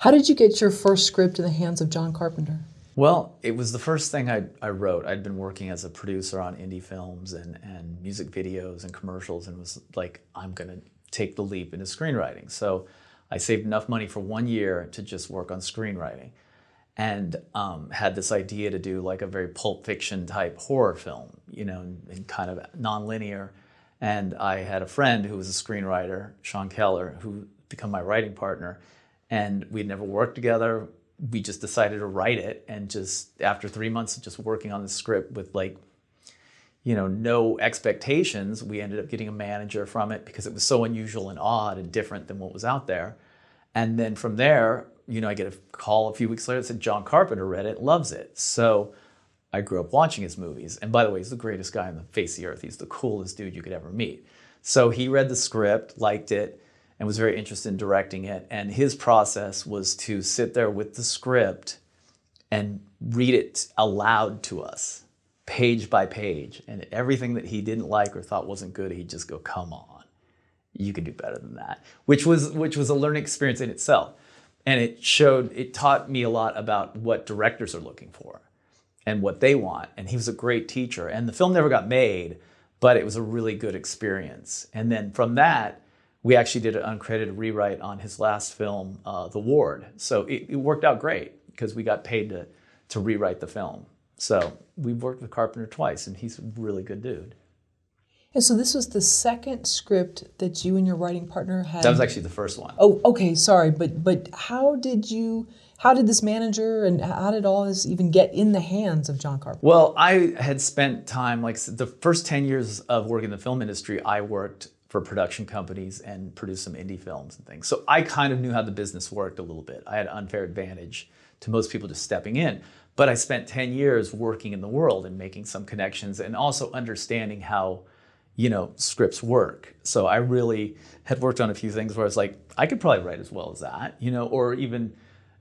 How did you get your first script in the hands of John Carpenter? Well, it was the first thing I, I wrote. I'd been working as a producer on indie films and, and music videos and commercials and was like, I'm going to take the leap into screenwriting. So I saved enough money for one year to just work on screenwriting and um, had this idea to do like a very pulp fiction type horror film, you know, and, and kind of nonlinear. And I had a friend who was a screenwriter, Sean Keller, who became my writing partner. And we'd never worked together. We just decided to write it. And just after three months of just working on the script with like you know, no expectations. We ended up getting a manager from it because it was so unusual and odd and different than what was out there. And then from there, you know, I get a call a few weeks later that said John Carpenter read it, loves it. So I grew up watching his movies. And by the way, he's the greatest guy on the face of the earth. He's the coolest dude you could ever meet. So he read the script, liked it, and was very interested in directing it. And his process was to sit there with the script and read it aloud to us page by page. And everything that he didn't like or thought wasn't good, he'd just go, come on, you can do better than that, which was, which was a learning experience in itself. And it showed, it taught me a lot about what directors are looking for and what they want. And he was a great teacher. And the film never got made, but it was a really good experience. And then from that, we actually did an uncredited rewrite on his last film, uh, The Ward. So it, it worked out great because we got paid to, to rewrite the film. So we've worked with Carpenter twice, and he's a really good dude. And so this was the second script that you and your writing partner had. That was actually the first one. Oh, okay, sorry, but but how did you? How did this manager and how did all this even get in the hands of John Carpenter? Well, I had spent time like the first ten years of working in the film industry. I worked for production companies and produce some indie films and things. So I kind of knew how the business worked a little bit. I had an unfair advantage to most people just stepping in. But I spent 10 years working in the world and making some connections and also understanding how, you know, scripts work. So I really had worked on a few things where I was like, I could probably write as well as that, you know, or even,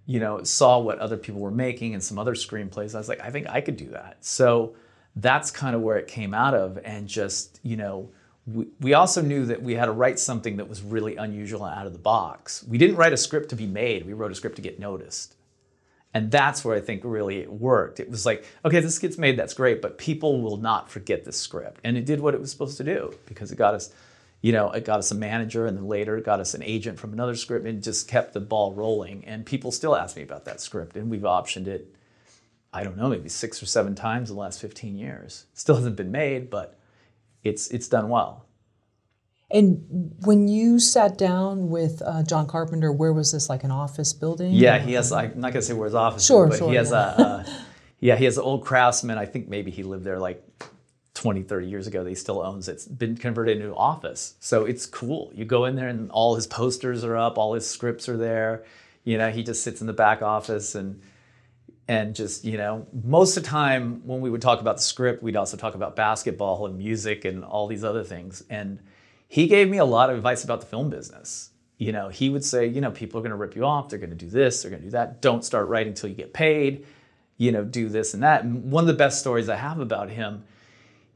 you know, saw what other people were making and some other screenplays. I was like, I think I could do that. So that's kind of where it came out of. And just, you know, we, also knew that we had to write something that was really unusual and out of the box. We didn't write a script to be made, we wrote a script to get noticed. And that's where I think really it worked. It was like, okay, this gets made, that's great, but people will not forget this script. And it did what it was supposed to do because it got us, you know, it got us a manager and then later it got us an agent from another script and just kept the ball rolling. And people still ask me about that script. And we've optioned it, I don't know, maybe six or seven times in the last 15 years. Still hasn't been made, but it's it's done well. And when you sat down with uh, John Carpenter, where was this? Like an office building? Yeah, he has. I'm not gonna say where his office sure, is, but sure, he has yeah. a. Uh, yeah, he has an old craftsman. I think maybe he lived there like 20, 30 years ago. That he still owns. It's been converted into an office, so it's cool. You go in there and all his posters are up, all his scripts are there. You know, he just sits in the back office and and just you know most of the time when we would talk about the script we'd also talk about basketball and music and all these other things and he gave me a lot of advice about the film business. You know, he would say, you know, people are going to rip you off. They're going to do this. They're going to do that. Don't start writing until you get paid. You know, do this and that. And one of the best stories I have about him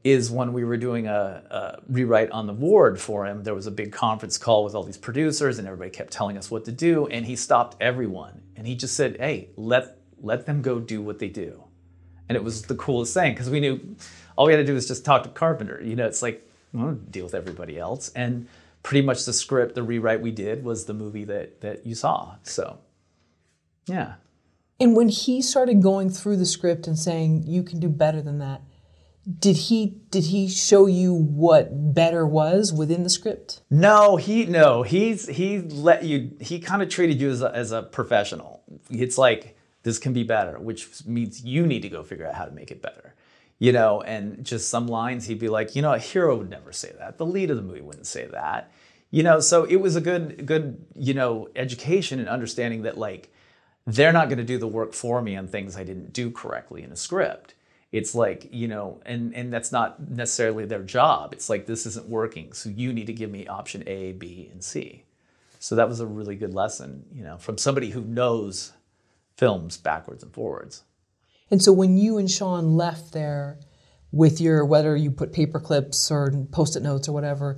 is when we were doing a, a, rewrite on the ward for him. There was a big conference call with all these producers, and everybody kept telling us what to do. And he stopped everyone, and he just said, "Hey, let let them go do what they do." And it was the coolest thing because we knew all we had to do was just talk to Carpenter. You know, it's like well, deal with everybody else. And pretty much the script, the rewrite we did was the movie that that you saw. So, yeah. And when he started going through the script and saying you can do better than that, did he did he show you what better was within the script? No, he no he's he let you he kind of treated you as a, as a professional. It's like this can be better, which means you need to go figure out how to make it better you know, and just some lines he'd be like, you know, a hero would never say that. The lead of the movie wouldn't say that. You know, so it was a good, good, you know, education and understanding that like they're not going to do the work for me on things I didn't do correctly in a script. It's like, you know, and and that's not necessarily their job. It's like this isn't working. So you need to give me option A, B, and C. So that was a really good lesson, you know, from somebody who knows films backwards and forwards. And so when you and Sean left there with your, whether you put paper clips or post it notes or whatever,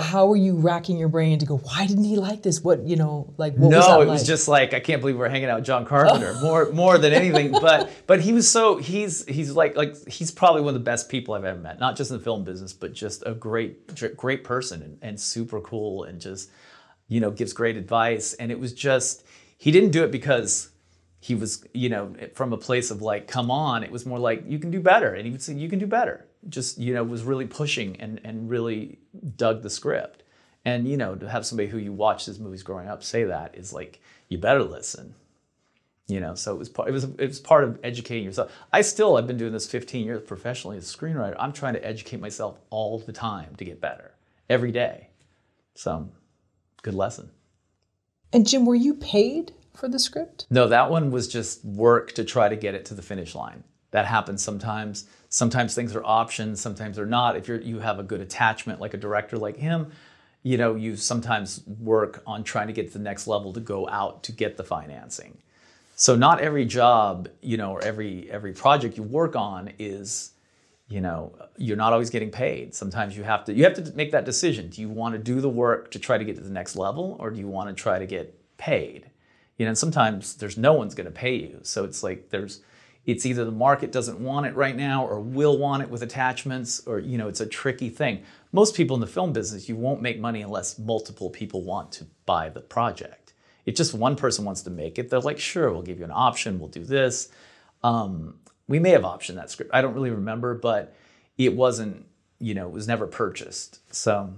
how are you racking your brain to go? Why didn't he like this? What you know, like what was no, that it like? was just like I can't believe we're hanging out with John Carpenter more more than anything. But but he was so he's he's like like he's probably one of the best people I've ever met. Not just in the film business, but just a great great person and, and super cool and just you know gives great advice. And it was just he didn't do it because he was you know from a place of like come on. It was more like you can do better, and he would say you can do better. Just you know was really pushing and and really dug the script. And you know, to have somebody who you watched his movies growing up say that is like, you better listen. You know, so it was part. It was it was part of educating yourself. I still I've been doing this 15 years professionally as a screenwriter. I'm trying to educate myself all the time to get better every day. So, good lesson. And Jim, were you paid for the script? No, that one was just work to try to get it to the finish line. That happens sometimes. Sometimes things are options, sometimes they're not. If you're you have a good attachment like a director like him, you know, you sometimes work on trying to get to the next level to go out to get the financing. So not every job, you know, or every every project you work on is, you know, you're not always getting paid. Sometimes you have to you have to make that decision. Do you want to do the work to try to get to the next level or do you want to try to get paid? You know, and sometimes there's no one's going to pay you. So it's like there's it's either the market doesn't want it right now or will want it with attachments or you know it's a tricky thing most people in the film business you won't make money unless multiple people want to buy the project if just one person wants to make it they're like sure we'll give you an option we'll do this um, we may have optioned that script i don't really remember but it wasn't you know it was never purchased so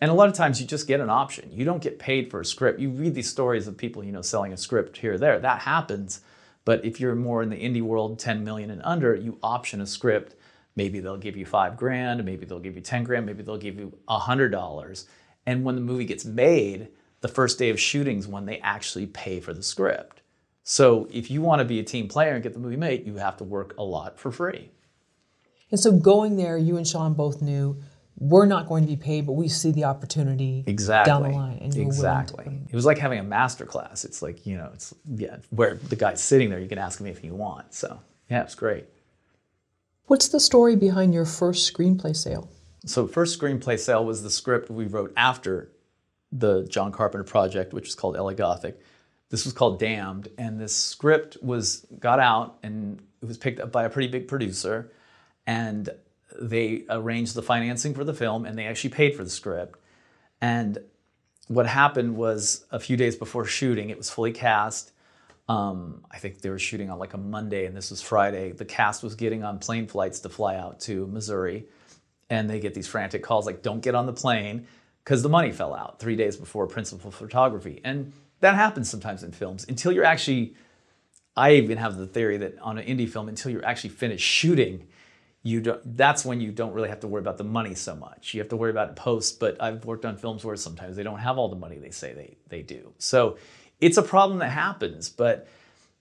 and a lot of times you just get an option you don't get paid for a script you read these stories of people you know selling a script here or there that happens but if you're more in the indie world, 10 million and under, you option a script. Maybe they'll give you five grand, maybe they'll give you 10 grand, maybe they'll give you $100. And when the movie gets made, the first day of shooting is when they actually pay for the script. So if you want to be a team player and get the movie made, you have to work a lot for free. And so going there, you and Sean both knew we're not going to be paid, but we see the opportunity exactly down the line, and exactly. willing to put in. It was like having a master class. It's like you know, it's yeah, where the guy's sitting there, you can ask him anything you want. So yeah, it's great. What's the story behind your first screenplay sale? So first screenplay sale was the script we wrote after the John Carpenter project, which is called LA Gothic. This was called Damned, and this script was got out and it was picked up by a pretty big producer, and they arranged the financing for the film and they actually paid for the script. And what happened was a few days before shooting, it was fully cast. Um, I think they were shooting on like a Monday and this was Friday. The cast was getting on plane flights to fly out to Missouri. And they get these frantic calls like, don't get on the plane because the money fell out three days before principal photography. And that happens sometimes in films until you're actually, I even have the theory that on an indie film, until you're actually finished shooting, you don't, that's when you don't really have to worry about the money so much. You have to worry about post, but I've worked on films where sometimes they don't have all the money they say they, they do. So it's a problem that happens, but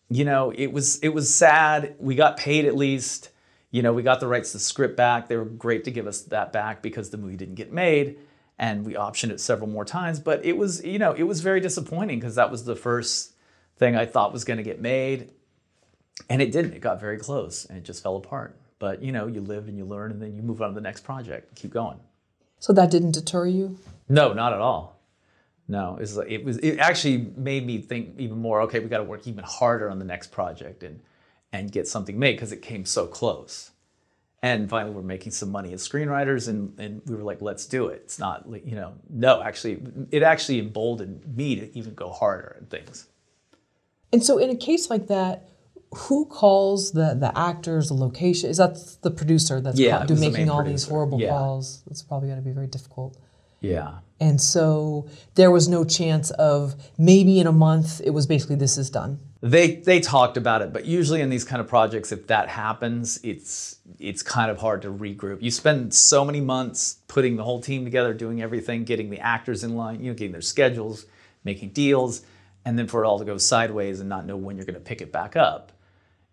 you know, it was it was sad. We got paid at least. You know, we got the rights to the script back. They were great to give us that back because the movie didn't get made and we optioned it several more times, but it was, you know, it was very disappointing because that was the first thing I thought was going to get made and it didn't. It got very close and it just fell apart. But you know, you live and you learn, and then you move on to the next project and keep going. So that didn't deter you? No, not at all. No, it was, it was. It actually made me think even more. Okay, we got to work even harder on the next project and and get something made because it came so close. And finally, we're making some money as screenwriters, and, and we were like, let's do it. It's not, like, you know, no, actually, it actually emboldened me to even go harder at things. And so in a case like that, who calls the the actors, the location? Is that the producer that's Yeah, call, it do, was the making main all these horrible Yeah. calls? It's probably going to be very difficult. Yeah. And so there was no chance of maybe in a month it was basically this is done. They they talked about it, but usually in these kind of projects, if that happens, it's it's kind of hard to regroup. You spend so many months putting the whole team together, doing everything, getting the actors in line, you know, getting their schedules, making deals, and then for it all to go sideways and not know when you're going to pick it back up,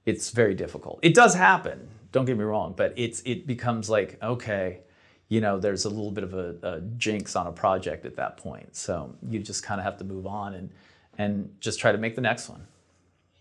it's very difficult. It does happen. Don't get me wrong, but it's it becomes like okay, you know, there's a little bit of a, a jinx on a project at that point. So you just kind of have to move on and and just try to make the next one.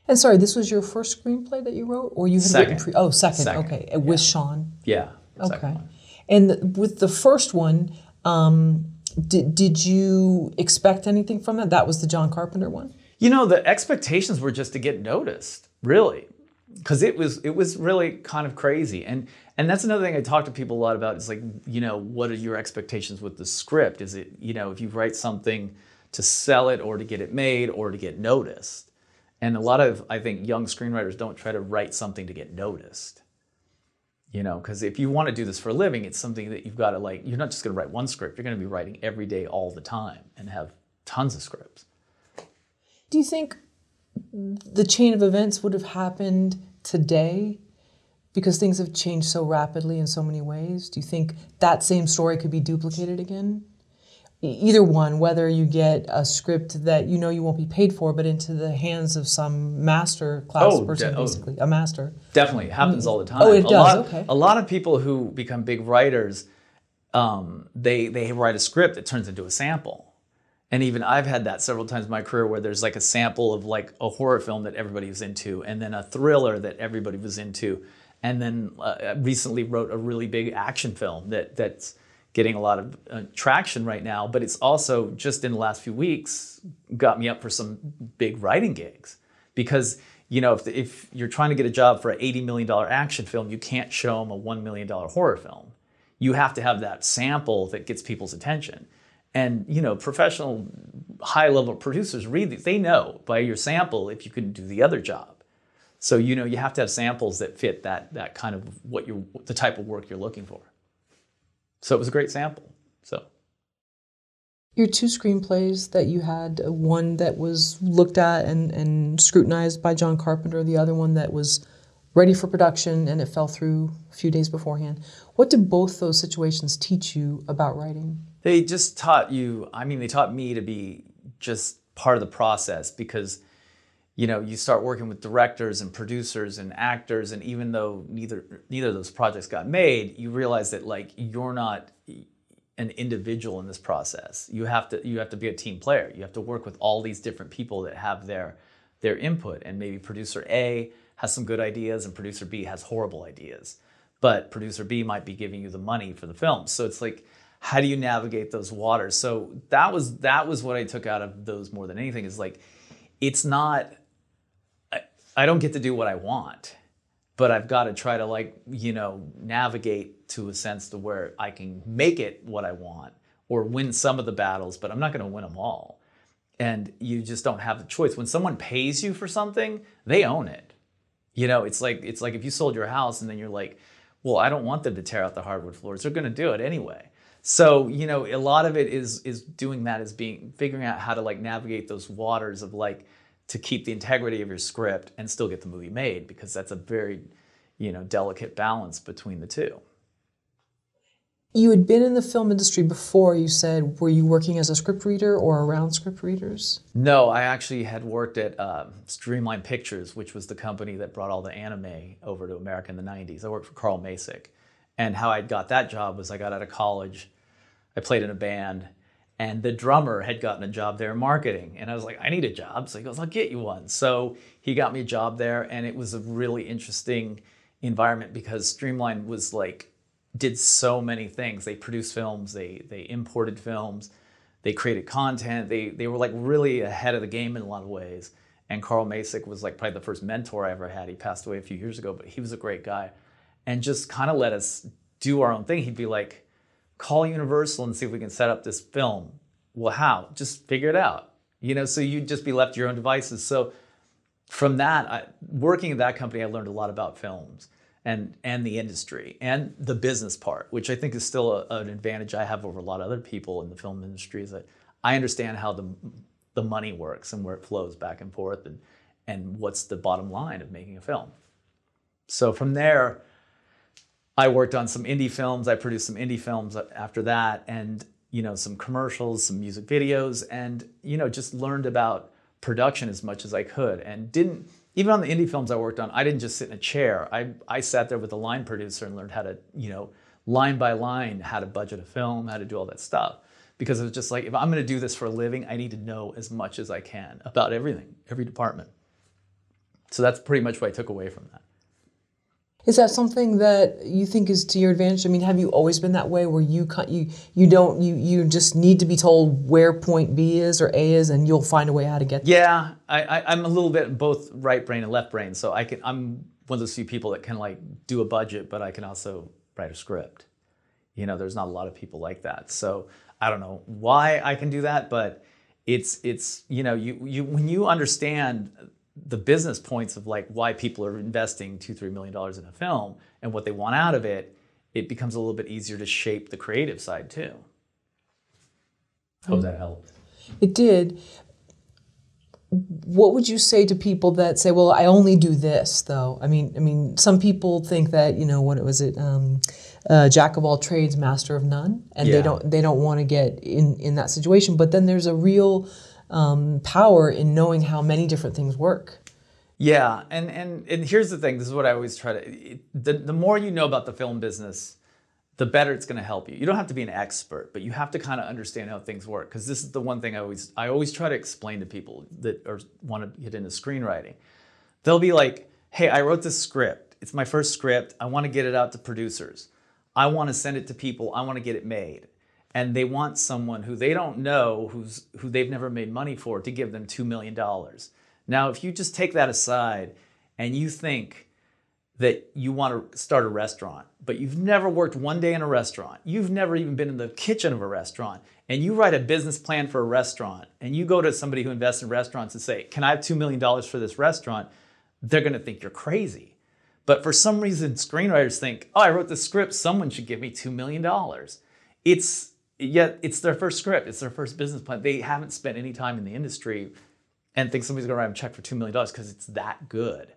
And sorry, this was your first screenplay that you wrote, or you had written? Second. Pre- oh, second. Second, Okay, with Sean. Yeah. Okay. one. And the, with the first one, Um, did, did you expect anything from that? That was the John Carpenter one? You know, the expectations were just to get noticed, really. Because it was it was really kind of crazy. And and that's another thing I talk to people a lot about is like, you know, what are your expectations with the script? Is it, you know, if you write something to sell it or to get it made or to get noticed? And a lot of I think young screenwriters don't try to write something to get noticed you know because if you want to do this for a living it's something that you've got to like you're not just going to write one script you're going to be writing every day all the time and have tons of scripts. Do you think the chain of events would have happened today because things have changed so rapidly in so many ways? Do you think that same story could be duplicated again either one, whether you get a script that you know you won't be paid for, but into the hands of some master class oh, person, de- oh. basically oh, a master. Definitely, it happens mm. all the time. Oh, it a does. Lot, okay. A lot of people who become big writers, um, they they write a script that turns into a sample. And even I've had that several times in my career where there's like a sample of like a horror film that everybody was into, and then a thriller that everybody was into, and then uh, recently wrote a really big action film that that's getting a lot of uh, traction right now, but it's also just in the last few weeks got me up for some big writing gigs because you know if, the, if you're trying to get a job for an $80 million action film, you can't show them a $1 million horror film. You have to have that sample that gets people's attention. And you know, professional high-level producers read these. They know by your sample if you can do the other job. So you know, you have to have samples that fit that that kind of what you the type of work you're looking for. So it was a great sample. So your two screenplays that you had, uh, one that was looked at and, and scrutinized by John Carpenter, the other one that was ready for production and it fell through a few days beforehand. What did both those situations teach you about writing? They just taught you, I mean, they taught me to be just part of the process because you know you start working with directors and producers and actors and even though neither neither of those projects got made you realize that like you're not an individual in this process. You have to you have to be a team player. You have to work with all these different people that have their their input. And maybe producer A has some good ideas and producer B has horrible ideas. But producer B might be giving you the money for the film. So it's like how do you navigate those waters? So that was that was what I took out of those more than anything is like it's not I don't get to do what I want, but I've got to try to like, you know, navigate to a sense to where I can make it what I want or win some of the battles, but I'm not going to win them all. And you just don't have the choice. When someone pays you for something, they own it. You know, it's like it's like if you sold your house and then you're like, well, I don't want them to tear out the hardwood floors. They're going to do it anyway. So, you know, a lot of it is is doing that is being figuring out how to like navigate those waters of like to keep the integrity of your script and still get the movie made because that's a very you know delicate balance between the two. You had been in the film industry before you said. Were you working as a script reader or around script readers? No i actually had worked at um, streamline pictures which was the company that brought all the anime over to america in the 90s i worked for carl macek and how i got that job was i got out of college i played in a band and the drummer had gotten a job there in marketing. And i was like i need a job. So he goes i'll get you one. So he got me a job there and it was a really interesting environment because streamline was like did so many things. They produced films they they imported films they created content they they were like really ahead of the game in a lot of ways. And carl macek was like probably the first mentor i ever had. He passed away a few years ago but he was a great guy. And just kind of let us do our own thing. He'd be like call Universal and see if we can set up this film. Well, how? Just figure it out. You know, so you'd just be left to your own devices. So from that, I, working at that company, I learned a lot about films and and the industry and the business part, which I think is still a, an advantage I have over a lot of other people in the film industry. Is that I understand how the the money works and where it flows back and forth, and and what's the bottom line of making a film. So from there, I worked on some indie films. I produced some indie films after that, and you know some commercials, some music videos, and you know just learned about production as much as I could, and didn't even on the indie films I worked on. I didn't just sit in a chair. I I sat there with a line producer and learned how to you know line by line how to budget a film, how to do all that stuff. Because it was just like if I'm going to do this for a living, I need to know as much as I can about everything, every department. So that's pretty much what I took away from that. Is that something that you think is to your advantage? I mean, have you always been that way, where you you you don't you you just need to be told where point B is or A is, and you'll find a way how to get there? Yeah, I, I, I'm a little bit both right brain and left brain, so I can I'm one of those few people that can like do a budget, but I can also write a script. You know, there's not a lot of people like that. So I don't know why I can do that, but it's it's you know you you when you understand the business points of like why people are investing two three million dollars in a film and what they want out of it, it becomes a little bit easier to shape the creative side too. Hope that helped. It did. What would you say to people that say, "Well, I only do this," though? I mean, I mean, some people think that you know what it was it, um, uh, jack of all trades, master of none, and Yeah. they don't they don't want to get in in that situation. But then there's a real um, power in knowing how many different things work. Yeah, and and and here's the thing. This is what I always try to. The the more you know about the film business, the better it's going to help you. You don't have to be an expert, but you have to kind of understand how things work. Because this is the one thing I always I always try to explain to people that are want to get into screenwriting. They'll be like, "Hey, I wrote this script. It's my first script. I want to get it out to producers. I want to send it to people. I want to get it made." And they want someone who they don't know, who's who they've never made money for, to give them two million dollars. Now, if you just take that aside and you think that you want to start a restaurant, but you've never worked one day in a restaurant, you've never even been in the kitchen of a restaurant, and you write a business plan for a restaurant, and you go to somebody who invests in restaurants and say, Can I have $2 million for this restaurant? They're going to think you're crazy. But for some reason, screenwriters think, Oh, I wrote the script, someone should give me $2 million. It's yet it's their first script, it's their first business plan. They haven't spent any time in the industry and think somebody's going to write them a check for $2 million because it's that good.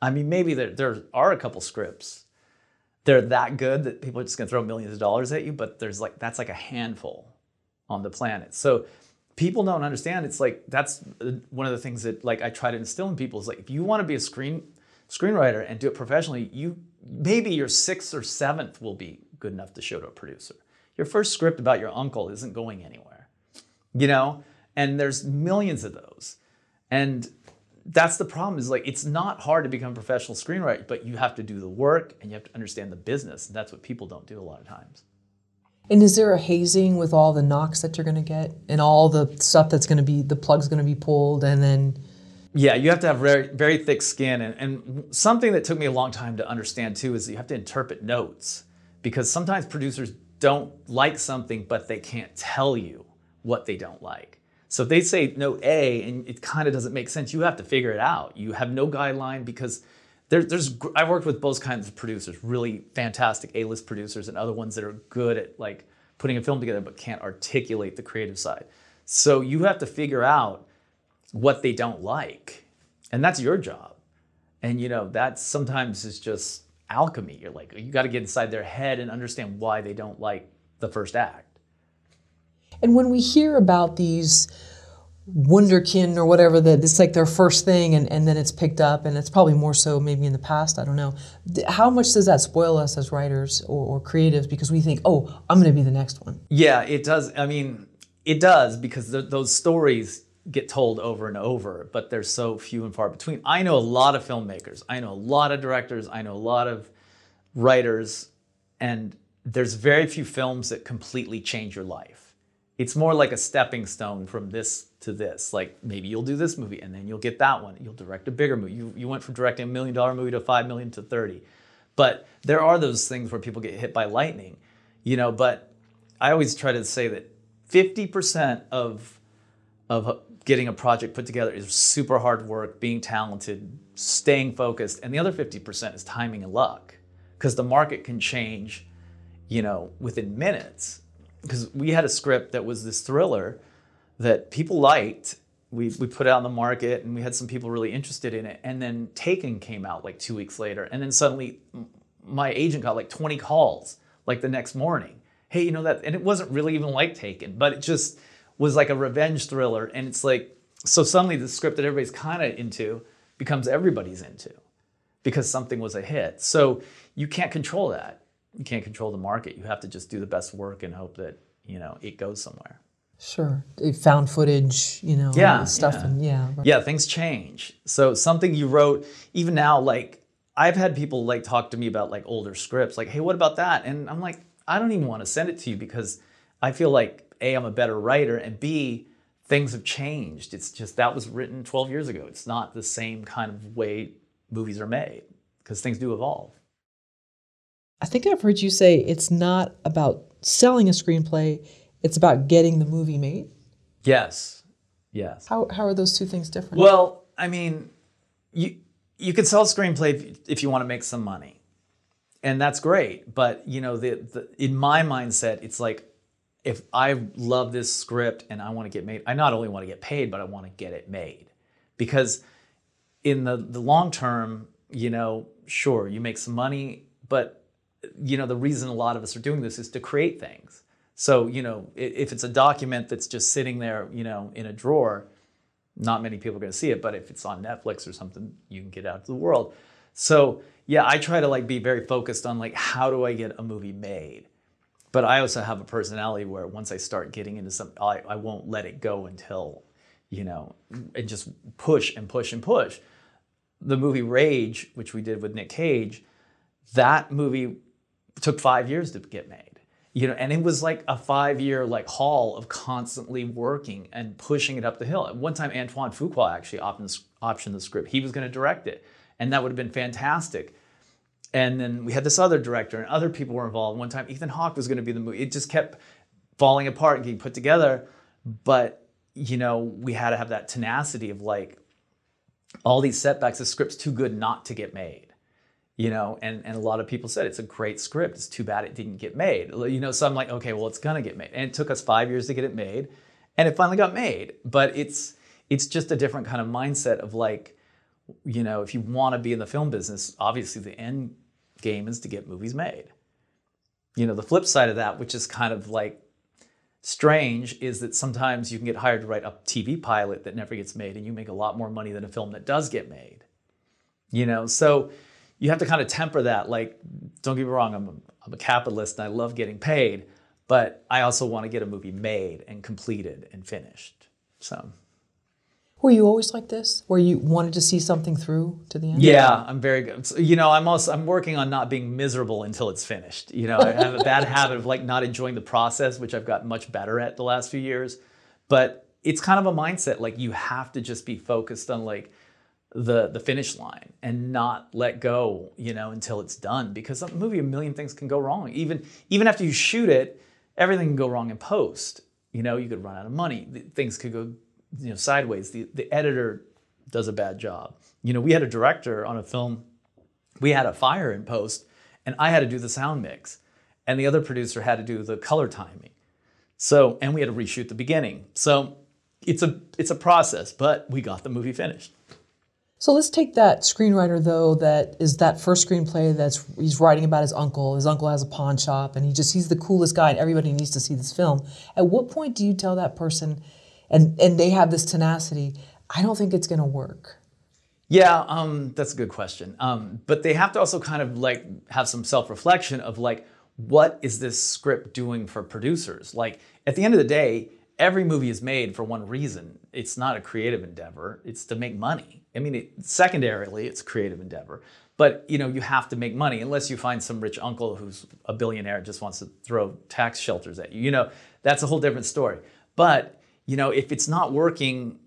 I mean, maybe there, there are a couple scripts. They're that good that people are just going to throw millions of dollars at you, but there's like, that's like a handful on the planet. So people don't understand. It's like, that's uh, one of the things that like I try to instill in people is like, if you want to be a screen screenwriter and do it professionally, you maybe your sixth or seventh will be good enough to show to a producer. Your first script about your uncle isn't going anywhere, you know? And there's millions of those. And that's the problem is like it's not hard to become a professional screenwriter, but you have to do the work and you have to understand the business. And that's what people don't do a lot of times. And is there a hazing with all the knocks that you're going to get and all the stuff that's going to be the plug's going to be pulled and then Yeah, you have to have very, very thick skin. And, and something that took me a long time to understand too is you have to interpret notes because sometimes producers don't like something, but they can't tell you what they don't like. So if they say note A and it kind of doesn't make sense, you have to figure it out. You have no guideline because there, there's I've worked with both kinds of producers, really fantastic A-list producers and other ones that are good at like putting a film together but can't articulate the creative side. So you have to figure out what they don't like. And that's your job. And you know, that sometimes is just alchemy. You're like, you got to get inside their head and understand why they don't like the first act. And when we hear about these wunderkind or whatever that it's like their first thing and, and then it's picked up and it's probably more so maybe in the past i don't know how much does that spoil us as writers or, or creatives because we think oh i'm going to be the next one Yeah, it does. I mean, it does because th- those stories get told over and over, but they're so few and far between. I know a lot of filmmakers, I know a lot of directors, I know a lot of writers, and there's very few films that completely change your life. It's more like a stepping stone from this to this. Like maybe you'll do this movie and then you'll get that one. You'll direct a bigger movie. You, you went from directing a million dollar movie to five million to 30. But there are those things where people get hit by lightning, you know, but I always try to say that 50% of of getting a project put together is super hard work, being talented, staying focused, and the other 50% is timing and luck because the market can change, you know, within minutes. Because we had a script that was this thriller that people liked. We, we put it out on the market and we had some people really interested in it. And then Taken came out like two weeks later. And then suddenly my agent got like 20 calls like the next morning. Hey, you know that? And it wasn't really even like Taken, but it just was like a revenge thriller. And it's like, so suddenly the script that everybody's kind of into becomes everybody's into because something was a hit. So you can't control that. You can't control the market. You have to just do the best work and hope that, you know, it goes somewhere. sure It found footage you know Yeah, stuff yeah. and yeah right. Yeah, things change. So something you wrote, even now, like I've had people like talk to me about like older scripts, like, hey, what about that? And I'm like, I don't even want to send it to you because I feel like A, I'm a better writer, and B, things have changed. It's just that was written 12 years ago. It's not the same kind of way movies are made because things do evolve. I think I've heard you say it's not about selling a screenplay, it's about getting the movie made. Yes. Yes. How, how are those two things different? Well, I mean, you you can sell a screenplay if, if you want to make some money, and that's great. But you know, the, the in my mindset, it's like if I love this script and I want to get made, I not only want to get paid, but I want to get it made, because in the the long term, you know, sure you make some money, but you know the reason a lot of us are doing this is to create things. So you know, if it's a document that's just sitting there, you know, in a drawer not many people are going to see it, but if it's on Netflix or something, you can get out to the world. So yeah, I try to like be very focused on like how do I get a movie made. But I also have a personality where once I start getting into something, I, I won't let it go until, you know, and just push and push and push. The movie Rage, which we did with Nick Cage, that movie took five years to get made you know and it was like a five year like haul of constantly working and pushing it up the hill. At one time antoine fuqua actually optioned the script. He was going to direct it and that would have been fantastic and then we had this other director and other people were involved. One time ethan hawke was going to be the movie it just kept falling apart and getting put together. But you know we had to have that tenacity of like all these setbacks the script's too good not to get made you know? And, and a lot of people said it's a great script. It's too bad it didn't get made. You know so i'm like okay well it's gonna get made. And it took us five years to get it made and it finally got made. But it's it's just a different kind of mindset of like you know if you want to be in the film business obviously the end game is to get movies made you know the flip side of that which is kind of like strange is that sometimes you can get hired to write a tv pilot that never gets made and you make a lot more money than a film that does get made you know so you have to kind of temper that. Like, don't get me wrong, I'm a, I'm a capitalist and I love getting paid, but I also want to get a movie made and completed and finished. So. Were you always like this, where you wanted to see something through to the end? Yeah, I'm very good. So, you know, I'm also I'm working on not being miserable until it's finished. You know, I have a bad habit of like not enjoying the process, which I've gotten much better at the last few years. But it's kind of a mindset like you have to just be focused on like the the finish line and not let go, you know, until it's done. Because a movie, a million things can go wrong. Even even after you shoot it, everything can go wrong in post. You know, you could run out of money. Things could go, you know, sideways. The the editor does a bad job. You know, we had a director on a film. We had a fire in post, and I had to do the sound mix, and the other producer had to do the color timing. So, and we had to reshoot the beginning. So, it's a it's a process, but we got the movie finished. So let's take that screenwriter though that is that first screenplay that's he's writing about his uncle. His uncle has a pawn shop and he just he's the coolest guy and everybody needs to see this film. At what point do you tell that person and and they have this tenacity, I don't think it's going to work. Yeah, um, that's a good question. Um, but they have to also kind of like have some self-reflection of like what is this script doing for producers? Like at the end of the day, every movie is made for one reason. It's not a creative endeavor. It's to make money I mean, it, secondarily, it's a creative endeavor, but you know, you have to make money unless you find some rich uncle who's a billionaire just wants to throw tax shelters at you. You know, that's a whole different story. But you know, if it's not working,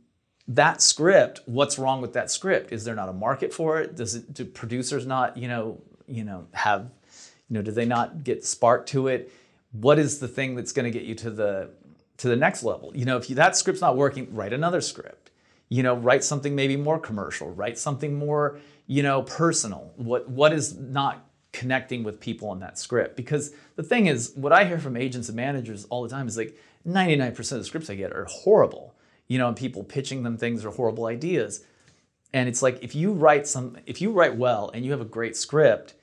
that script, what's wrong with that script? Is there not a market for it? Does it do producers not, you know, you know, have, you know, do they not get spark to it? What is the thing that's going to get you to the to the next level? You know, if you, that script's not working, write another script you know, write something maybe more commercial, write something more, you know, personal. What what is not connecting with people on that script? Because the thing is, what I hear from agents and managers all the time is like 99% of the scripts I get are horrible. You know, and people pitching them things are horrible ideas. And it's like if you write some if you write well and you have a great script,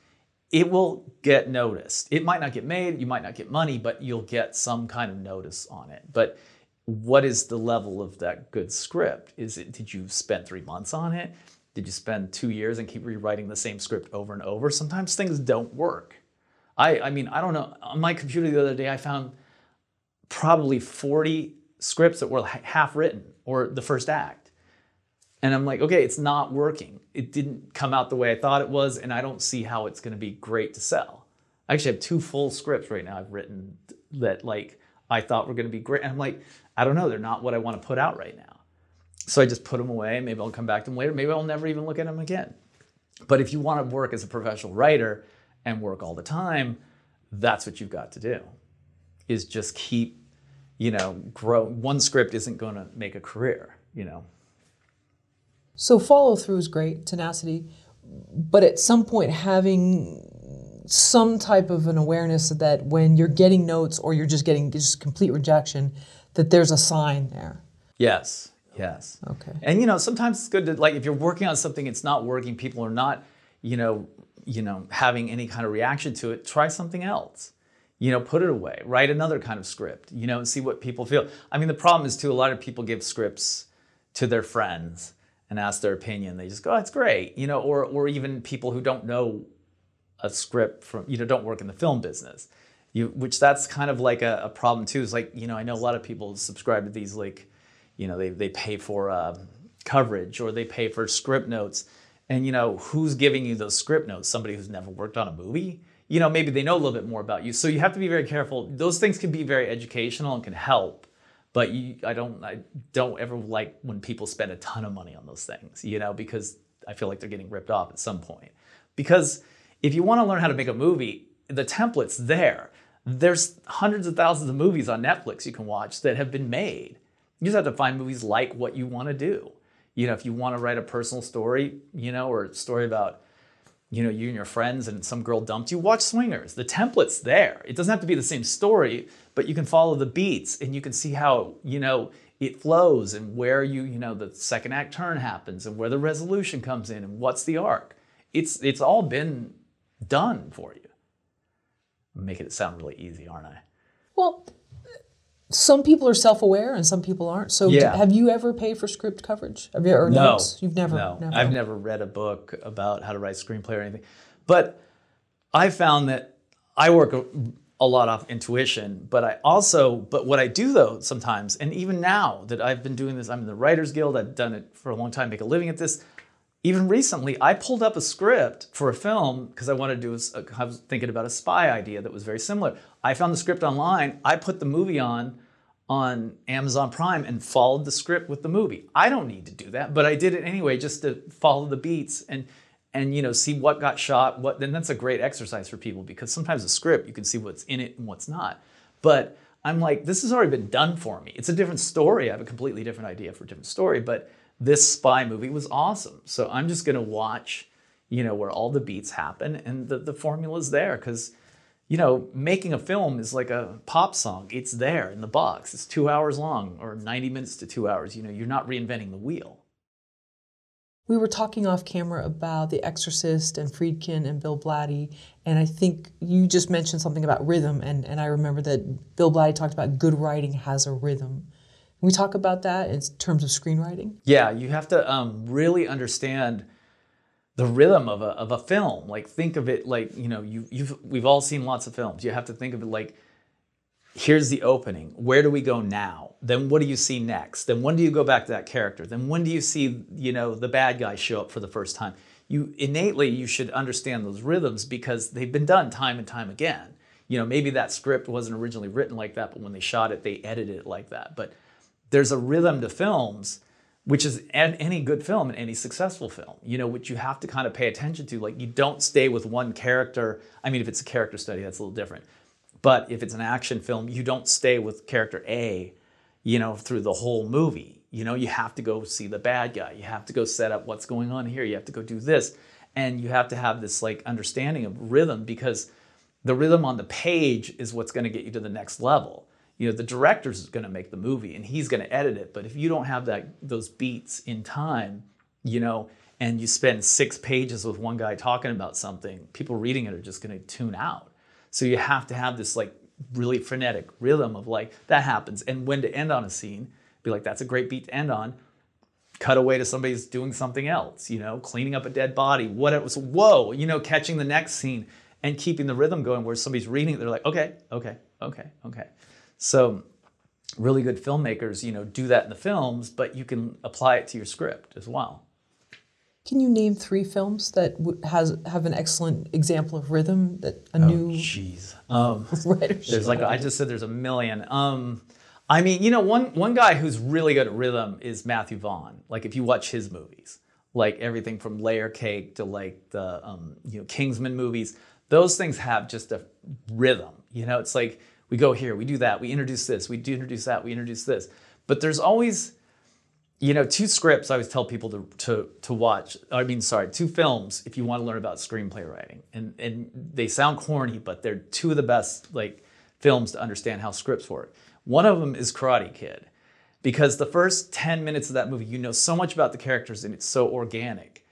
it will get noticed. It might not get made, you might not get money, but you'll get some kind of notice on it. But what is the level of that good script? Is it did you spend three months on it? Did you spend two years and keep rewriting the same script over and over? Sometimes things don't work. I, I mean, I don't know. On my computer the other day, I found probably 40 scripts that were half written or the first act. And I'm like, okay, it's not working. It didn't come out the way I thought it was, and I don't see how it's going to be great to sell. I actually have two full scripts right now I've written that like I thought were going to be great. And I'm like, I don't know, they're not what I want to put out right now. So I just put them away. Maybe I'll come back to them later. Maybe I'll never even look at them again. But if you want to work as a professional writer and work all the time, that's what you've got to do. Is just keep, you know, grow. One script isn't going to make a career, you know. So follow through is great, tenacity, but at some point having some type of an awareness that when you're getting notes or you're just getting just complete rejection, that there's a sign there. Yes. Yes. Okay. And you know, sometimes it's good to like if you're working on something, it's not working. People are not, you know, you know, having any kind of reaction to it. Try something else. You know, put it away. Write another kind of script. You know, and see what people feel. I mean, the problem is too. A lot of people give scripts to their friends and ask their opinion. They just go, "Oh, it's great," you know, or or even people who don't know a script from, you know, don't work in the film business. You, which that's kind of like a, a problem too. Is like, you know, I know a lot of people subscribe to these like you know, they, they pay for um, coverage or they pay for script notes. And, you know, who's giving you those script notes? Somebody who's never worked on a movie? You know, maybe they know a little bit more about you. So you have to be very careful. Those things can be very educational and can help. But you, I don't, I don't ever like when people spend a ton of money on those things, you know, because I feel like they're getting ripped off at some point. Because if you want to learn how to make a movie, the template's there. There's hundreds of thousands of movies on Netflix you can watch that have been made. You just have to find movies like what you want to do. You know, if you want to write a personal story, you know, or a story about, you know, you and your friends and some girl dumped you, watch Swingers. The template's there. It doesn't have to be the same story, but you can follow the beats and you can see how, you know, it flows and where you, you know, the second act turn happens and where the resolution comes in and what's the arc. It's it's all been done for you. I'm making it sound really easy, aren't I? Well, some people are self-aware and some people aren't. So, Yeah. have you ever paid for script coverage? Have you or No, notes? You've never. No, never. I've never read a book about how to write screenplay or anything. But I found that I work a, a lot off intuition. But I also, but what I do though sometimes, and even now that I've been doing this, I'm in the Writers Guild. I've done it for a long time, make a living at this. Even recently, I pulled up a script for a film because I wanted to do. a I was thinking about a spy idea that was very similar. I found the script online. I put the movie on on Amazon Prime and followed the script with the movie. I don't need to do that, but I did it anyway just to follow the beats and and you know see what got shot. What then that's a great exercise for people because sometimes a script you can see what's in it and what's not. But I'm like, this has already been done for me. It's a different story. I have a completely different idea for a different story, but this spy movie was awesome. So I'm just gonna watch, you know, where all the beats happen and the, the formula's there because you know, making a film is like a pop song. It's there in the box. It's two hours long or 90 minutes to two hours. You know, you're not reinventing the wheel. We were talking off camera about The Exorcist and Friedkin and Bill Blatty, and I think you just mentioned something about rhythm, and, and I remember that Bill Blatty talked about good writing has a rhythm. Can we talk about that in terms of screenwriting? Yeah, you have to um, really understand the rhythm of a, of a film. Like think of it like, you know, you, you've, we've all seen lots of films. You have to think of it like, here's the opening. Where do we go now? Then what do you see next? Then when do you go back to that character? Then when do you see, you know, the bad guy show up for the first time? You innately you should understand those rhythms because they've been done time and time again. You know, maybe that script wasn't originally written like that, but when they shot it, they edited it like that. But there's a rhythm to films which is any good film and any successful film, you know, which you have to kind of pay attention to. Like, you don't stay with one character. I mean, if it's a character study, that's a little different. But if it's an action film, you don't stay with character A, you know, through the whole movie. You know, you have to go see the bad guy. You have to go set up what's going on here. You have to go do this. And you have to have this like understanding of rhythm because the rhythm on the page is what's going to get you to the next level you know the director's going to make the movie and he's going to edit it but if you don't have that those beats in time you know and you spend six pages with one guy talking about something people reading it are just going to tune out so you have to have this like really frenetic rhythm of like that happens and when to end on a scene be like that's a great beat to end on cut away to somebody's doing something else, you know, cleaning up a dead body, whatever. So, whoa, you know, catching the next scene and keeping the rhythm going where somebody's reading it, they're like, okay, okay, okay, okay. So really good filmmakers, you know, do that in the films, but you can apply it to your script as well. Can you name three films that has have an excellent example of rhythm that a Oh, new jeez. Um, writer? there's like I just said, there's a million. Um, I mean, you know, one one guy who's really good at rhythm is Matthew Vaughn. Like if you watch his movies, like everything from Layer Cake to like the um, you know Kingsman movies, those things have just a rhythm. You know, it's like we go here, we do that, we introduce this, we do introduce that, we introduce this. But there's always you know, two scripts I always tell people to, to, to watch. I mean, sorry, two films if you want to learn about screenplay writing. And, and they sound corny, but they're two of the best like films to understand how scripts work. One of them is Karate Kid, because the first 10 minutes of that movie, you know so much about the characters and it's so organic.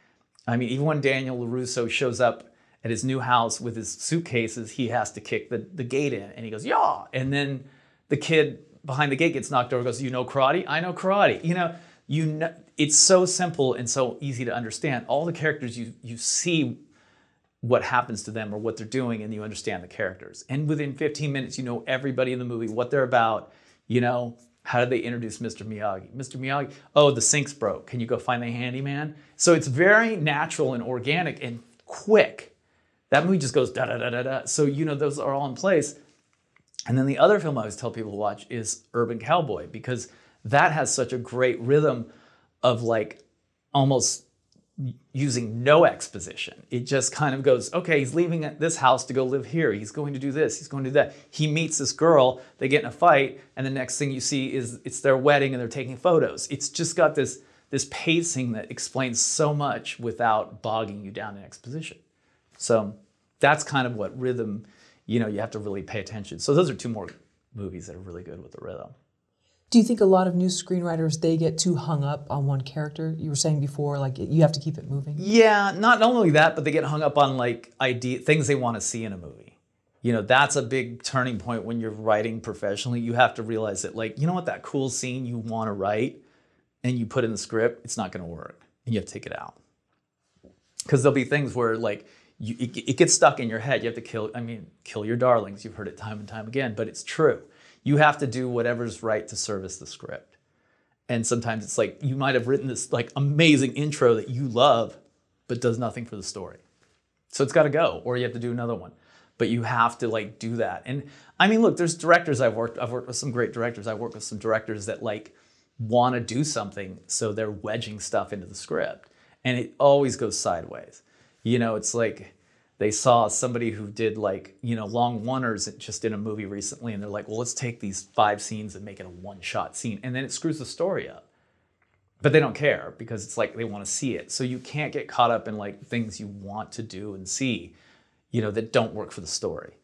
I mean, even when Daniel LaRusso shows up at his new house with his suitcases, he has to kick the, the gate in and he goes, yeah. And then the kid behind the gate gets knocked over, goes, you know karate? I know karate. You know, you know, it's so simple and so easy to understand. All the characters you you see what happens to them or what they're doing and you understand the characters. And within 15 minutes you know everybody in the movie, what they're about, you know, how did they introduce Mr. Miyagi? Mr. Miyagi, oh, the sink's broke. Can you go find the handyman? So it's very natural and organic and quick. That movie just goes da da da da da. So you know those are all in place. And then the other film I always tell people to watch is Urban Cowboy because that has such a great rhythm of like almost using no exposition. It just kind of goes, okay, he's leaving this house to go live here. He's going to do this. He's going to do that. He meets this girl. They get in a fight, and the next thing you see is it's their wedding, and they're taking photos. It's just got this this pacing that explains so much without bogging you down in exposition. So that's kind of what rhythm. You know, you have to really pay attention. So those are two more movies that are really good with the rhythm. Do you think a lot of new screenwriters they get too hung up on one character? You were saying before, like you have to keep it moving. Yeah, not only that, but they get hung up on like idea things they want to see in a movie. You know, that's a big turning point when you're writing professionally. You have to realize that, like, you know what, that cool scene you want to write and you put in the script, it's not going to work, and you have to take it out. Because there'll be things where like you, it, it gets stuck in your head. You have to kill. I mean, kill your darlings. You've heard it time and time again, but it's true. You have to do whatever's right to service the script. And sometimes it's like you might have written this like amazing intro that you love, but does nothing for the story. So it's got to go, or you have to do another one. But you have to like do that. And I mean, look, there's directors I've worked. I've worked with some great directors. I've worked with some directors that like want to do something, so they're wedging stuff into the script, and it always goes sideways. You know, it's like they saw somebody who did like you know long oners just in a movie recently and they're like well let's take these five scenes and make it a one shot scene and then it screws the story up but they don't care because it's like they want to see it so you can't get caught up in like things you want to do and see you know that don't work for the story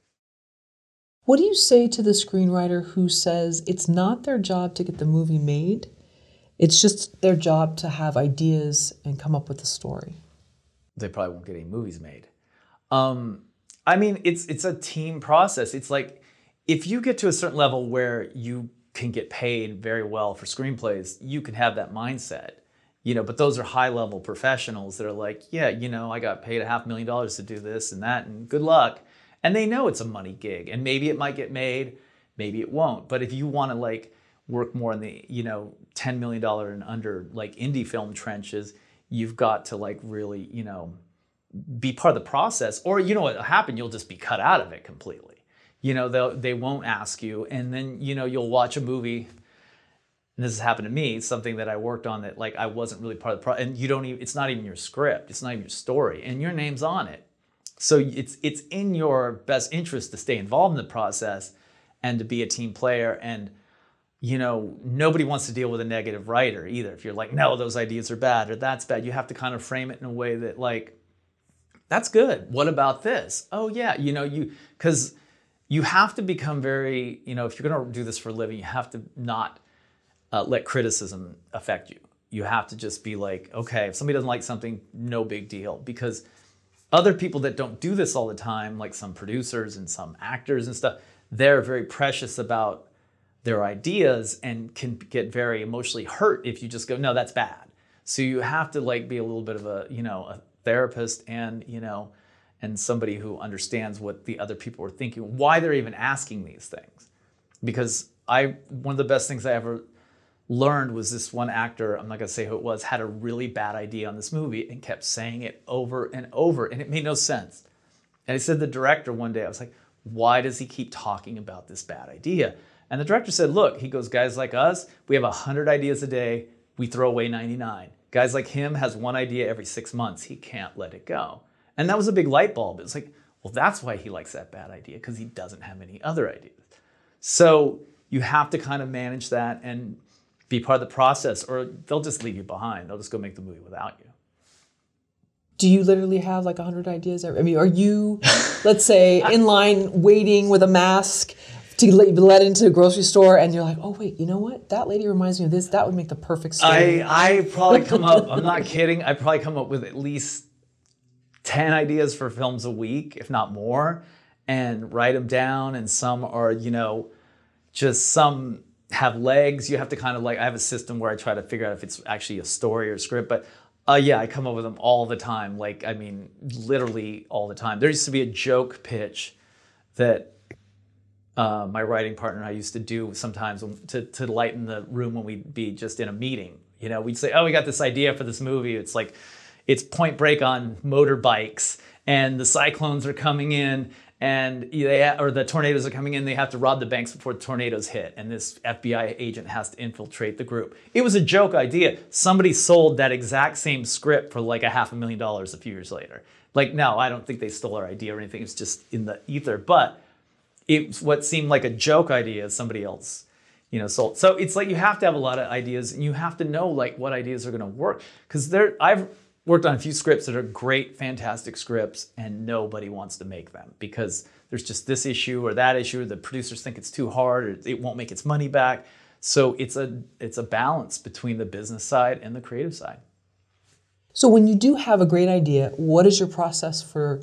What do you say to the screenwriter who says it's not their job to get the movie made? It's just their job to have ideas and come up with a story. They probably won't get any movies made um, I mean, it's it's a team process. It's like if you get to a certain level where you can get paid very well for screenplays, you can have that mindset. You know, but those are high level professionals that are like, yeah, you know, I got paid a half million dollars to do this and that, and good luck. And they know it's a money gig, and maybe it might get made, maybe it won't. But if you want to like work more in the, you know, ten million dollar and under like indie film trenches, you've got to like really, you know, be part of the process or you know what'll happen? You'll just be cut out of it completely. You know they'll they won't ask you and then you know you'll watch a movie and this has happened to me it's something that i worked on that like i wasn't really part of the pro and you don't even it's not even your script it's not even your story and your name's on it. So it's it's in your best interest to stay involved in the process and to be a team player and you know nobody wants to deal with a negative writer either if you're like no those ideas are bad or that's bad you have to kind of frame it in a way that like that's good. What about this? Oh yeah, you know you because you have to become very you know if you're going to do this for a living, you have to not uh, let criticism affect you. You have to just be like, okay, if somebody doesn't like something, no big deal, because other people that don't do this all the time, like some producers and some actors and stuff, they're very precious about their ideas and can get very emotionally hurt if you just go, no, that's bad. So you have to like be a little bit of a you know a therapist and you know and somebody who understands what the other people are thinking why they're even asking these things because I one of the best things I ever learned was this one actor, I'm not gonna say who it was, had a really bad idea on this movie and kept saying it over and over, and it made no sense. And I said the director one day, I was like, why does he keep talking about this bad idea? And the director said, look, he goes, guys like us, we have 100 ideas a day, we throw away 99. Guys like him has one idea every six months, he can't let it go. And that was a big light bulb. It's like, well, that's why he likes that bad idea, because he doesn't have any other ideas. So you have to kind of manage that and be part of the process, or they'll just leave you behind. They'll just go make the movie without you. Do you literally have like 100 ideas? I mean, are you, let's say, in line waiting with a mask to let, be let into a grocery store and you're like, oh, wait, you know what? That lady reminds me of this. That would make the perfect story. I, I probably come up, I'm not kidding, I probably come up with at least 10 ideas for films a week, if not more, and write them down. And some are, you know, just some have legs. You have to kind of like, I have a system where I try to figure out if it's actually a story or script, but uh, yeah, I come up with them all the time. Like, I mean, literally all the time. There used to be a joke pitch that uh, my writing partner and I used to do sometimes to, to lighten the room when we'd be just in a meeting. You know, we'd say, oh, we got this idea for this movie. It's like, it's point break on motorbikes and the cyclones are coming in and they or the tornadoes are coming in. They have to rob the banks before the tornadoes hit and this fbi agent has to infiltrate the group. It was a joke idea. Somebody sold that exact same script for like a half a million dollars a few years later. Like no i don't think they stole our idea or anything. It's just in the ether. But it's what seemed like a joke idea somebody else you know sold so it's like you have to have a lot of ideas and you have to know like what ideas are going to work because there i've worked on a few scripts that are great, fantastic scripts, and nobody wants to make them because there's just this issue or that issue, or the producers think it's too hard, or it won't make its money back. So it's a it's a balance between the business side and the creative side. So when you do have a great idea, what is your process for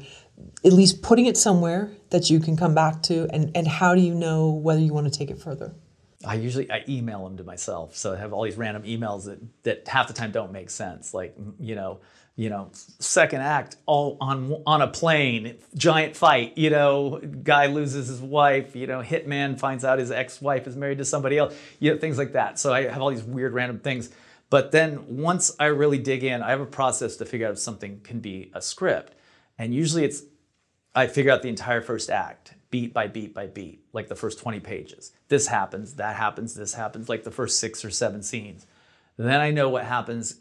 at least putting it somewhere that you can come back to and, and how do you know whether you want to take it further? I usually I email them to myself. So I have all these random emails that that half the time don't make sense. Like you know, you know, second act all on on a plane, giant fight. You know, guy loses his wife. You know, hitman finds out his ex-wife is married to somebody else. You know, things like that. So I have all these weird random things. But then once I really dig in, I have a process to figure out if something can be a script. And usually it's I figure out the entire first act beat by beat by beat, like the first 20 pages. This happens, that happens, this happens, like the first six or seven scenes. Then I know what happens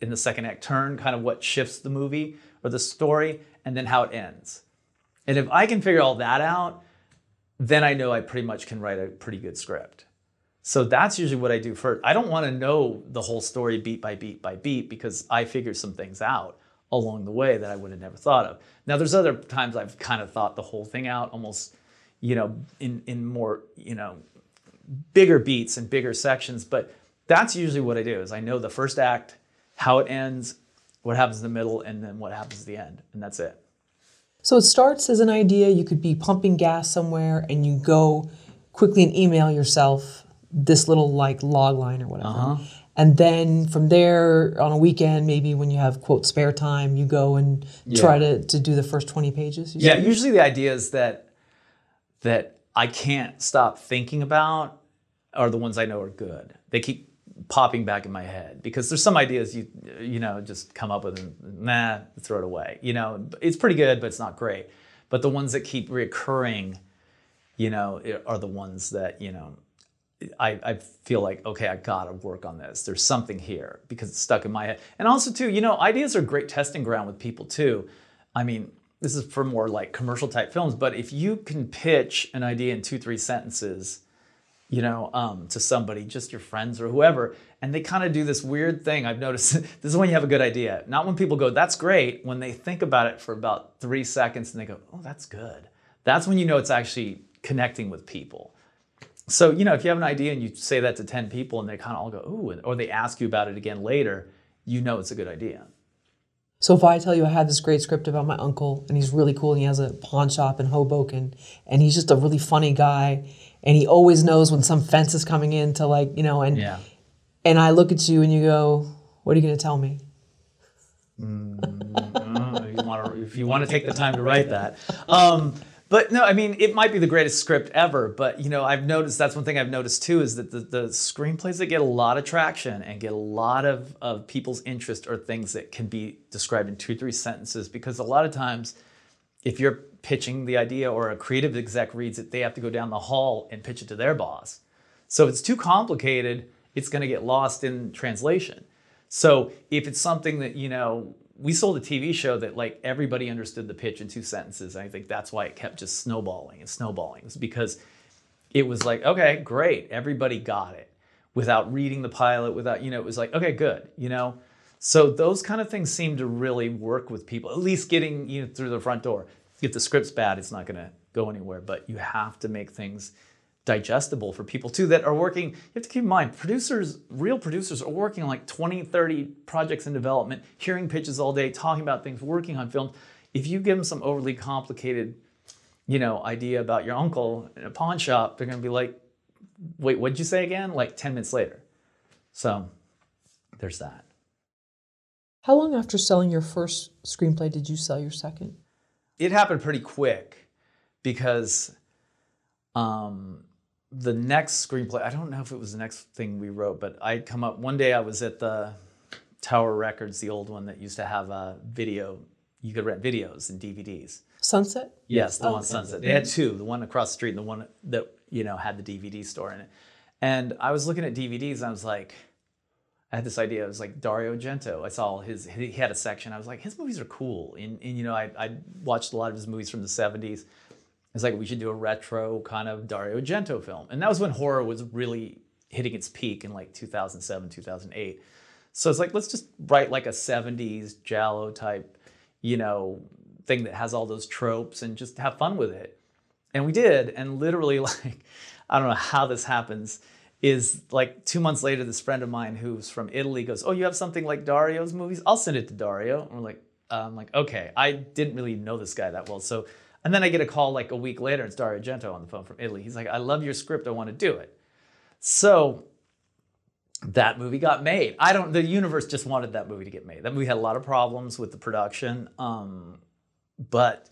in the second act turn, kind of what shifts the movie or the story, and then how it ends. And if I can figure all that out, then I know I pretty much can write a pretty good script. So that's usually what I do first. I don't want to know the whole story beat by beat by beat because I figure some things out along the way that I would have never thought of. Now, there's other times I've kind of thought the whole thing out, almost, you know, in in more, you know, bigger beats and bigger sections. But that's usually what I do. Is I know the first act, how it ends, what happens in the middle, and then what happens at the end, and that's it. So it starts as an idea. You could be pumping gas somewhere, and you go quickly and email yourself this little like log line or whatever. Uh-huh. And then from there, on a weekend, maybe when you have quote spare time, you go and yeah. try to, to do the first 20 pages. Yeah, say? usually the idea is that that I can't stop thinking about are the ones I know are good. They keep popping back in my head because there's some ideas you you know just come up with and nah throw it away. You know, it's pretty good, but it's not great. But the ones that keep reoccurring you know, are the ones that you know I, I, feel like okay i gotta work on this. There's something here because it's stuck in my head. And also too you know ideas are great testing ground with people too. I mean this is for more like commercial type films but if you can pitch an idea in two three sentences you know um, to somebody just your friends or whoever and they kind of do this weird thing. I've noticed this is when you have a good idea. Not when people go that's great when they think about it for about three seconds and they go oh that's good. That's when you know it's actually connecting with people so, you know, if you have an idea and you say that to 10 people and they kind of all go, ooh, or they ask you about it again later, you know it's a good idea. So if I tell you I had this great script about my uncle and he's really cool and he has a pawn shop in Hoboken and he's just a really funny guy and he always knows when some fence is coming in to like, you know, and yeah. and I look at you and you go, what are you going to tell me? Mm, if, you want to, if you want to take the time to write that. Um, But no, I mean, it might be the greatest script ever, but you know, I've noticed that's one thing I've noticed too is that the, the screenplays that get a lot of traction and get a lot of, of people's interest are things that can be described in two, three sentences because a lot of times if you're pitching the idea or a creative exec reads it, they have to go down the hall and pitch it to their boss. So if it's too complicated, it's going to get lost in translation. So if it's something that, you know, we sold a TV show that like everybody understood the pitch in two sentences. I think that's why it kept just snowballing and snowballing. It's because it was like, okay, great, everybody got it without reading the pilot, without, you know, it was like, okay, good, you know. So those kind of things seem to really work with people, at least getting you know, through the front door. If the script's bad, it's not going to go anywhere, but you have to make things digestible for people too that are working. You have to keep in mind producers real producers are working on like 20 30 projects in development hearing pitches all day talking about things working on films. If you give them some overly complicated you know idea about your uncle in a pawn shop they're going to be like wait what'd you say again? Like 10 minutes later. So there's that. How long after selling your first screenplay did you sell your second? It happened pretty quick because um, the next screenplay, I don't know if it was the next thing we wrote, but I'd come up one day I was at the Tower Records, the old one that used to have a video, you could rent videos and DVDs. Sunset? Yes, the oh, one Sunset. They had two, the one across the street and the one that, you know, had the DVD store in it. And I was looking at DVDs and I was like, I had this idea. It was like Dario Argento. I saw his, he had a section. I was like, his movies are cool. And, and you know, I, I watched a lot of his movies from the 70s. It's like we should do a retro kind of Dario Argento film. And that was when horror was really hitting its peak in like 2007, 2008. So it's like, let's just write like a 70s Giallo type, you know, thing that has all those tropes and just have fun with it. And we did. And literally, like, I don't know how this happens, is like two months later, this friend of mine who's from Italy goes, Oh, you have something like Dario's movies? I'll send it to Dario. And we're like, I'm like, okay, I didn't really know this guy that well. So and then I get a call like a week later, it's Dario Argento on the phone from Italy. He's like, I love your script, I want to do it. So that movie got made. I don't, the universe just wanted that movie to get made. That movie had a lot of problems with the production, um, but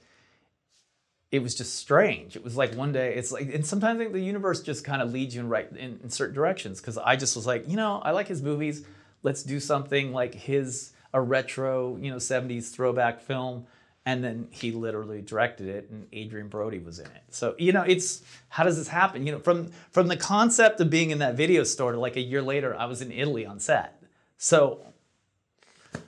it was just strange. It was like one day, it's like, and sometimes the universe just kind of leads you in right in, in certain directions. Because I just was like, you know, I like his movies. Let's do something like his a retro, you know, 70s throwback film and then he literally directed it and adrien brody was in it. So you know it's how does this happen? You know from from the concept of being in that video store to like a year later i was in italy on set. So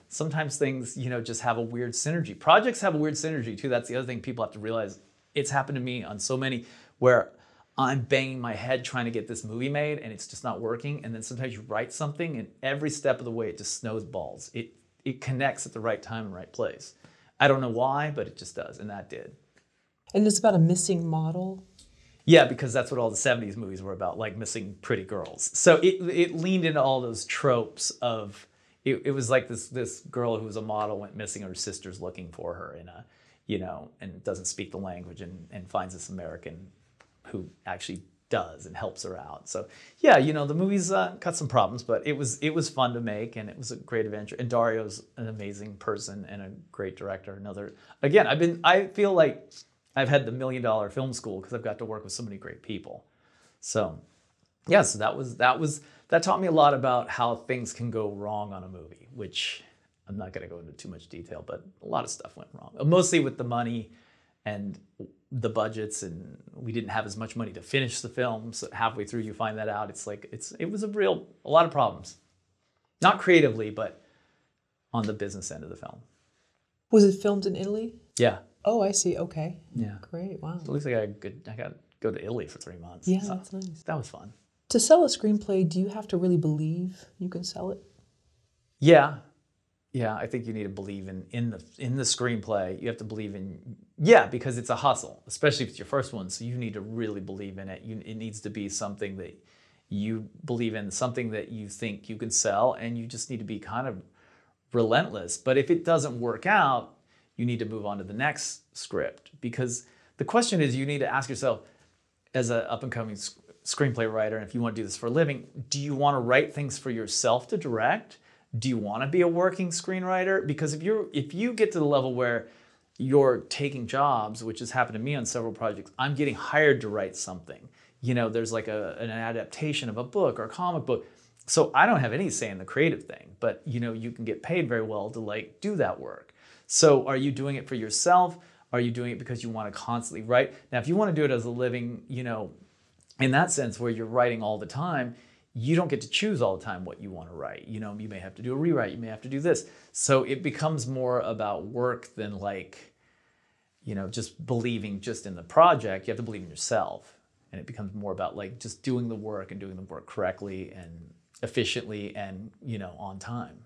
sometimes things you know just have a weird synergy. Projects have a weird synergy too. That's the other thing people have to realize. It's happened to me on so many where i'm banging my head trying to get this movie made and it's just not working. And then sometimes you write something and every step of the way it just snowballs it it connects at the right time and right place I don't know why, but it just does, and that did. And it's about a missing model. Yeah, because that's what all the '70s movies were about, like missing pretty girls. So it it leaned into all those tropes of it, it was like this this girl who was a model went missing, her sister's looking for her in a, you know, and doesn't speak the language and and finds this American who actually does and helps her out. So yeah, you know the movie's uh, got some problems, but it was it was fun to make and it was a great adventure. And Dario's an amazing person and a great director. Another again, I've been I feel like I've had the million dollar film school because I've got to work with so many great people. So yeah, so that was that was that taught me a lot about how things can go wrong on a movie, which I'm not going to go into too much detail, but a lot of stuff went wrong. Mostly with the money and the budgets and we didn't have as much money to finish the film so halfway through you find that out it's like it's it was a real a lot of problems. Not creatively but on the business end of the film. Was it filmed in italy? Yeah. Oh i see. Okay. Yeah. Great. Wow. At least i got good i got to go to italy for three months. Yeah so that's nice. that was fun. To sell a screenplay do you have to really believe you can sell it? Yeah yeah, I think you need to believe in in the in the screenplay. You have to believe in yeah, because it's a hustle, especially if it's your first one. So you need to really believe in it. You, it needs to be something that you believe in, something that you think you can sell, and you just need to be kind of relentless. But if it doesn't work out, you need to move on to the next script because the question is you need to ask yourself as an up and coming screenplay writer, and if you want to do this for a living, do you want to write things for yourself to direct? Do you want to be a working screenwriter? Because if you're if you get to the level where you're taking jobs, which has happened to me on several projects. I'm getting hired to write something. You know, there's like a, an adaptation of a book or a comic book. So I don't have any say in the creative thing, but you know, you can get paid very well to like do that work. So are you doing it for yourself? Are you doing it because you want to constantly write? Now, if you want to do it as a living, you know, in that sense where you're writing all the time, you don't get to choose all the time what you want to write. You know, you may have to do a rewrite, you may have to do this. So it becomes more about work than like, you know, just believing just in the project. You have to believe in yourself. And it becomes more about like just doing the work and doing the work correctly and efficiently and, you know, on time.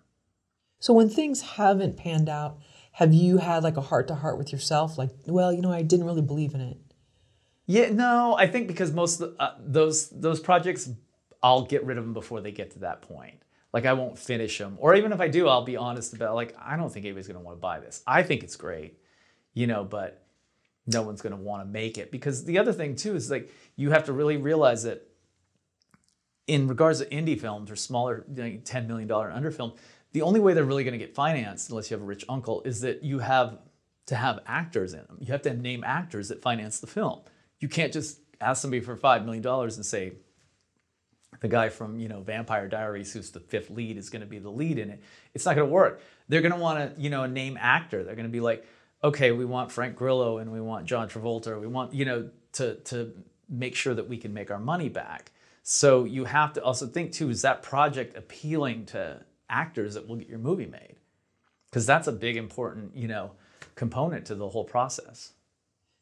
So when things haven't panned out, have you had like a heart to heart with yourself? Like, well, you know, I didn't really believe in it. Yeah, no, I think because most of the, uh, those those projects I'll get rid of them before they get to that point. Like I won't finish them, or even if I do, I'll be honest about like I don't think anybody's gonna want to buy this. I think it's great, you know, but no one's gonna want to make it because the other thing too is like you have to really realize that in regards to indie films or smaller, you know, ten million dollar under film, the only way they're really gonna get financed, unless you have a rich uncle, is that you have to have actors in them. You have to name actors that finance the film. You can't just ask somebody for five million dollars and say the guy from you know Vampire Diaries, who's the fifth lead, is going to be the lead in it. It's not going to work. They're going to want to you know name actor. They're going to be like, okay, we want Frank Grillo and we want John Travolta. We want you know to to make sure that we can make our money back. So you have to also think too: is that project appealing to actors that will get your movie made? Because that's a big important you know component to the whole process.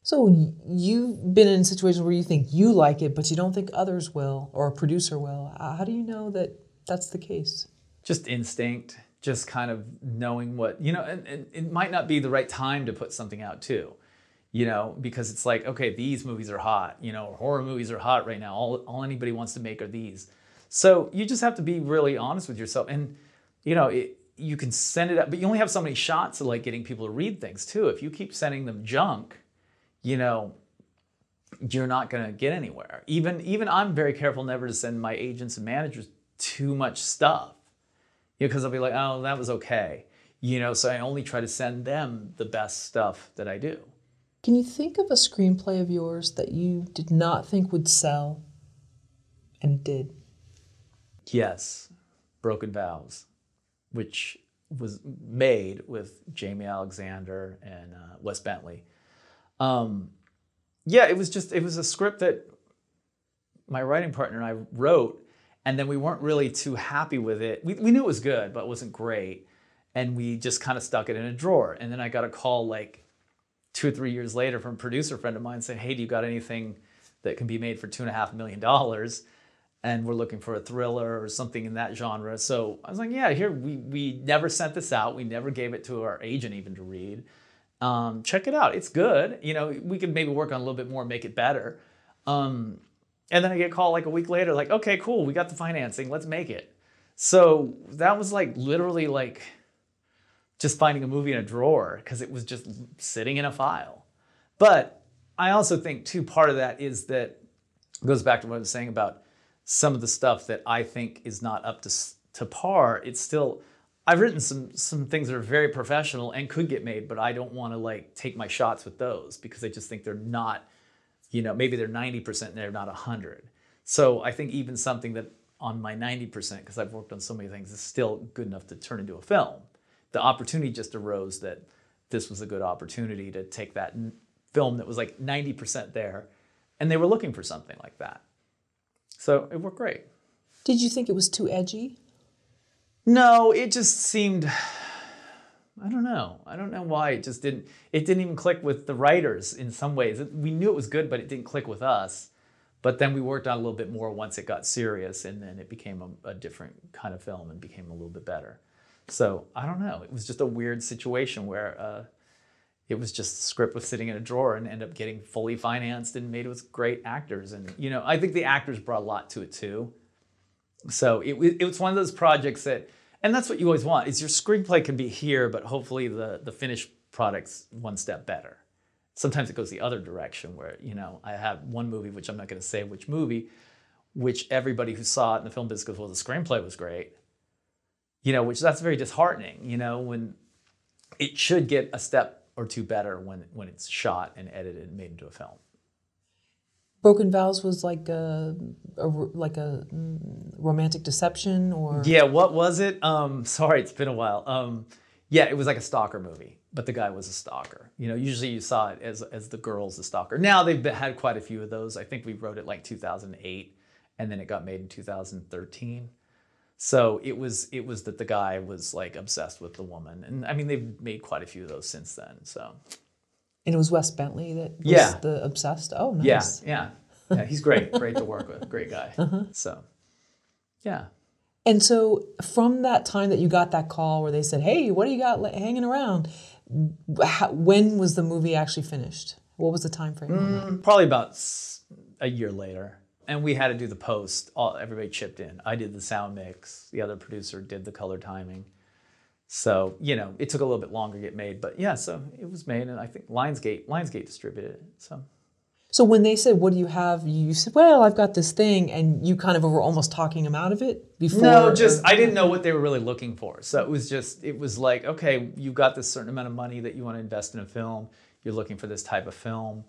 So you've been in situations where you think you like it, but you don't think others will, or a producer will. Uh, how do you know that that's the case? Just instinct, just kind of knowing what you know, and, and it might not be the right time to put something out too, you know, because it's like okay, these movies are hot, you know, horror movies are hot right now. All all anybody wants to make are these. So you just have to be really honest with yourself, and you know, it, you can send it out, but you only have so many shots of like getting people to read things too. If you keep sending them junk you know, you're not going to get anywhere. Even even I'm very careful never to send my agents and managers too much stuff. You know, because I'll be like, oh, that was okay. You know, so I only try to send them the best stuff that I do. Can you think of a screenplay of yours that you did not think would sell and it did? Yes, Broken Vows, which was made with Jaimie Alexander and uh, Wes Bentley um, yeah, it was just it was a script that my writing partner and I wrote, and then we weren't really too happy with it. We, we knew it was good, but it wasn't great, and we just kind of stuck it in a drawer. And then I got a call like two or three years later from a producer friend of mine saying, "Hey, do you got anything that can be made for two and a half million dollars?" And we're looking for a thriller or something in that genre. So I was like, "Yeah, here we we never sent this out. We never gave it to our agent even to read." Um, check it out. It's good. You know, we could maybe work on a little bit more, make it better. Um, and then I get called like a week later, like, okay, cool, we got the financing, let's make it. So that was like literally like just finding a movie in a drawer because it was just sitting in a file. But I also think too, part of that is that goes back to what I was saying about some of the stuff that I think is not up to to par. It's still I've written some some things that are very professional and could get made, but I don't want to like take my shots with those because I just think they're not, you know, maybe they're 90% and they're not 100. So I think even something that on my 90%, because I've worked on so many things, is still good enough to turn into a film. The opportunity just arose that this was a good opportunity to take that film that was like 90% there, and they were looking for something like that. So it worked great. Did you think it was too edgy? No, it just seemed I don't know. I don't know why it just didn't it didn't even click with the writers in some ways. We knew it was good, but it didn't click with us. But then we worked on a little bit more once it got serious and then it became a, a different kind of film and became a little bit better. So I don't know. It was just a weird situation where uh, it was just the script was sitting in a drawer and ended up getting fully financed and made with great actors. And you know, I think the actors brought a lot to it too. So it, it was one of those projects that and that's what you always want is your screenplay can be here but hopefully the the finished product's one step better sometimes it goes the other direction where you know i have one movie which i'm not going to say which movie which everybody who saw it in the film business goes well the screenplay was great you know which that's very disheartening you know when it should get a step or two better when when it's shot and edited and made into a film. Broken Vows was like a, a like a mm, romantic deception, or Yeah, what was it? Um, sorry, it's been a while. Um, yeah, it was like a stalker movie, but the guy was a stalker. You know, usually you saw it as as the girl's the stalker. Now they've been, had quite a few of those. I think we wrote it like 2008, and then it got made in 2013. So it was it was that the guy was like obsessed with the woman, and I mean they've made quite a few of those since then. So and it was Wes Bentley that was Yeah. the obsessed. Oh, nice. yeah, yeah, yeah. He's great, great to work with, great guy. Uh-huh. So yeah. And so, from that time that you got that call where they said, "Hey, what do you got hanging around?" How, when was the movie actually finished? What was the time frame? that? Mm, probably about a year later and we had to do the post all everybody chipped in i did the sound mix the other producer did the color timing so you know it took a little bit longer to get made but yeah so it was made and i think lionsgate lionsgate distributed it so. So when they said, "What do you have?" you said, "Well, I've got this thing," and you kind of were almost talking them out of it before. no just i didn't know what they were really looking for. So it was just it was like okay you've got this certain amount of money that you want to invest in a film. You're looking for this type of film.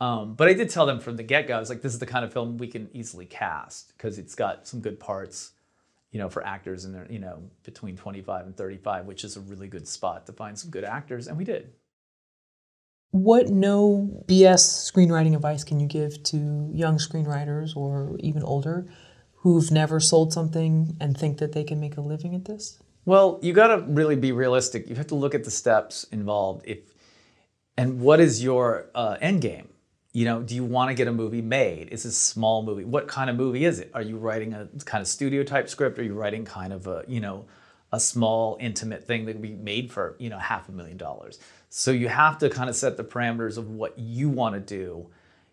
Um, but i did tell them from the get-go i was like this is the kind of film we can easily cast because it's got some good parts you know for actors in their you know between 25 and 35 which is a really good spot to find some good actors and we did What no BS screenwriting advice can you give to young screenwriters or even older who've never sold something and think that they can make a living at this? Well, you got to really be realistic. You have to look at the steps involved. If and what is your uh, end game? You know, do you want to get a movie made? Is this a small movie? What kind of movie is it? Are you writing a kind of studio type script? Are you writing kind of a you know a small intimate thing that can be made for you know half a million dollars? So you have to kind of set the parameters of what you want to do,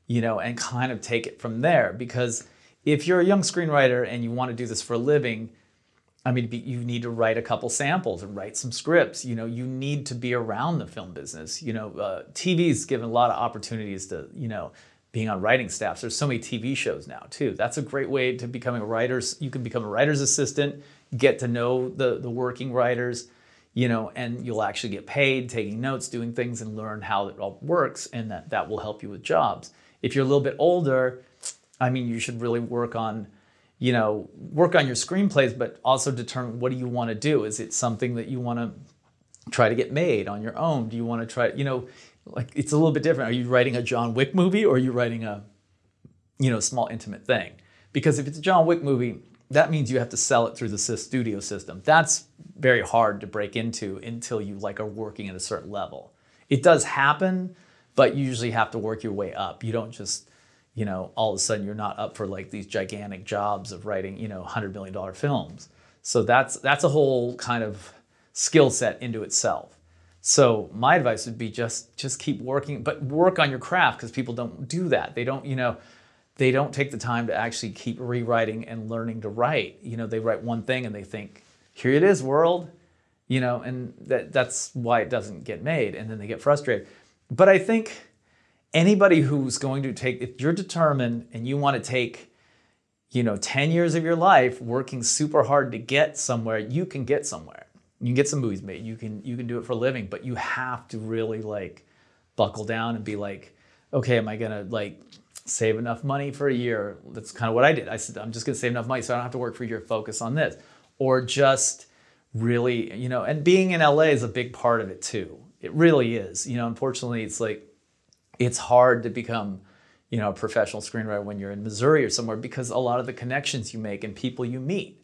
you know, and kind of take it from there. Because if you're a young screenwriter and you want to do this for a living, I mean, you need to write a couple samples and write some scripts. You know, you need to be around the film business. You know, uh, TV's given a lot of opportunities to, you know, being on writing staffs. There's so many TV shows now too. That's a great way to becoming a writer's. You can become a writer's assistant, get to know the the working writers, you know, and you'll actually get paid taking notes, doing things, and learn how it all works, and that that will help you with jobs. If you're a little bit older, I mean, you should really work on you know, work on your screenplays, but also determine what do you want to do? Is it something that you want to try to get made on your own? Do you want to try, you know, like it's a little bit different. Are you writing a John Wick movie or are you writing a, you know, small intimate thing? Because if it's a John Wick movie, that means you have to sell it through the studio system. That's very hard to break into until you like are working at a certain level. It does happen, but you usually have to work your way up. You don't just you know, all of a sudden you're not up for like these gigantic jobs of writing, you know, hundred million dollar films. So that's that's a whole kind of skill set into itself. So my advice would be just just keep working, but work on your craft because people don't do that. They don't, you know, they don't take the time to actually keep rewriting and learning to write. You know, they write one thing and they think, here it is, world, you know, and that that's why it doesn't get made, and then they get frustrated. But I think anybody who's going to take if you're determined and you want to take you know 10 years of your life working super hard to get somewhere you can get somewhere. You can get some movies made you can you can do it for a living but you have to really like buckle down and be like okay am i to like save enough money for a year? That's kind of what i did. I said i'm just to save enough money so i don't have to work for a year focus on this. Or just really you know and being in la is a big part of it too. It really is. You know unfortunately it's like it's hard to become you know a professional screenwriter when you're in missouri or somewhere because a lot of the connections you make and people you meet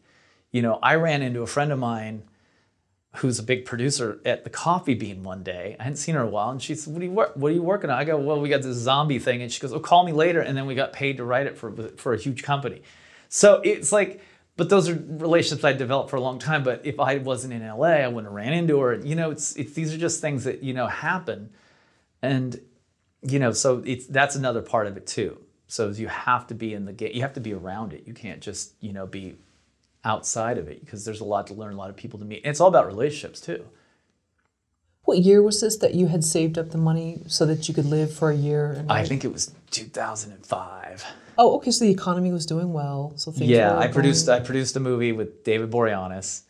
you know i ran into a friend of mine who's a big producer at the coffee bean one day i hadn't seen her in a while and she said what are you, what are you working on i go well we got this zombie thing and she goes oh call me later and then we got paid to write it for, for a huge company so it's like but those are relationships I developed for a long time. But if I wasn't in LA, I wouldn't have ran into her. You know, it's, it's these are just things that you know happen, and you know, so it's that's another part of it too. So you have to be in the game. You have to be around it. You can't just you know be outside of it because there's a lot to learn, a lot of people to meet. And it's all about relationships too. What year was this that you had saved up the money so that you could live for a year? And I think it was 2005. Oh, okay. So the economy was doing well. So things Yeah, I produced going- I produced a movie with David Boreanaz,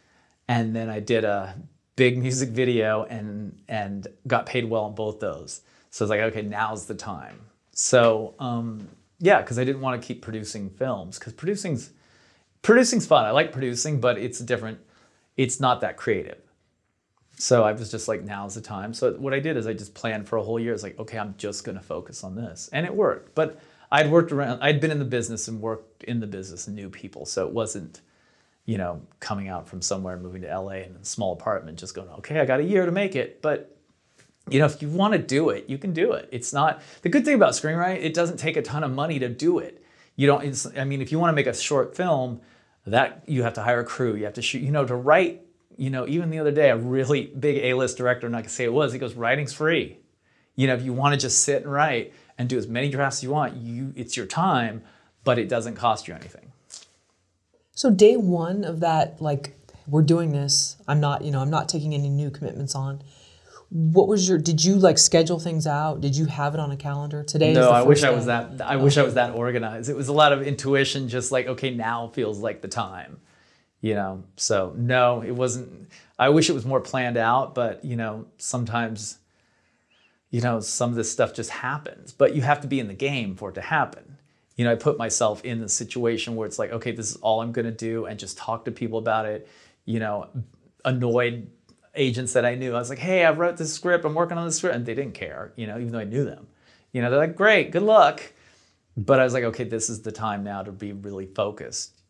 and then I did a big music video and and got paid well on both those. So it's like, okay, now's the time. So um, yeah, because I didn't want to keep producing films because producing's producing's fun. I like producing, but it's different. It's not that creative. So I was just like, now's the time. So what I did is I just planned for a whole year. It's like, okay, I'm just going to focus on this, and it worked. But I'd worked around. I'd been in the business and worked in the business and knew people, so it wasn't, you know, coming out from somewhere, moving to LA in a small apartment, just going, okay, I got a year to make it. But you know, if you want to do it, you can do it. It's not the good thing about screenwriting. It doesn't take a ton of money to do it. You don't. I mean, if you want to make a short film, that you have to hire a crew. You have to shoot. You know, to write. You know, even the other day, a really big A-list director, I'm not gonna say it was. He goes, "Writing's free." You know, if you want to just sit and write and do as many drafts as you want, you it's your time, but it doesn't cost you anything. So day one of that, like we're doing this. I'm not, you know, I'm not taking any new commitments on. What was your? Did you like schedule things out? Did you have it on a calendar today? No, I wish first I was that. I wish I was that organized. It was a lot of intuition, just like okay, now feels like the time, you know. So no, it wasn't. I wish it was more planned out, but you know, sometimes, you know, some of this stuff just happens. But you have to be in the game for it to happen. You know, I put myself in the situation where it's like, okay, this is all I'm going to do, and just talk to people about it. You know, annoyed agents that I knew. I was like, hey, I wrote this script. I'm working on this script, and they didn't care. You know, even though I knew them. You know, they're like, great, good luck. But I was like, okay, this is the time now to be really focused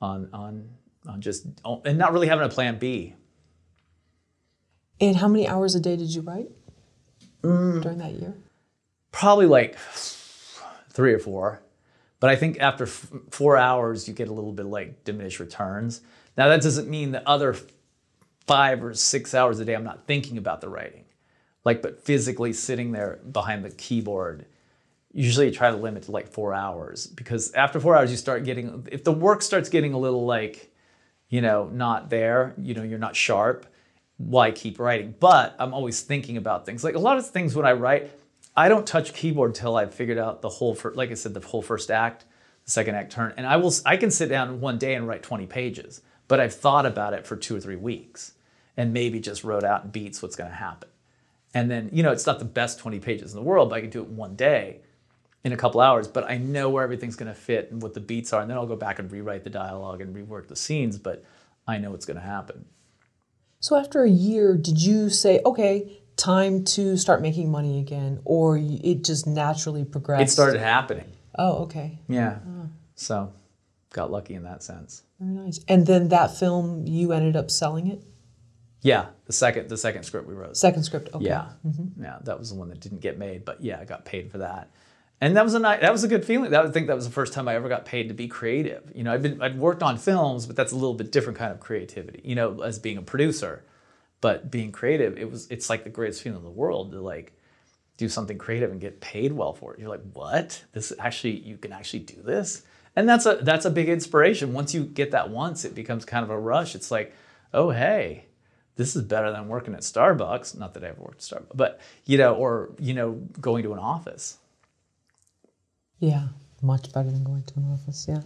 on on on just and not really having a plan B. And how many hours a day did you write Mm. during that year? Probably like three or four. But I think after f- four hours, you get a little bit like diminished returns. Now that doesn't mean the other five or six hours a day I'm not thinking about the writing. Like, but physically sitting there behind the keyboard, usually you try to limit to like four hours because after four hours you start getting if the work starts getting a little like, you know, not there, you know, you're not sharp. Why keep writing? But I'm always thinking about things. Like a lot of things when I write, I don't touch keyboard till I've figured out the whole, fir- like I said, the whole first act, the second act turn, and I will, I can sit down one day and write 20 pages, but I've thought about it for two or three weeks, and maybe just wrote out in beats what's going to happen, and then you know it's not the best 20 pages in the world, but I can do it one day, in a couple hours, but I know where everything's going to fit and what the beats are, and then I'll go back and rewrite the dialogue and rework the scenes, but I know what's going to happen. So after a year, did you say, okay, time to start making money again, or it just naturally progressed? It started happening. Oh, okay, Yeah. Ah. So got lucky in that sense. very nice. And then that film, you ended up selling it. Yeah, the second the second script we wrote. Second script. Okay. Yeah, mm-hmm. yeah, that was the one that didn't get made, but yeah, I got paid for that, and that was a nice, that was a good feeling. That I think that was the first time I ever got paid to be creative. You know, I've been I'd worked on films, but that's a little bit different kind of creativity. You know, as being a producer, but being creative, it was it's like the greatest feeling in the world to like do something creative and get paid well for it. You're like, what? This actually you can actually do this, and that's a that's a big inspiration. Once you get that once, it becomes kind of a rush. It's like, oh hey, this is better than working at Starbucks. Not that I ever worked at Starbucks, but you know, or you know, going to an office. Yeah, much better than going to an office. Yeah.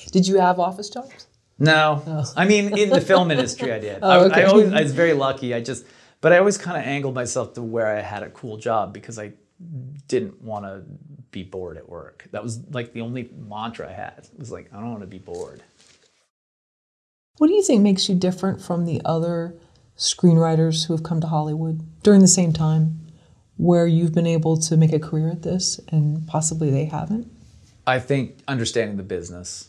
did you have office jobs? No, oh. I mean in the film industry, I did. Oh, I, okay. I always, I was very lucky. I just, but I always kind of angled myself to where I had a cool job because I didn't want to be bored at work. That was like the only mantra I had. It was like I don't want to be bored. What do you think makes you different from the other screenwriters who have come to Hollywood during the same time, where you've been able to make a career at this and possibly they haven't? I think understanding the business,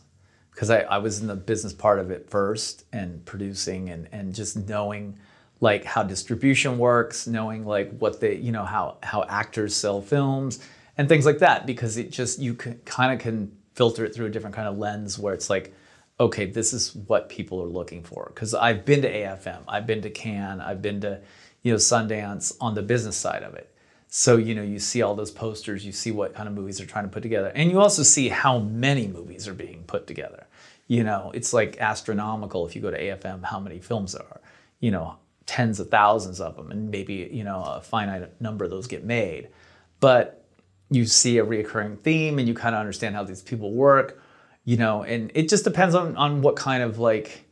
because I, I was in the business part of it first and producing and, and just knowing like how distribution works, knowing like what they, you know, how, how actors sell films and things like that, because it just, you kind of can filter it through a different kind of lens where it's like, okay, this is what people are looking for. Because I've been to AFM, I've been to Cannes, I've been to, you know, Sundance on the business side of it. So, you know, you see all those posters, you see what kind of movies they're trying to put together. And you also see how many movies are being put together. You know, it's like astronomical if you go to AFM how many films there are. You know, tens of thousands of them, and maybe, you know, a finite number of those get made. But you see a reoccurring theme and you kind of understand how these people work, you know, and it just depends on, on what kind of like,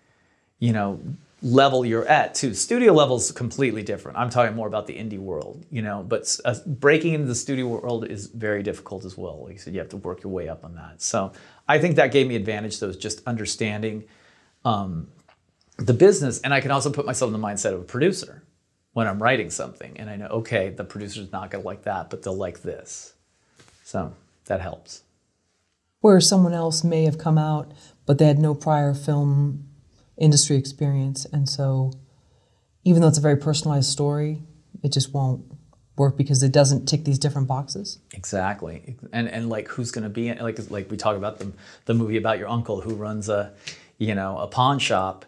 you know, level you're at too. Studio level is completely different. I'm talking more about the indie world, you know. But uh, breaking into the studio world is very difficult as well. Like you said, you have to work your way up on that. So I think that gave me advantage. Though just understanding um, the business, and I can also put myself in the mindset of a producer when I'm writing something, and I know okay, the producer's not going to like that, but they'll like this. So that helps. Where someone else may have come out, but they had no prior film industry experience. And so, even though it's a very personalized story, it just won't work because it doesn't tick these different boxes. Exactly. And and like who's going to be like like we talk about the the movie about your uncle who runs a you know a pawn shop.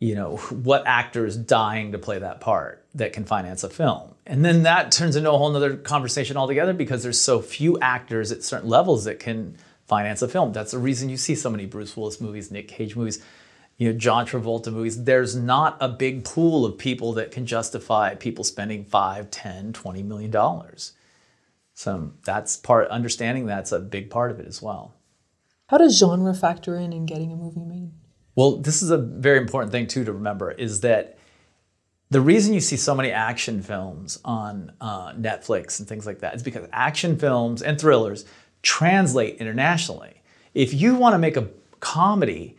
You know what actor is dying to play that part that can finance a film, and then that turns into a whole other conversation altogether because there's so few actors at certain levels that can finance a film. That's the reason you see so many Bruce Willis movies, Nick Cage movies you know, John Travolta movies, there's not a big pool of people that can justify people spending 5, 10, 20 million dollars. So that's part understanding that's a big part of it as well. How does genre factor in in getting a movie made? Well, this is a very important thing too to remember is that the reason you see so many action films on uh, Netflix and things like that is because action films and thrillers translate internationally. If you want to make a comedy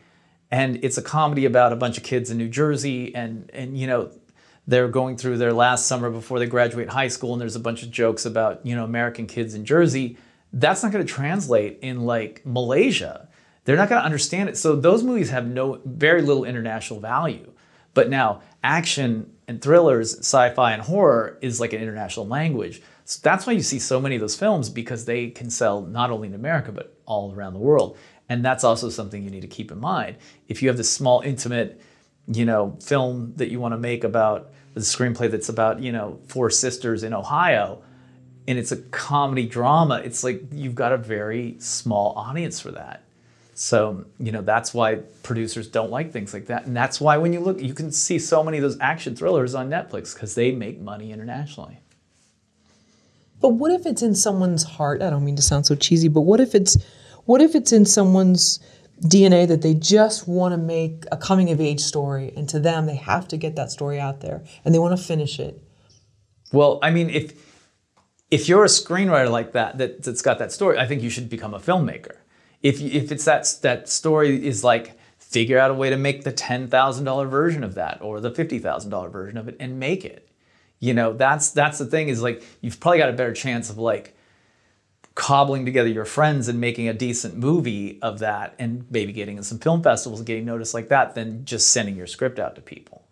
and it's a comedy about a bunch of kids in New Jersey, and and you know they're going through their last summer before they graduate high school, and there's a bunch of jokes about you know American kids in Jersey. That's not going to translate in like Malaysia. They're not going to understand it. So those movies have no very little international value. But now action and thrillers, sci-fi and horror is like an international language. So that's why you see so many of those films because they can sell not only in America but all around the world. And that's also something you need to keep in mind. If you have this small, intimate, you know, film that you want to make about the screenplay that's about, you know, four sisters in Ohio, and it's a comedy drama, it's like you've got a very small audience for that. So, you know, that's why producers don't like things like that. And that's why when you look, you can see so many of those action thrillers on Netflix because they make money internationally. But what if it's in someone's heart? I don't mean to sound so cheesy, but what if it's what if it's in someone's DNA that they just want to make a coming of age story, and to them, they have to get that story out there and they want to finish it? Well, I mean, if if you're a screenwriter like that, that that's got that story, I think you should become a filmmaker. If if it's that that story is like figure out a way to make the ten thousand dollar version of that or the fifty thousand dollar version of it and make it. You know, that's that's the thing is like you've probably got a better chance of like cobbling together your friends and making a decent movie of that and maybe getting in some film festivals and getting noticed like that than just sending your script out to people.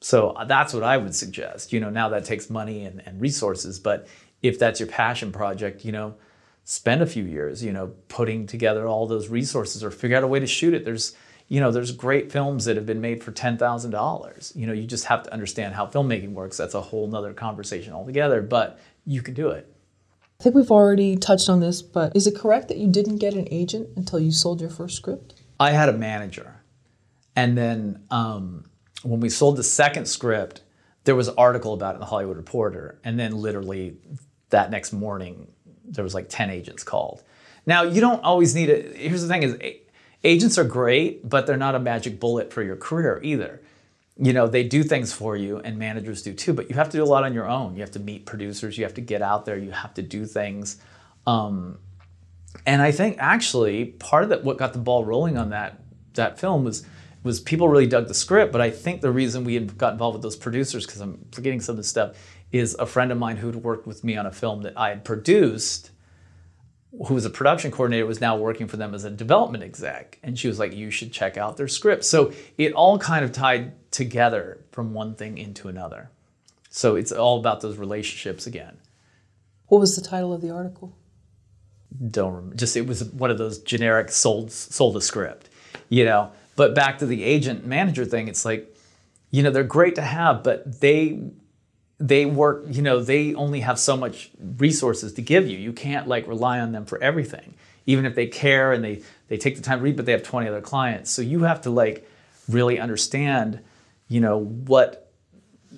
So uh, that's what I would suggest. You know, now that takes money and, and resources, but if that's your passion project, you know, spend a few years, you know, putting together all those resources or figure out a way to shoot it. There's, you know, there's great films that have been made for $10,000. You know, you just have to understand how filmmaking works. That's a whole nother conversation altogether, but you can do it. I think we've already touched on this, but is it correct that you didn't get an agent until you sold your first script? I had a manager. And then um, when we sold the second script, there was an article about it in the Hollywood Reporter. And then literally that next morning, there was like 10 agents called. Now, you don't always need it. Here's the thing is agents are great, but they're not a magic bullet for your career either you know they do things for you and managers do too but you have to do a lot on your own you have to meet producers you have to get out there you have to do things um, and i think actually part of that what got the ball rolling on that that film was was people really dug the script but i think the reason we got involved with those producers because i'm forgetting some of the stuff is a friend of mine who'd worked with me on a film that i had produced who was a production coordinator was now working for them as a development exec. And she was like you should check out their script. So it all kind of tied together from one thing into another. So it's all about those relationships again. What was the title of the article? Don't remember just it was one of those generic sold sold a script you know? But back to the agent manager thing it's like you know they're great to have but they they work, you know, they only have so much resources to give you. You can't like rely on them for everything. Even if they care and they they take the time to read, but they have 20 other clients. So you have to like really understand, you know, what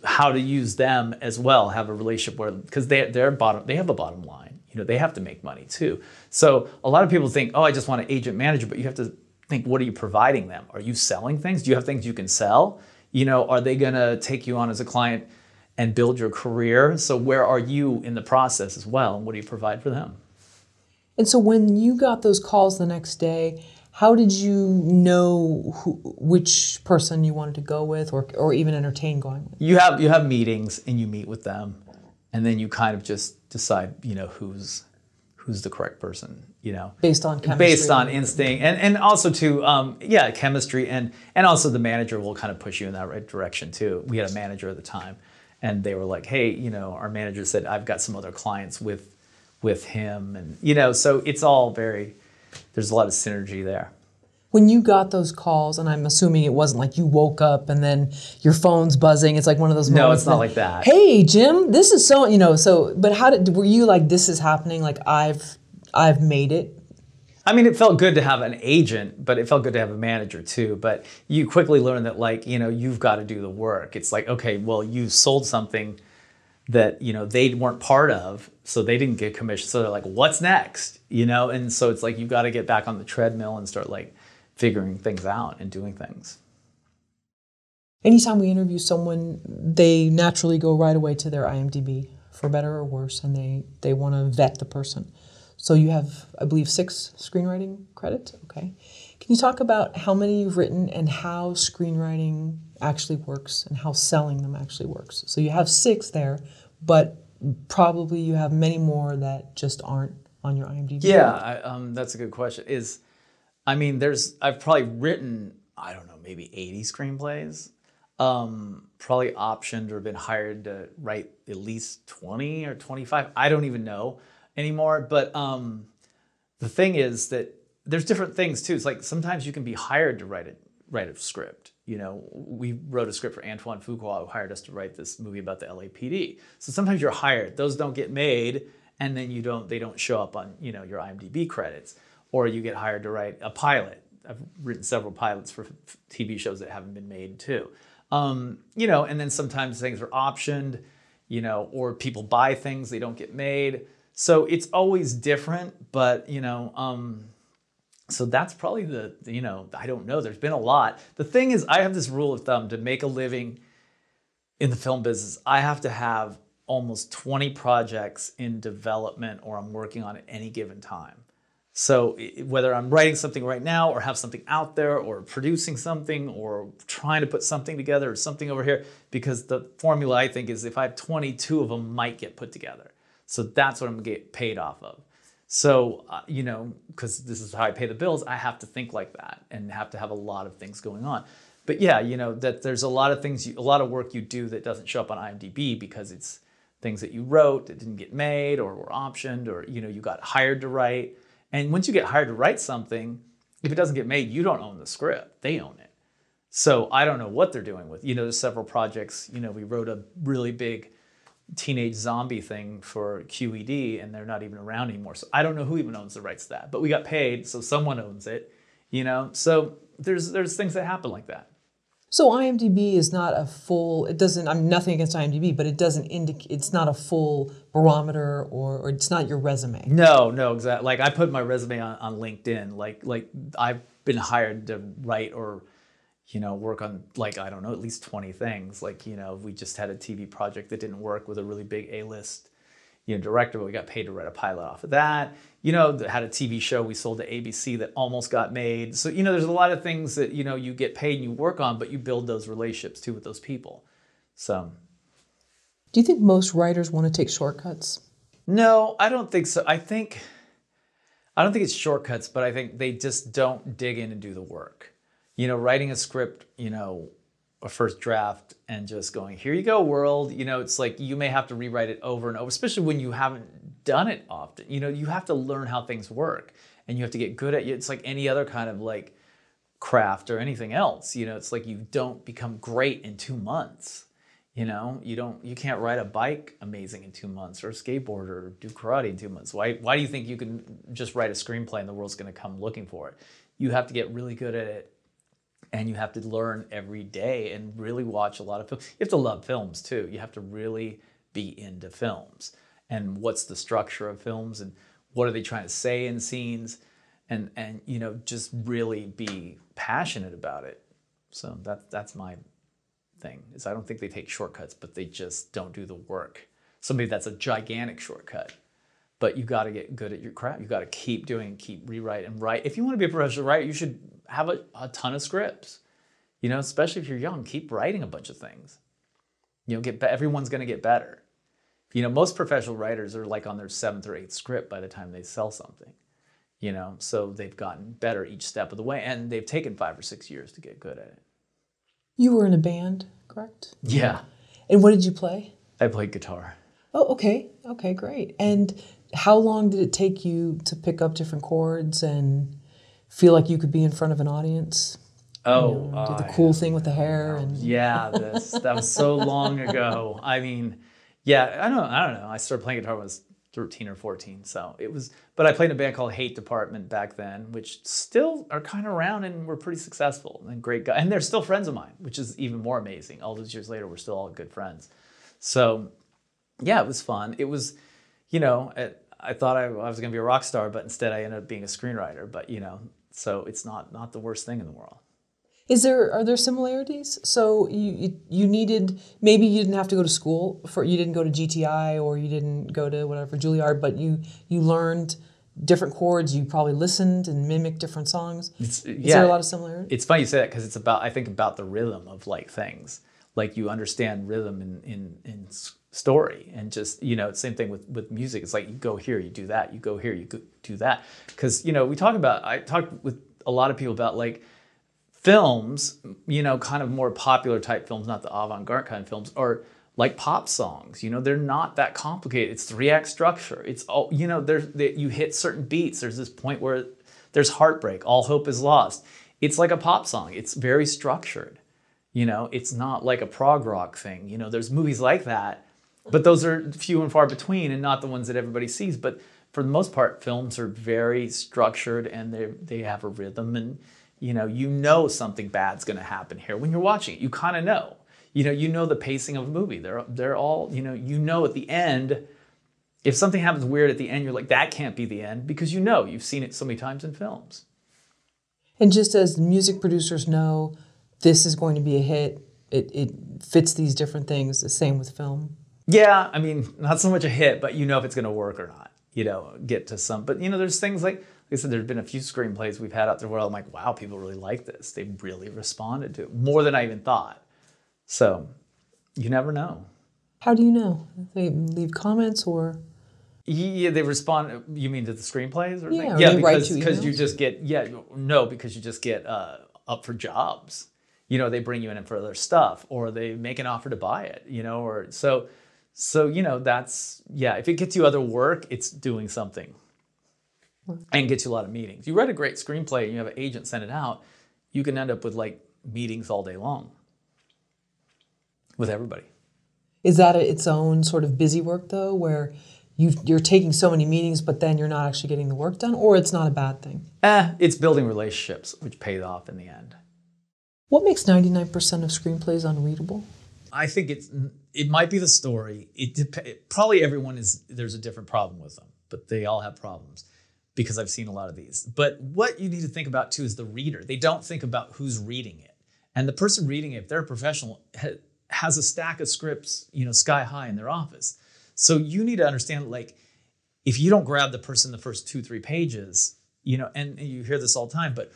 how to use them as well, have a relationship where because they they're bottom they have a bottom line. You know, they have to make money too. So a lot of people think, oh, I just want an agent manager, but you have to think, what are you providing them? Are you selling things? Do you have things you can sell? You know, are they to take you on as a client and build your career? So where are you in the process as well? And what do you provide for them? And so when you got those calls the next day, how did you know who, which person you wanted to go with or, or even entertain going with? You have you have meetings and you meet with them and then you kind of just decide, you know, who's who's the correct person, you know, based on chemistry. based on instinct, and and also to um, yeah, chemistry, and and also the manager will kind of push you in that right direction too. We had a manager at the time, and they were like, hey, you know, our manager said I've got some other clients with with him, and you know, so it's all very there's a lot of synergy there when you got those calls, and I'm assuming it wasn't like you woke up and then your phone's buzzing. It's like one of those. No, it's not that, like that. Hey, Jim, this is so you know. So, but how did were you like? This is happening. Like I've I've made it. I mean, it felt good to have an agent, but it felt good to have a manager too. But you quickly learn that, like, you know, you've got to do the work. It's like, okay, well, you sold something that you know they weren't part of, so they didn't get commission. So they're like, what's next? You know, and so it's like you've got to get back on the treadmill and start like figuring things out and doing things. Anytime we interview someone, they naturally go right away to their IMDb, for better or worse, and they, they want to vet the person. So you have, I believe, six screenwriting credits. Okay. Can you talk about how many you've written and how screenwriting actually works and how selling them actually works? So you have six there, but probably you have many more that just aren't on your IMDb. Yeah, I, um, that's a good question. Is I mean, there's I've probably written I don't know maybe 80 screenplays. Um, probably optioned or been hired to write at least 20 or 25. I don't even know anymore. But um, the thing is that there's different things too. It's like sometimes you can be hired to write a write a script. You know, we wrote a script for Antoine Fuqua who hired us to write this movie about the LAPD. So sometimes you're hired; those don't get made, and then you don't they don't show up on you know your IMDb credits or you get hired to write a pilot. I've written several pilots for TV shows that haven't been made too. Um, you know, and then sometimes things are optioned, you know, or people buy things they don't get made. So it's always different, but you know, um, so that's probably the you know I don't know. There's been a lot. The thing is, I have this rule of thumb to make a living in the film business. I have to have almost 20 projects in development or I'm working on at any given time. So whether I'm writing something right now or have something out there or producing something or trying to put something together or something over here, because the formula I think is if I have 22 of them might get put together. So that's what I'm gonna get paid off of. So, uh, you know, because this is how I pay the bills, I have to think like that and have to have a lot of things going on. But yeah, you know, that there's a lot of things, you, a lot of work you do that doesn't show up on IMDb because it's things that you wrote that didn't get made or were optioned or, you know, you got hired to write and once you get hired to write something, if it doesn't get made, you don't own the script. They own it. So I don't know what they're doing with. You know, there's several projects. You know, we wrote a really big teenage zombie thing for QED, and they're not even around anymore. So I don't know who even owns the rights to that. But we got paid, so someone owns it. You know, so there's there's things that happen like that. So IMDb is not a full. It doesn't. I'm nothing against IMDb, but it doesn't indicate. It's not a full barometer, or, or it's not your resume. No, no, exactly. Like I put my resume on, on LinkedIn. Like like I've been hired to write or, you know, work on like I don't know at least twenty things. Like you know, we just had a TV project that didn't work with a really big A list you know, director, but we got paid to write a pilot off of that. You know, had a TV show we sold to ABC that almost got made. So, you know, there's a lot of things that, you know, you get paid and you work on, but you build those relationships too with those people. So. Do you think most writers want to take shortcuts? No, I don't think so. I think, I don't think it's shortcuts, but I think they just don't dig in and do the work. You know, writing a script, you know, a first draft and just going, here you go, world. You know, it's like you may have to rewrite it over and over, especially when you haven't done it often. You know, you have to learn how things work and you have to get good at it. It's like any other kind of like craft or anything else. You know, it's like you don't become great in two months. You know, you don't you can't ride a bike amazing in two months or a skateboard or do karate in two months. Why why do you think you can just write a screenplay and the world's gonna come looking for it? You have to get really good at it and you have to learn every day and really watch a lot of films. You have to love films too. You have to really be into films and what's the structure of films and what are they trying to say in scenes and and you know just really be passionate about it. So that that's my thing. Is I don't think they take shortcuts, but they just don't do the work. So maybe that's a gigantic shortcut. But you got to get good at your craft. You got to keep doing, keep rewrite and write. If you want to be a professional writer, you should have a, a ton of scripts. You know, especially if you're young, keep writing a bunch of things. You know, get be- everyone's going to get better. You know, most professional writers are like on their seventh or eighth script by the time they sell something. You know, so they've gotten better each step of the way, and they've taken five or six years to get good at it. You were in a band, correct? Yeah, And what did you play? I played guitar. Oh, okay. Okay, great. And how long did it take you to pick up different chords and feel like you could be in front of an audience? Oh, Do the I- cool thing with the hair and yeah, this that was so long ago. I mean, yeah, I don't, I don't know. I started playing guitar when I was thirteen or fourteen, so it was. But I played in a band called Hate Department back then, which still are kind of around and were pretty successful and great guys. And they're still friends of mine, which is even more amazing. All those years later, we're still all good friends. So, yeah, it was fun. It was, you know, it, I thought I, I was going to be a rock star, but instead I ended up being a screenwriter. But you know, so it's not not the worst thing in the world. Is there are there similarities? So you you, needed maybe you didn't have to go to school for you didn't go to GTI or you didn't go to whatever Juilliard, but you you learned different chords. You probably listened and mimicked different songs. It's, Is yeah, there a lot of similarity? it's funny you say that because it's about I think about the rhythm of like things. Like you understand rhythm in in in story and just you know same thing with with music. It's like you go here, you do that. You go here, you go, do that. Because you know we talk about I talk with a lot of people about like films, you know, kind of more popular type films, not the avant-garde kind of films, are like pop songs. You know, they're not that complicated. It's three-act structure. It's all you know. There's they, you hit certain beats. There's this point where there's heartbreak. All hope is lost. It's like a pop song. It's very structured. You know, it's not like a prog rock thing. You know, there's movies like that, but those are few and far between, and not the ones that everybody sees. But for the most part, films are very structured and they they have a rhythm, and you know, you know something bad's going to happen here when you're watching it. You kind of know. You know, you know the pacing of a movie. They're they're all you know. You know at the end, if something happens weird at the end, you're like, that can't be the end because you know you've seen it so many times in films. And just as music producers know this is going to be a hit, it, it fits these different things. The same with film. Yeah, I mean, not so much a hit, but you know if it's going to work or not. You know, get to some. But you know, there's things like, like I said, there's been a few screenplays we've had out there where I'm like, wow, people really like this. They really responded to it more than I even thought. So, you never know. How do you know? They leave comments or Yeah, they respond. You mean to the screenplays? Or Yeah, yeah, they write because you because you just get yeah no because you just get uh, up for jobs. You know, they bring you in for other stuff, or they make an offer to buy it. You know, or so so you know that's yeah. If it gets you other work, it's doing something, and gets you a lot of meetings. You write a great screenplay, and you have an agent send it out. You can end up with like meetings all day long with everybody. is that a, its own sort of busy work though, where you you're taking so many meetings, but then you're not actually getting the work done, or it's not a bad thing? Eh, it's building relationships, which pays off in the end. What makes 99% of screenplays unreadable? I think it's it might be the story. It dep- probably everyone is there's a different problem with them, but they all have problems because I've seen a lot of these. But what you need to think about too is the reader. They don't think about who's reading it, and the person reading it, if they're a professional, ha- has a stack of scripts, you know, sky high in their office. So you need to understand like if you don't grab the person the first two three pages, you know, and you hear this all the time, but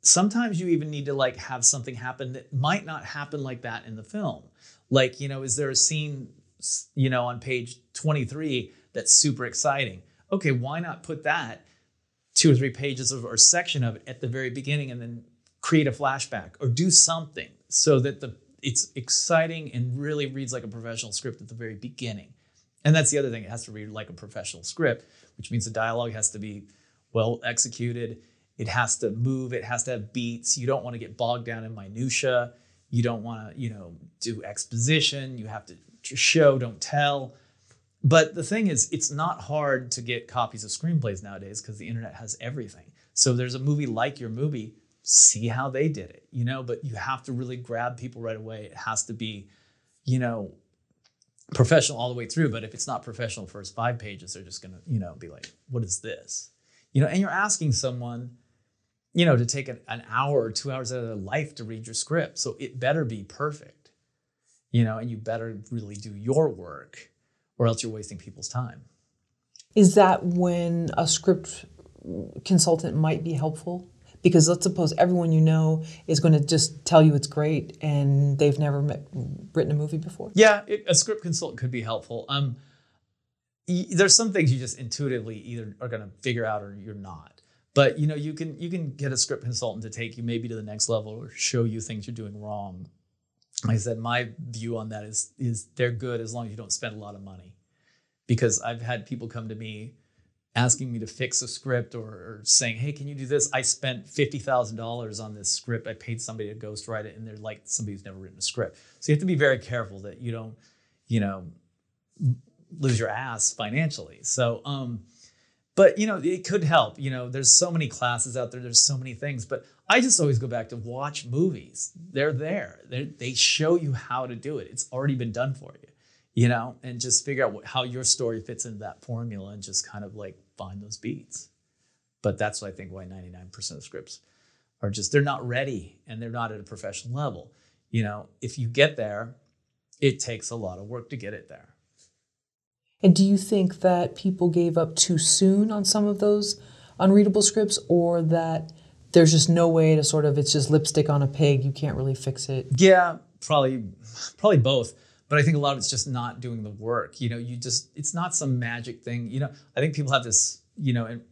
sometimes you even need to like have something happen that might not happen like that in the film like you know is there a scene you know on page 23 that's super exciting? Okay why not put that two or three pages of or section of it at the very beginning and then create a flashback or do something so that the it's exciting and really reads like a professional script at the very beginning. And that's the other thing it has to read like a professional script which means the dialogue has to be well executed. It has to move it has to have beats. You don't want to get bogged down in minutia you don't want to you know do exposition you have to show don't tell. But the thing is it's not hard to get copies of screenplays nowadays because the internet has everything. So there's a movie like your movie see how they did it you know? But you have to really grab people right away. It has to be you know professional all the way through. But if it's not professional first five pages they're just going to you know be like what is this? You know and you're asking someone you know to take an, an hour or two hours out of their life to read your script so it better be perfect you know, and you better really do your work or else you're wasting people's time. Is that when a script consultant might be helpful? Because let's suppose everyone you know is going to just tell you it's great and they've never met, written a movie before. Yeah, it, a script consultant could be helpful. Um, y- there's some things you just intuitively either are going to figure out or you're not. But you know, you can you can get a script consultant to take you maybe to the next level or show you things you're doing wrong. Like I said, my view on that is is they're good as long as you don't spend a lot of money. Because I've had people come to me asking me to fix a script or, or saying, "Hey, can you do this?" I spent fifty thousand dollars on this script. I paid somebody to ghostwrite it, and they're like somebody who's never written a script. So you have to be very careful that you don't, you know, lose your ass financially. So, um, but you know, it could help. You know, there's so many classes out there. There's so many things. But I just always go back to watch movies. They're there. They're, they show you how to do it. It's already been done for you. You know, and just figure out what, how your story fits into that formula, and just kind of like find those beats. But that's what I think why 99% of scripts are just they're not ready and they're not at a professional level. You know, if you get there, it takes a lot of work to get it there. And do you think that people gave up too soon on some of those unreadable scripts, or that there's just no way to sort of it's just lipstick on a pig, you can't really fix it? Yeah, probably, probably both. But I think a lot of it's just not doing the work. You know, you just it's not some magic thing. You know, I think people have this. You know, and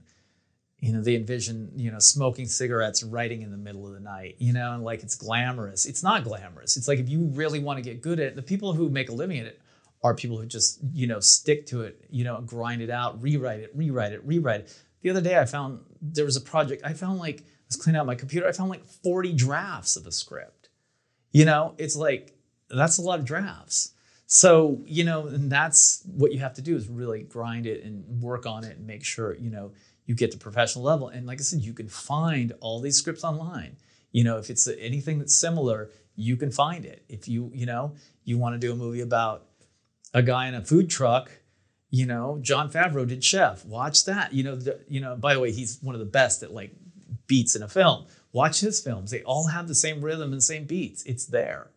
you know they envision you know smoking cigarettes writing in the middle of the night you know and like it's glamorous it's not glamorous it's like if you really want to get good at it the people who make a living at it are people who just you know stick to it you know grind it out rewrite it rewrite it rewrite it. The other day i found there was a project i found like i was cleaning out my computer i found like 40 drafts of a script. You know it's like that's a lot of drafts. So you know and that's what you have to do is really grind it and work on it and make sure you know you get to professional level. And like i said you can find all these scripts online. You know if it's anything that's similar you can find it. If you you know you want to do a movie about a guy in a food truck you know jon favreau did chef watch that you know the, you know by the way he's one of the best at like beats in a film watch his films they all have the same rhythm and same beats it's there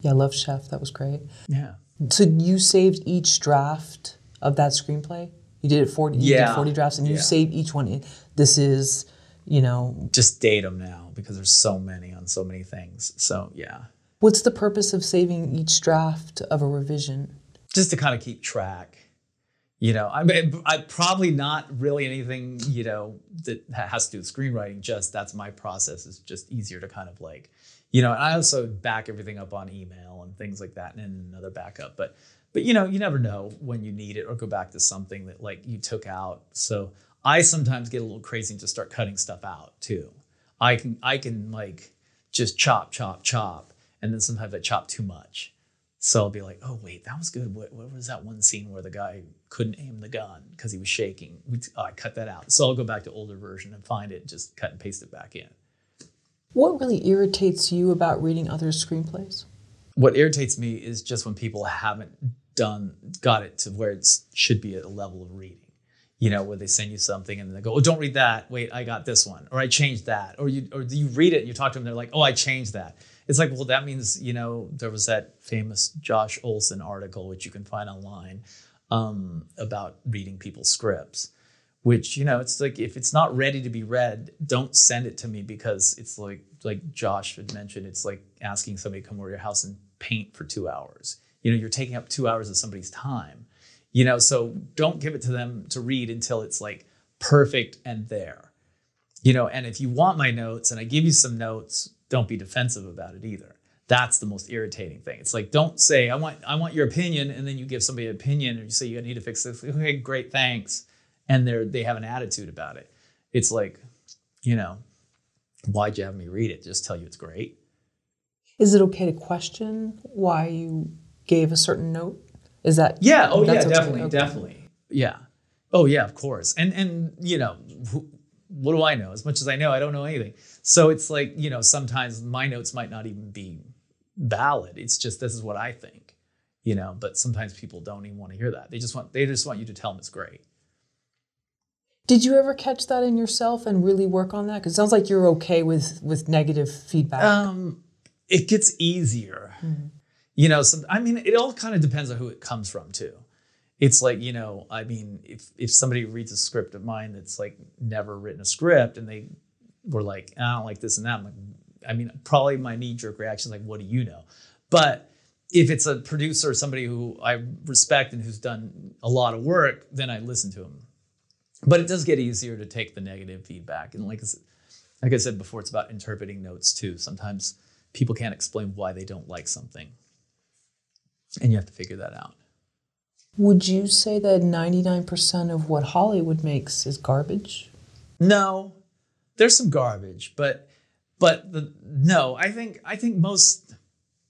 Yeah, I love Chef. That was great. yeah So you saved each draft of that screenplay? You did it 40, you Yeah. did 40 drafts and you Yeah. saved each one. This is, you know, just date them now because there's so many on so many things so yeah what's the purpose of saving each draft of a revision? Just to kind of keep track. You know, I mean, I probably not really anything you know that has to do with screenwriting. Just that's my process. is just easier to kind of like, you know. And I also back everything up on email and things like that, and then another backup. But but you know, you never know when you need it or go back to something that like you took out. So I sometimes get a little crazy and just start cutting stuff out too. I can I can like just chop chop chop, and then sometimes I chop too much. So I'll be like, oh wait, that was good. What, what was that one scene where the guy couldn't aim the gun because he was shaking? We, oh, I cut that out. So I'll go back to older version and find it, just cut and paste it back in. What really irritates you about reading other screenplays? What irritates me is just when people haven't done got it to where it should be at a level of reading. You know, where they send you something and they go, "Oh, don't read that. Wait, I got this one, or I changed that." Or you, or you read it and you talk to them, they're like, "Oh, I changed that." It's like, well, that means you know there was that famous Josh Olson article, which you can find online, um, about reading people's scripts. Which you know, it's like if it's not ready to be read, don't send it to me because it's like like Josh had mentioned, it's like asking somebody to come over to your house and paint for two hours. You know, you're taking up two hours of somebody's time you know so don't give it to them to read until it's like perfect and there you know and if you want my notes and i give you some notes don't be defensive about it either that's the most irritating thing it's like don't say i want i want your opinion and then you give somebody an opinion and you say you need to fix this okay great thanks and they're they have an attitude about it it's like you know why'd you have me read it just tell you it's great Is it okay to question why you gave a certain note? Is that Yeah. Oh, yeah. Definitely. Okay. Definitely. Yeah. Oh, yeah. Of course. And and you know, wh- what do I know? As much as I know, I don't know anything. So it's like you know, sometimes my notes might not even be valid. It's just this is what I think. You know, but sometimes people don't even want to hear that. They just want they just want you to tell them it's great. Did you ever catch that in yourself and really work on that? Because it sounds like you're okay with with negative feedback. Um, it gets easier. You know, some, I mean, it all kind of depends on who it comes from too. It's like, you know, I mean, if if somebody reads a script of mine that's like never written a script and they were like, I don't like this and that, I'm like, I mean, probably my knee jerk reaction is like, what do you know? But if it's a producer or somebody who I respect and who's done a lot of work, then I listen to them. But it does get easier to take the negative feedback. And like, like I said before, it's about interpreting notes too. Sometimes people can't explain why they don't like something. And you have to figure that out. Would you say that 99% of what Hollywood makes is garbage? No. There's some garbage, but but the no, I think I think most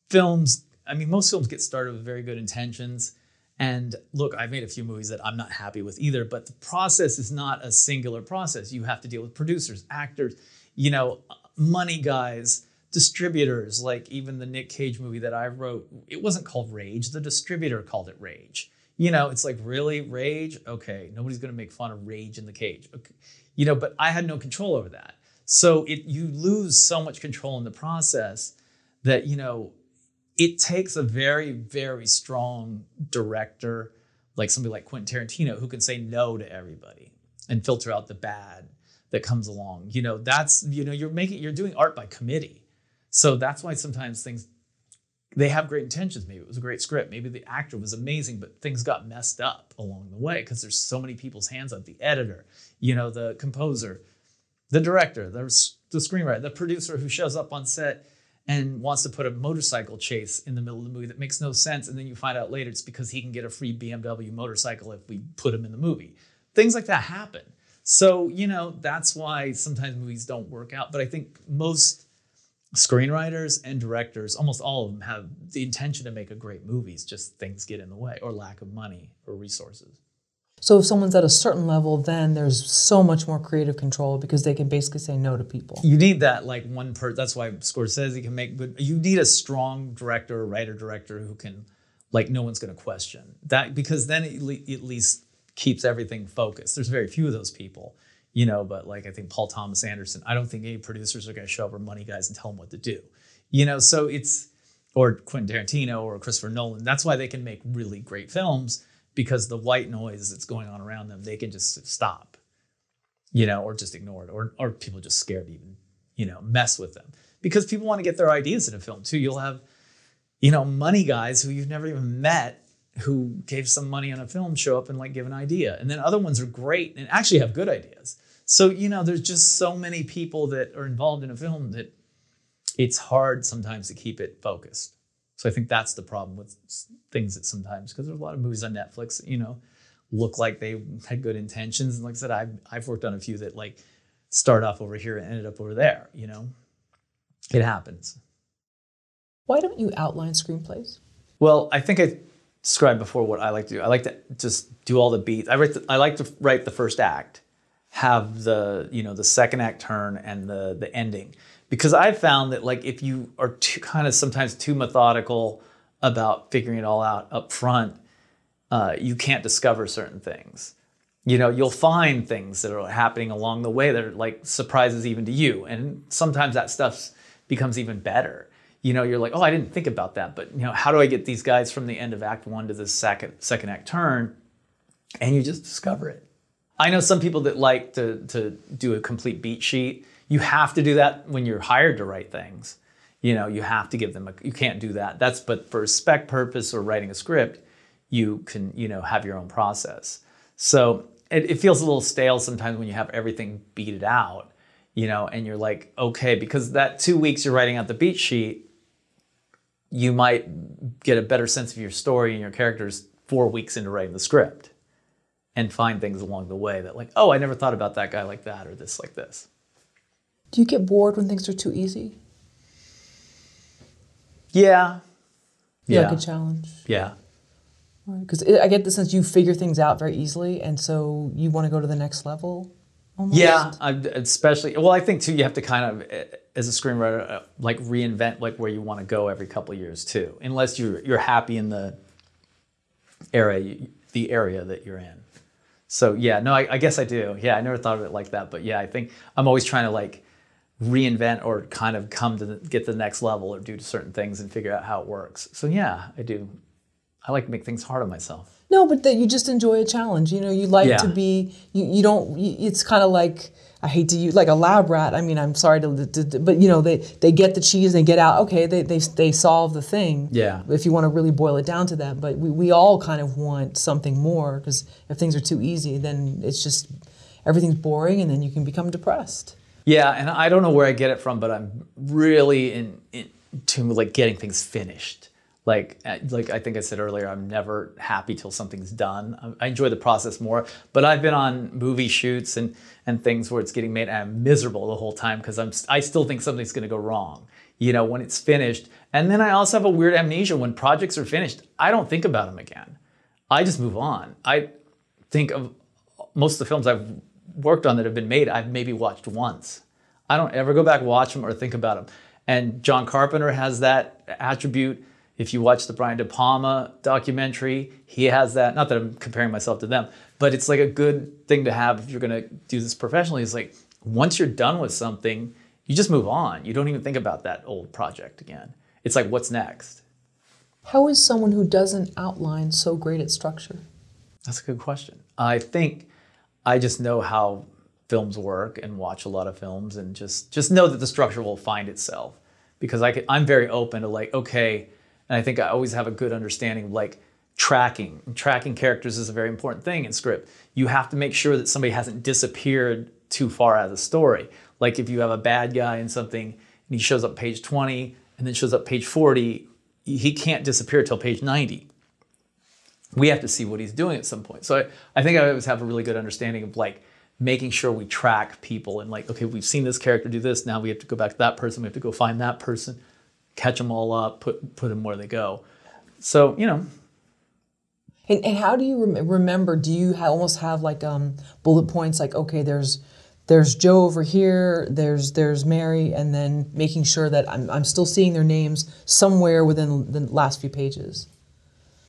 films, I mean most films get started with very good intentions. And look, I've made a few movies that I'm not happy with either, but the process is not a singular process. You have to deal with producers, actors, you know, money guys, distributors, like even the Nick Cage movie that I wrote, it wasn't called Rage. The distributor called it Rage. You know, it's like, really? Rage? Okay, nobody's gonna make fun of Rage in the Cage. Okay. You know, but I had no control over that. So it you lose so much control in the process that, you know, it takes a very, very strong director, like somebody like Quentin Tarantino, who can say no to everybody and filter out the bad that comes along. You know, that's, you know, you're making, you're doing art by committee. So that's why sometimes things, they have great intentions. Maybe it was a great script. Maybe the actor was amazing, but things got messed up along the way because there's so many people's hands on the editor, you know, the composer, the director, the, the screenwriter, the producer who shows up on set and wants to put a motorcycle chase in the middle of the movie that makes no sense. And then you find out later it's because he can get a free BMW motorcycle if we put him in the movie. Things like that happen. So, you know, that's why sometimes movies don't work out. But I think most screenwriters and directors, almost all of them, have the intention to make a great movie. It's just things get in the way or lack of money or resources. So if someone's at a certain level, then there's so much more creative control because they can basically say no to people. You need that like one per. That's why Scorsese can make good. You need a strong director, writer, director who can, like, no one's going to question that because then it at least keeps everything focused. There's very few of those people, you know. But like I think Paul Thomas Anderson, I don't think any producers are going to show up or money guys and tell them what to do, you know. So it's or Quentin Tarantino or Christopher Nolan. That's why they can make really great films because the white noise that's going on around them, they can just stop, you know, or just ignore it, or or people just scared to even, you know, mess with them because people want to get their ideas in a film too. You'll have, you know, money guys who you've never even met who gave some money on a film show up and like give an idea, and then other ones are great and actually have good ideas. So you know, there's just so many people that are involved in a film that it's hard sometimes to keep it focused. So I think that's the problem with things that sometimes because there's a lot of movies on Netflix, you know, look like they had good intentions. And like I said, I've I've worked on a few that like start off over here and ended up over there. You know, it happens. Why don't you outline screenplays? Well, I think I described before what I like to do. I like to just do all the beats. I write. The, I like to write the first act, have the you know the second act turn and the the ending because I've found that like if you are too kind of sometimes too methodical about figuring it all out up front, uh, you can't discover certain things. You know, you'll find things that are happening along the way that are like surprises even to you, and sometimes that stuff becomes even better. You know, you're like, oh, I didn't think about that, but you know, how do I get these guys from the end of Act One to the second second act turn? And you just discover it. I know some people that like to to do a complete beat sheet you have to do that when you're hired to write things. You know, you have to give them a, you can't do that. That's, but for spec purpose or writing a script, you can, you know, have your own process. So it, it feels a little stale sometimes when you have everything beated out, you know, and you're like, okay, because that two weeks you're writing out the beat sheet, you might get a better sense of your story and your characters four weeks into writing the script and find things along the way that like, oh, I never thought about that guy like that or this like this. Do you get bored when things are too easy? Yeah. Yeah. like a challenge? Yeah. Because I get the sense you figure things out very easily, and so you want to go to the next level. Almost. Yeah, I, especially. Well, I think too, you have to kind of, eh, as a screenwriter, uh, like reinvent like where you want to go every couple of years too. Unless you're you're happy in the area, the area that you're in. So yeah, no, I, I guess I do. Yeah, I never thought of it like that, but yeah, I think I'm always trying to like reinvent or kind of come to the, get to the next level or do certain things and figure out how it works. So yeah, I do. I like to make things hard on myself. No, but that you just enjoy a challenge. You know, you like Yeah. to be. You, you don't. You, it's kind of like I hate to use like a lab rat. I mean, I'm sorry to, to, to- but you know, they they get the cheese, they get out. Okay, they they they solve the thing. Yeah. If you want to really boil it down to that, but we we all kind of want something more because if things are too easy, then it's just everything's boring, and then you can become depressed. Yeah, and I don't know where I get it from, but I'm really in, into like getting things finished. Like, like I think I said earlier, I'm never happy till something's done. I- I enjoy the process more. But I've been on movie shoots and and things where it's getting made, and I'm miserable the whole time because I'm I still think something's going to go wrong. You know, when it's finished, and then I also have a weird amnesia when projects are finished. I don't think about them again. I just move on. I think of most of the films I've worked on that have been made, I've maybe watched once. I don't ever go back watch them or think about them. And John Carpenter has that attribute. If you watch the Brian De Palma documentary, he has that. Not that I'm comparing myself to them, but it's like a good thing to have if you're going to do this professionally. Is like once you're done with something, you just move on. You don't even think about that old project again. It's like what's next. How is someone who doesn't outline so great at structure? That's a good question. I think I just know how films work and watch a lot of films and just just know that the structure will find itself because I I'm very open to like okay, and I think I always have a good understanding of like tracking. Tracking characters is a very important thing in script. You have to make sure that somebody hasn't disappeared too far out of the story. Like if you have a bad guy in something and he shows up page 20 and then shows up page 40, he can't disappear till page 90 we have to see what he's doing at some point. So I, I think I always have a really good understanding of like making sure we track people and like, okay, we've seen this character do this. Now we have to go back to that person. We have to go find that person, catch them all up, put put them where they go. So you know, And, and how do you rem- remember? Do you ha- almost have like um, bullet points? Like, okay, there's there's Joe over here, there's there's Mary, and then making sure that I'm, I'm still seeing their names somewhere within the last few pages.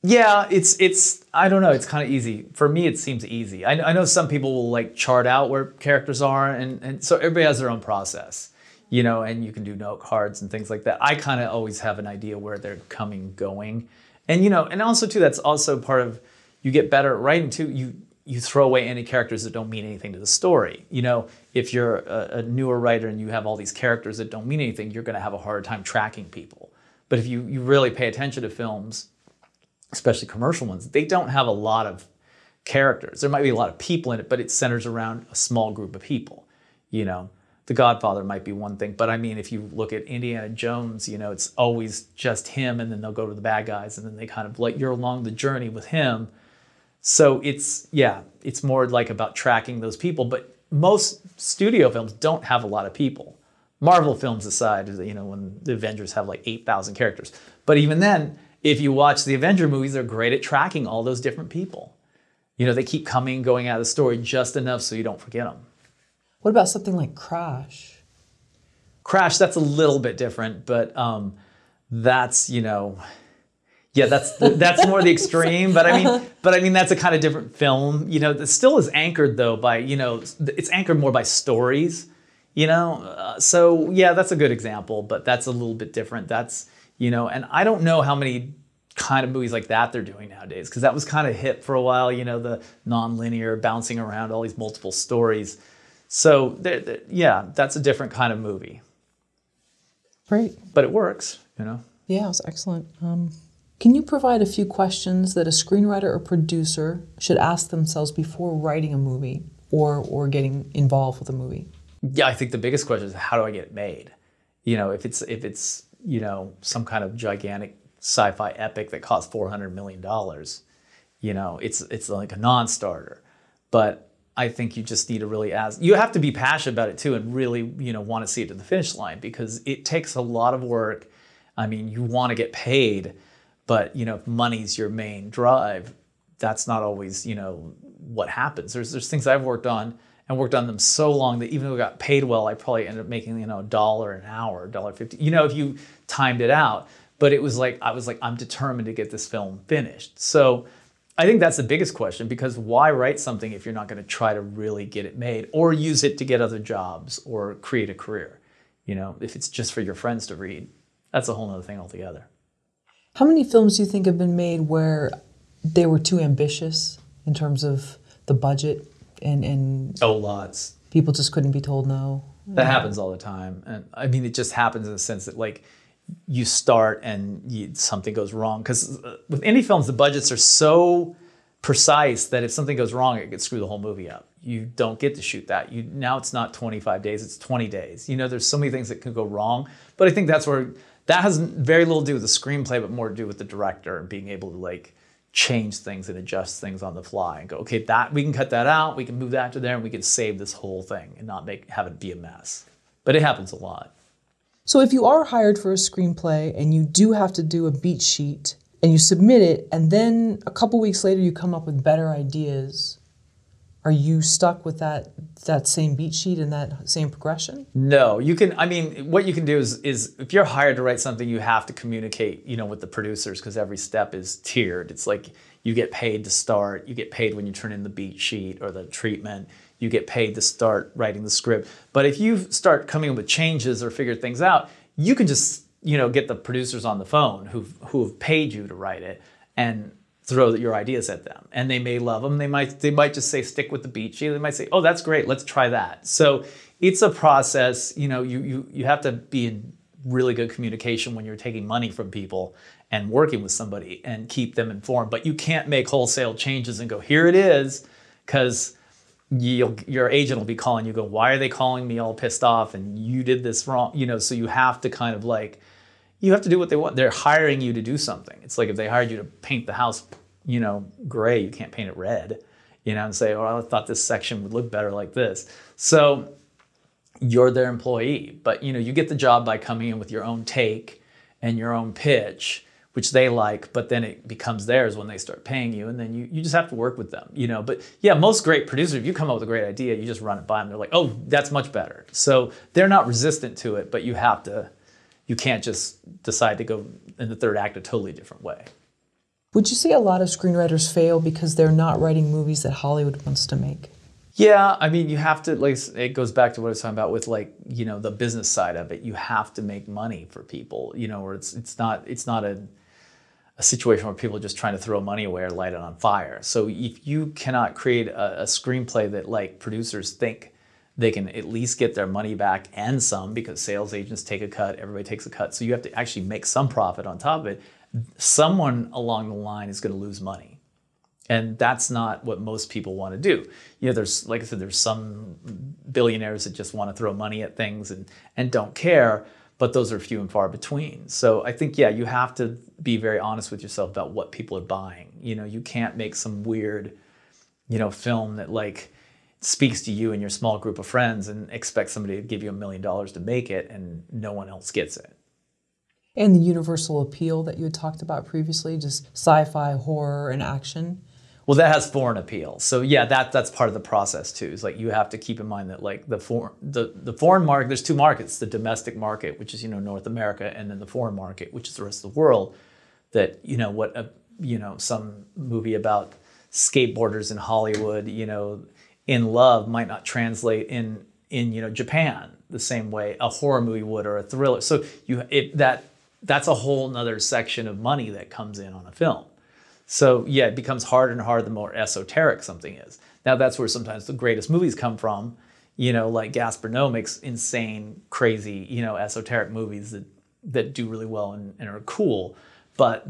Yeah, it's it's I don't know. It's kind of easy for me. It seems easy. I, I know some people will like chart out where characters are, and and so everybody has their own process. You know, and you can do note cards and things like that. I kind of always have an idea where they're coming, going, and you know, and also too, that's also part of you get better at writing too. You you throw away any characters that don't mean anything to the story. You know, if you're a, a newer writer and you have all these characters that don't mean anything, you're going to have a hard time tracking people. But if you you really pay attention to films, especially commercial ones, they don't have a lot of characters. There might be a lot of people in it, but it centers around a small group of people. You know, The Godfather might be one thing, but I mean, if you look at Indiana Jones, you know, it's always just him, and then they'll go to the bad guys, and then they kind of like you're along the journey with him. So it's yeah, it's more like about tracking those people. But most studio films don't have a lot of people. Marvel films aside, you know, when the Avengers have like 8,000 characters. But even then, if you watch the Avenger movies, they're great at tracking all those different people. You know, they keep coming going out of the story just enough so you don't forget them. What about something like Crash? Crash, that's a little bit different, but um, that's, you know, yeah, that's the, that's more the extreme. But I mean, but I mean, that's a kind of different film. You know, that still is anchored though by, you know, it's anchored more by stories. You know, uh, so yeah, that's a good example, but that's a little bit different. That's you know, and I don't know how many kind of movies like that they're doing nowadays because that was kind of hip for a while. You know, the non-linear bouncing around all these multiple stories. So they're- they're- yeah, that's a different kind of movie, Great. but it works. You know. Yeah, it was excellent. Um, can you provide a few questions that a screenwriter or producer should ask themselves before writing a movie or or getting involved with a movie? Yeah, I think the biggest question is how do I get it made? You know, if it's if it's you know some kind of gigantic sci-fi epic that costs four hundred million dollars, you know, it's it's like a non-starter. But I think you just need to really ask. You have to be passionate about it too, and really you know want to see it to the finish line because it takes a lot of work. I mean, you want to get paid, but you know, if money's your main drive, that's not always you know what happens. There's there's things I've worked on and worked on them so long that even though I got paid well, I probably ended up making you know a dollar an hour, dollar fifty. You know, if you timed it out. But it was like I was like I'm determined to get this film finished. So I think that's the biggest question because why write something if you're not going to try to really get it made or use it to get other jobs or create a career? You know, if it's just for your friends to read, that's a whole other thing altogether. How many films do you think have been made where they were too ambitious in terms of the budget and, and Oh, lots. people just couldn't be told no? That happens all the time, and I mean, it just happens in the sense that like you start and you, something goes wrong. Because uh, with indie films, the budgets are so precise that if something goes wrong, it could screw the whole movie up. You don't get to shoot that. You now it's not 25 days; it's 20 days. You know, there's so many things that could go wrong. But I think that's where that has very little to do with the screenplay, but more to do with the director and being able to like change things and adjust things on the fly and go, okay, that we can cut that out, we can move that to there, and we can save this whole thing and not make have it be a mess. But it happens a lot. So if you are hired for a screenplay and you do have to do a beat sheet and you submit it and then a couple weeks later you come up with better ideas, are you stuck with that that same beat sheet and that same progression? No, you can. I mean, what you can do is is if you're hired to write something, you have to communicate, you know, with the producers because every step is tiered. It's like you get paid to start, you get paid when you turn in the beat sheet or the treatment, you get paid to start writing the script. But if you start coming up with changes or figure things out, you can just you know get the producers on the phone who who have paid you to write it and throw your ideas at them. And they may love them they might they might just say stick with the sheet. They might say oh that's great. Let's try that. So it's a process you know you you, you have to be in really good communication when you're taking money from people and working with somebody and keep them informed. But you can't make wholesale changes and go here it is because your agent will be calling you go why are they calling me all pissed off and you did this wrong? You know so you have to kind of like you have to do what they want. They're hiring you to do something. It's like if they hired you to paint the house, you know, gray, you can't paint it red, you know, and say, oh, I thought this section would look better like this. So you're their employee, but you know, you get the job by coming in with your own take and your own pitch, which they like, but then it becomes theirs when they start paying you, and then you, you just have to work with them, you know. But yeah, most great producers, if you come up with a great idea, you just run it by them. They're like, oh, that's much better. So they're not resistant to it, but you have to you can't just decide to go in the third act a totally different way. Would you say a lot of screenwriters fail because they're not writing movies that Hollywood wants to make? Yeah, I mean, you have to like it goes back to what I was talking about with like you know the business side of it. You have to make money for people, you know, or it's it's not it's not a a situation where people are just trying to throw money away or light it on fire. So if you cannot create a, a screenplay that like producers think they can at least get their money back and some because sales agents take a cut, everybody takes a cut. So you have to actually make some profit on top of it. Someone along the line is going to lose money. And that's not what most people want to do. You know, there's like I said, there's some billionaires that just want to throw money at things and and don't care, but those are few and far between. So I think yeah, you have to be very honest with yourself about what people are buying. You know, you can't make some weird, you know, film that like speaks to you and your small group of friends and expect somebody to give you a million dollars to make it and no one else gets it. And the universal appeal that you had talked about previously, just sci-fi, horror, and action. Well, that has foreign appeal. So yeah, that that's part of the process too. Is like you have to keep in mind that like the foreign the, the foreign market, there's two markets: the domestic market, which is you know North America, and then the foreign market, which is the rest of the world. That you know what a you know some movie about skateboarders in Hollywood, you know in love might not translate in in you know Japan the same way a horror movie would or a thriller. So you it, that that's a whole nother section of money that comes in on a film. So yeah, it becomes harder and harder the more esoteric something is. Now that's where sometimes the greatest movies come from. You know, like Gaspar Noé makes insane, crazy, you know, esoteric movies that that do really well and, and are cool. But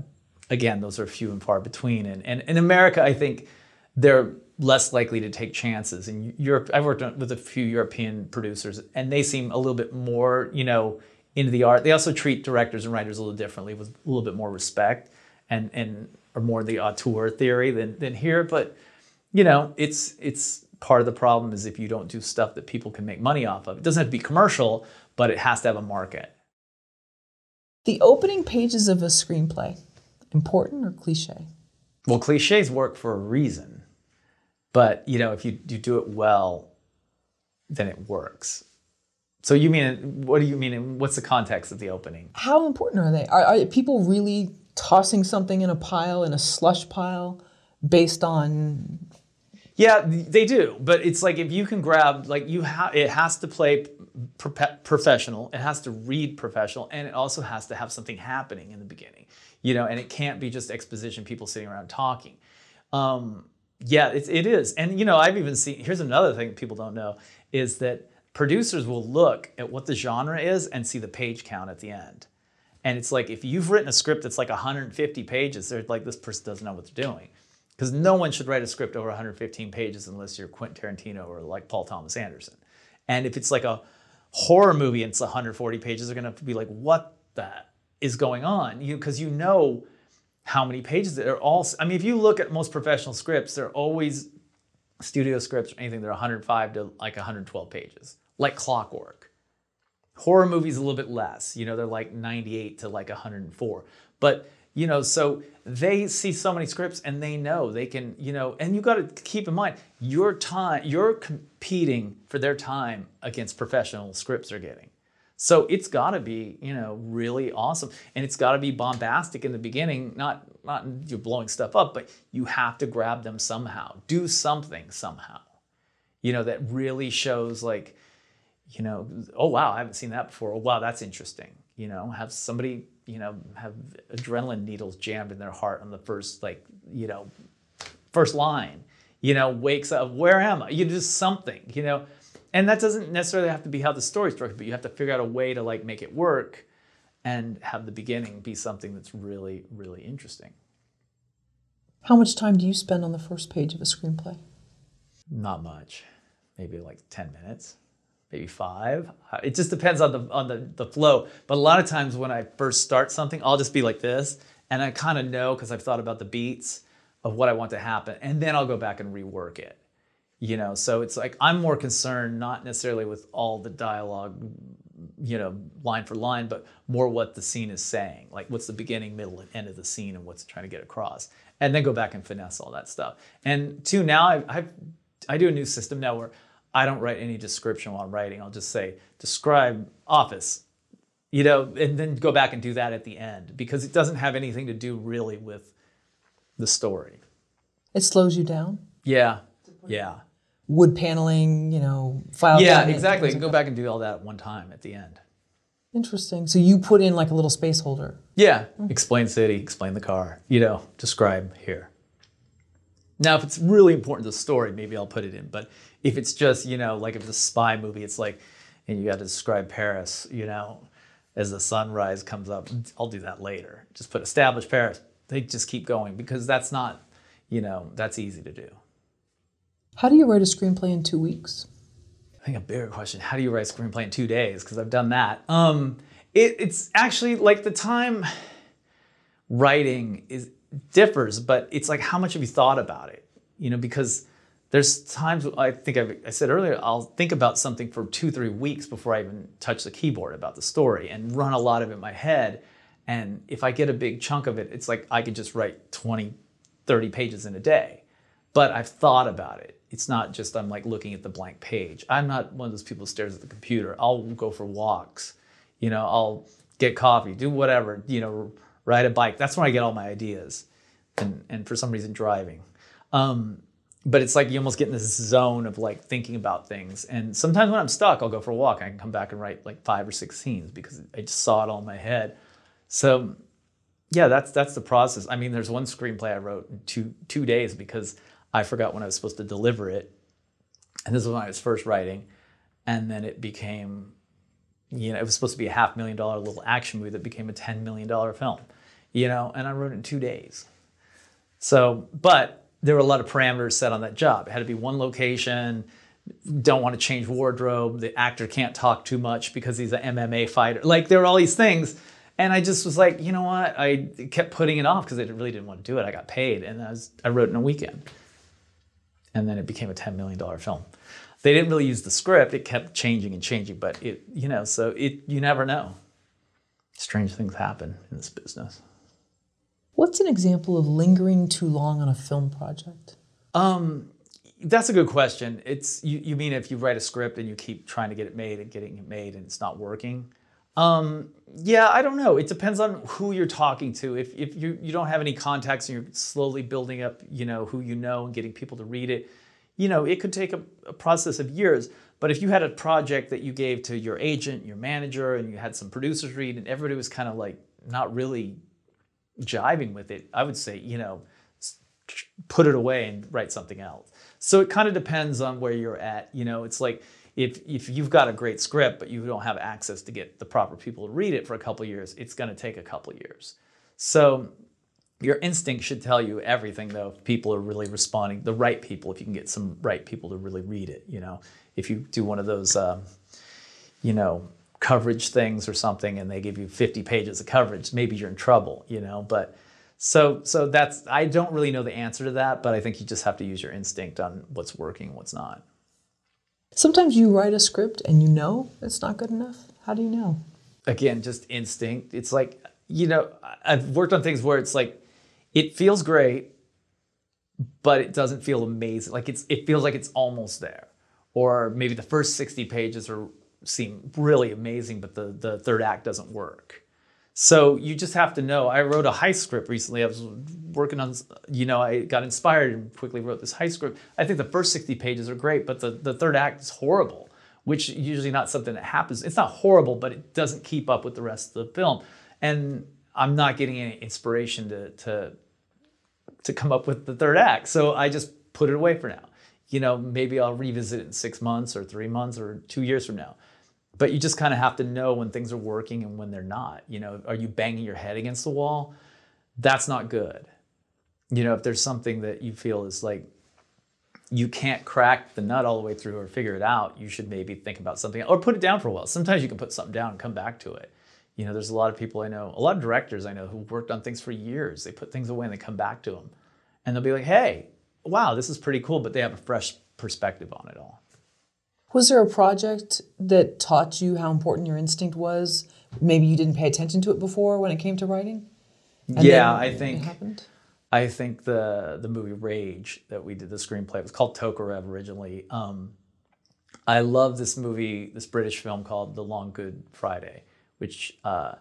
again, those are few and far between. And, and in America, I think they're less likely to take chances. And Europe, I've worked with a few European producers, and they seem a little bit more, you know, into the art. They also treat directors and writers a little differently, with a little bit more respect, and and are more the auteur theory than than here. But you know, it's it's part of the problem is if you don't do stuff that people can make money off of. It doesn't have to be commercial, but it has to have a market. The opening pages of a screenplay, important or cliche? Well, cliches work for a reason but you know, if you, you do it well, then it works. So you mean what do you mean? What's the context of the opening? How important are they? Are, are people really tossing something in a pile in a slush pile based on Yeah, they do, but it's like if you can grab like you have it has to play pro- professional, it has to read professional, and it also has to have something happening in the beginning, you know, and it can't be just exposition, people sitting around talking. Um, yeah, it, it is, and you know, I've even seen. Here's another thing people don't know is that producers will look at what the genre is and see the page count at the end. And it's like if you've written a script that's like 150 pages, they're like this person doesn't know what they're doing because no one should write a script over 115 pages unless you're Quentin Tarantino or like Paul Thomas Anderson. And if it's like a horror movie and it's 140 pages, they're gonna be like, what the is going on? You because you know how many pages they're all. I mean, if you look at most professional scripts, they're always studio scripts or anything. They're 105 to like 112 pages, like clockwork. Horror movies a little bit less. You know, they're like 98 to like 104. But you know so they see so many scripts and they know they can you know and you got to keep in mind your time you're competing for their time against professional scripts they're getting so it's got to be you know really awesome and it's got to be bombastic in the beginning not not you're blowing stuff up but you have to grab them somehow do something somehow you know that really shows like you know oh wow i haven't seen that before oh wow that's interesting you know have somebody you know, have adrenaline needles jammed in their heart on the first, like, you know, first line, you know, wakes up, where am I? You do something, you know, and that doesn't necessarily have to be how the story's structured, but you have to figure out a way to like make it work and have the beginning be something that's really, really interesting. How much time do you spend on the first page of a screenplay? Not much, maybe like 10 minutes maybe five. Uh, it just depends on the on the, the flow. But a lot of times when I first start something, I'll just be like this, and I kind of know because I've thought about the beats of what I want to happen, and then I'll go back and rework it. You know, so it's like I'm more concerned not necessarily with all the dialogue, you know, line for line, but more what the scene is saying. Like what's the beginning, middle, and end of the scene, and what's trying to get across, and then go back and finesse all that stuff. And two, now I I I do a new system now where I don't write any description while I'm writing. I'll just say, describe office, you know, and then go back and do that at the end because it doesn't have anything to do really with the story. It slows you down? Yeah. Yeah. Wood paneling, you know, file. Yeah, exactly. You can go back and do all that one time at the end. Interesting. So you put in like a little space holder. Yeah. Mm-hmm. Explain city, explain the car, you know, describe here. Now, if it's really important to the story, maybe I'll put it in. But if it's just, you know, like if it's a spy movie, it's like, and you got to describe Paris, you know, as the sunrise comes up. I'll do that later. Just put establish Paris. They just keep going because that's not, you know, that's easy to do. How do you write a screenplay in two weeks? I think a bigger question: How do you write a screenplay in two days? Because I've done that. Um, it, it's actually like the time writing is differs, but it's like how much have you thought about it? You know, because there's times I think I've, i said earlier, I'll think about something for two, three weeks before I even touch the keyboard about the story and run a lot of it in my head. And if I get a big chunk of it, it's like I could just write 20, 30 pages in a day. But I've thought about it. It's not just I'm like looking at the blank page. I'm not one of those people who stares at the computer. I'll go for walks. You know, I'll get coffee, do whatever, you know, ride a bike. That's when I get all my ideas. And, and for some reason, driving. Um, but it's like you almost get in this zone of like thinking about things. And sometimes when I'm stuck, I'll go for a walk. I can come back and write like five or six scenes because I just saw it all in my head. So yeah, that's that's the process. I mean, there's one screenplay I wrote in two two days because I forgot when I was supposed to deliver it. And this was when I was first writing. And then it became, you know, it was supposed to be a half million dollar little action movie that became a $10 million film, you know, and I wrote it in two days. So, but there were a lot of parameters set on that job. It had to be one location, don't want to change wardrobe, the actor can't talk too much because he's an MMA fighter. Like there were all these things. And I just was like, you know what? I kept putting it off because I really didn't want to do it. I got paid and I, was, I wrote in a weekend. And then it became a $10 million film. They didn't really use the script. It kept changing and changing, but it, you know, so it, you never know. Strange things happen in this business. What's an example of lingering too long on a film project? Um, that's a good question. It's you, you mean if you write a script and you keep trying to get it made and getting it made and it's not working? Um, yeah, I don't know. It depends on who you're talking to. If, if you, you don't have any contacts and you're slowly building up, you know, who you know and getting people to read it, you know, it could take a, a process of years. But if you had a project that you gave to your agent, your manager, and you had some producers read, and everybody was kind of like not really jiving with it, I would say, you know, put it away and write something else. So it kind of depends on where you're at. You know, it's like if if you've got a great script but you don't have access to get the proper people to read it for a couple years, it's going to take a couple years. So your instinct should tell you everything though if people are really responding the right people if you can get some right people to really read it you know if you do one of those um, you know coverage things or something and they give you 50 pages of coverage maybe you're in trouble you know but so so that's i don't really know the answer to that but i think you just have to use your instinct on what's working and what's not sometimes you write a script and you know it's not good enough how do you know again just instinct it's like you know i've worked on things where it's like it feels great, but it doesn't feel amazing. Like it's it feels like it's almost there. Or maybe the first 60 pages are seem really amazing, but the, the third act doesn't work. So you just have to know. I wrote a high script recently. I was working on, you know, I got inspired and quickly wrote this high script. I think the first 60 pages are great, but the, the third act is horrible, which usually not something that happens. It's not horrible, but it doesn't keep up with the rest of the film. And I'm not getting any inspiration to, to to come up with the third act. So I just put it away for now. You know, maybe I'll revisit it in six months or three months or two years from now. But you just kind of have to know when things are working and when they're not. You know, are you banging your head against the wall? That's not good. You know, if there's something that you feel is like you can't crack the nut all the way through or figure it out, you should maybe think about something or put it down for a while. Sometimes you can put something down and come back to it. You know, there's a lot of people I know, a lot of directors I know who worked on things for years. They put things away and they come back to them. And they'll be like, hey, wow, this is pretty cool, but they have a fresh perspective on it all. Was there a project that taught you how important your instinct was? Maybe you didn't pay attention to it before when it came to writing? And yeah, I think I think the the movie Rage that we did the screenplay it was called Tokarev originally. Um, I love this movie, this British film called The Long Good Friday, which uh,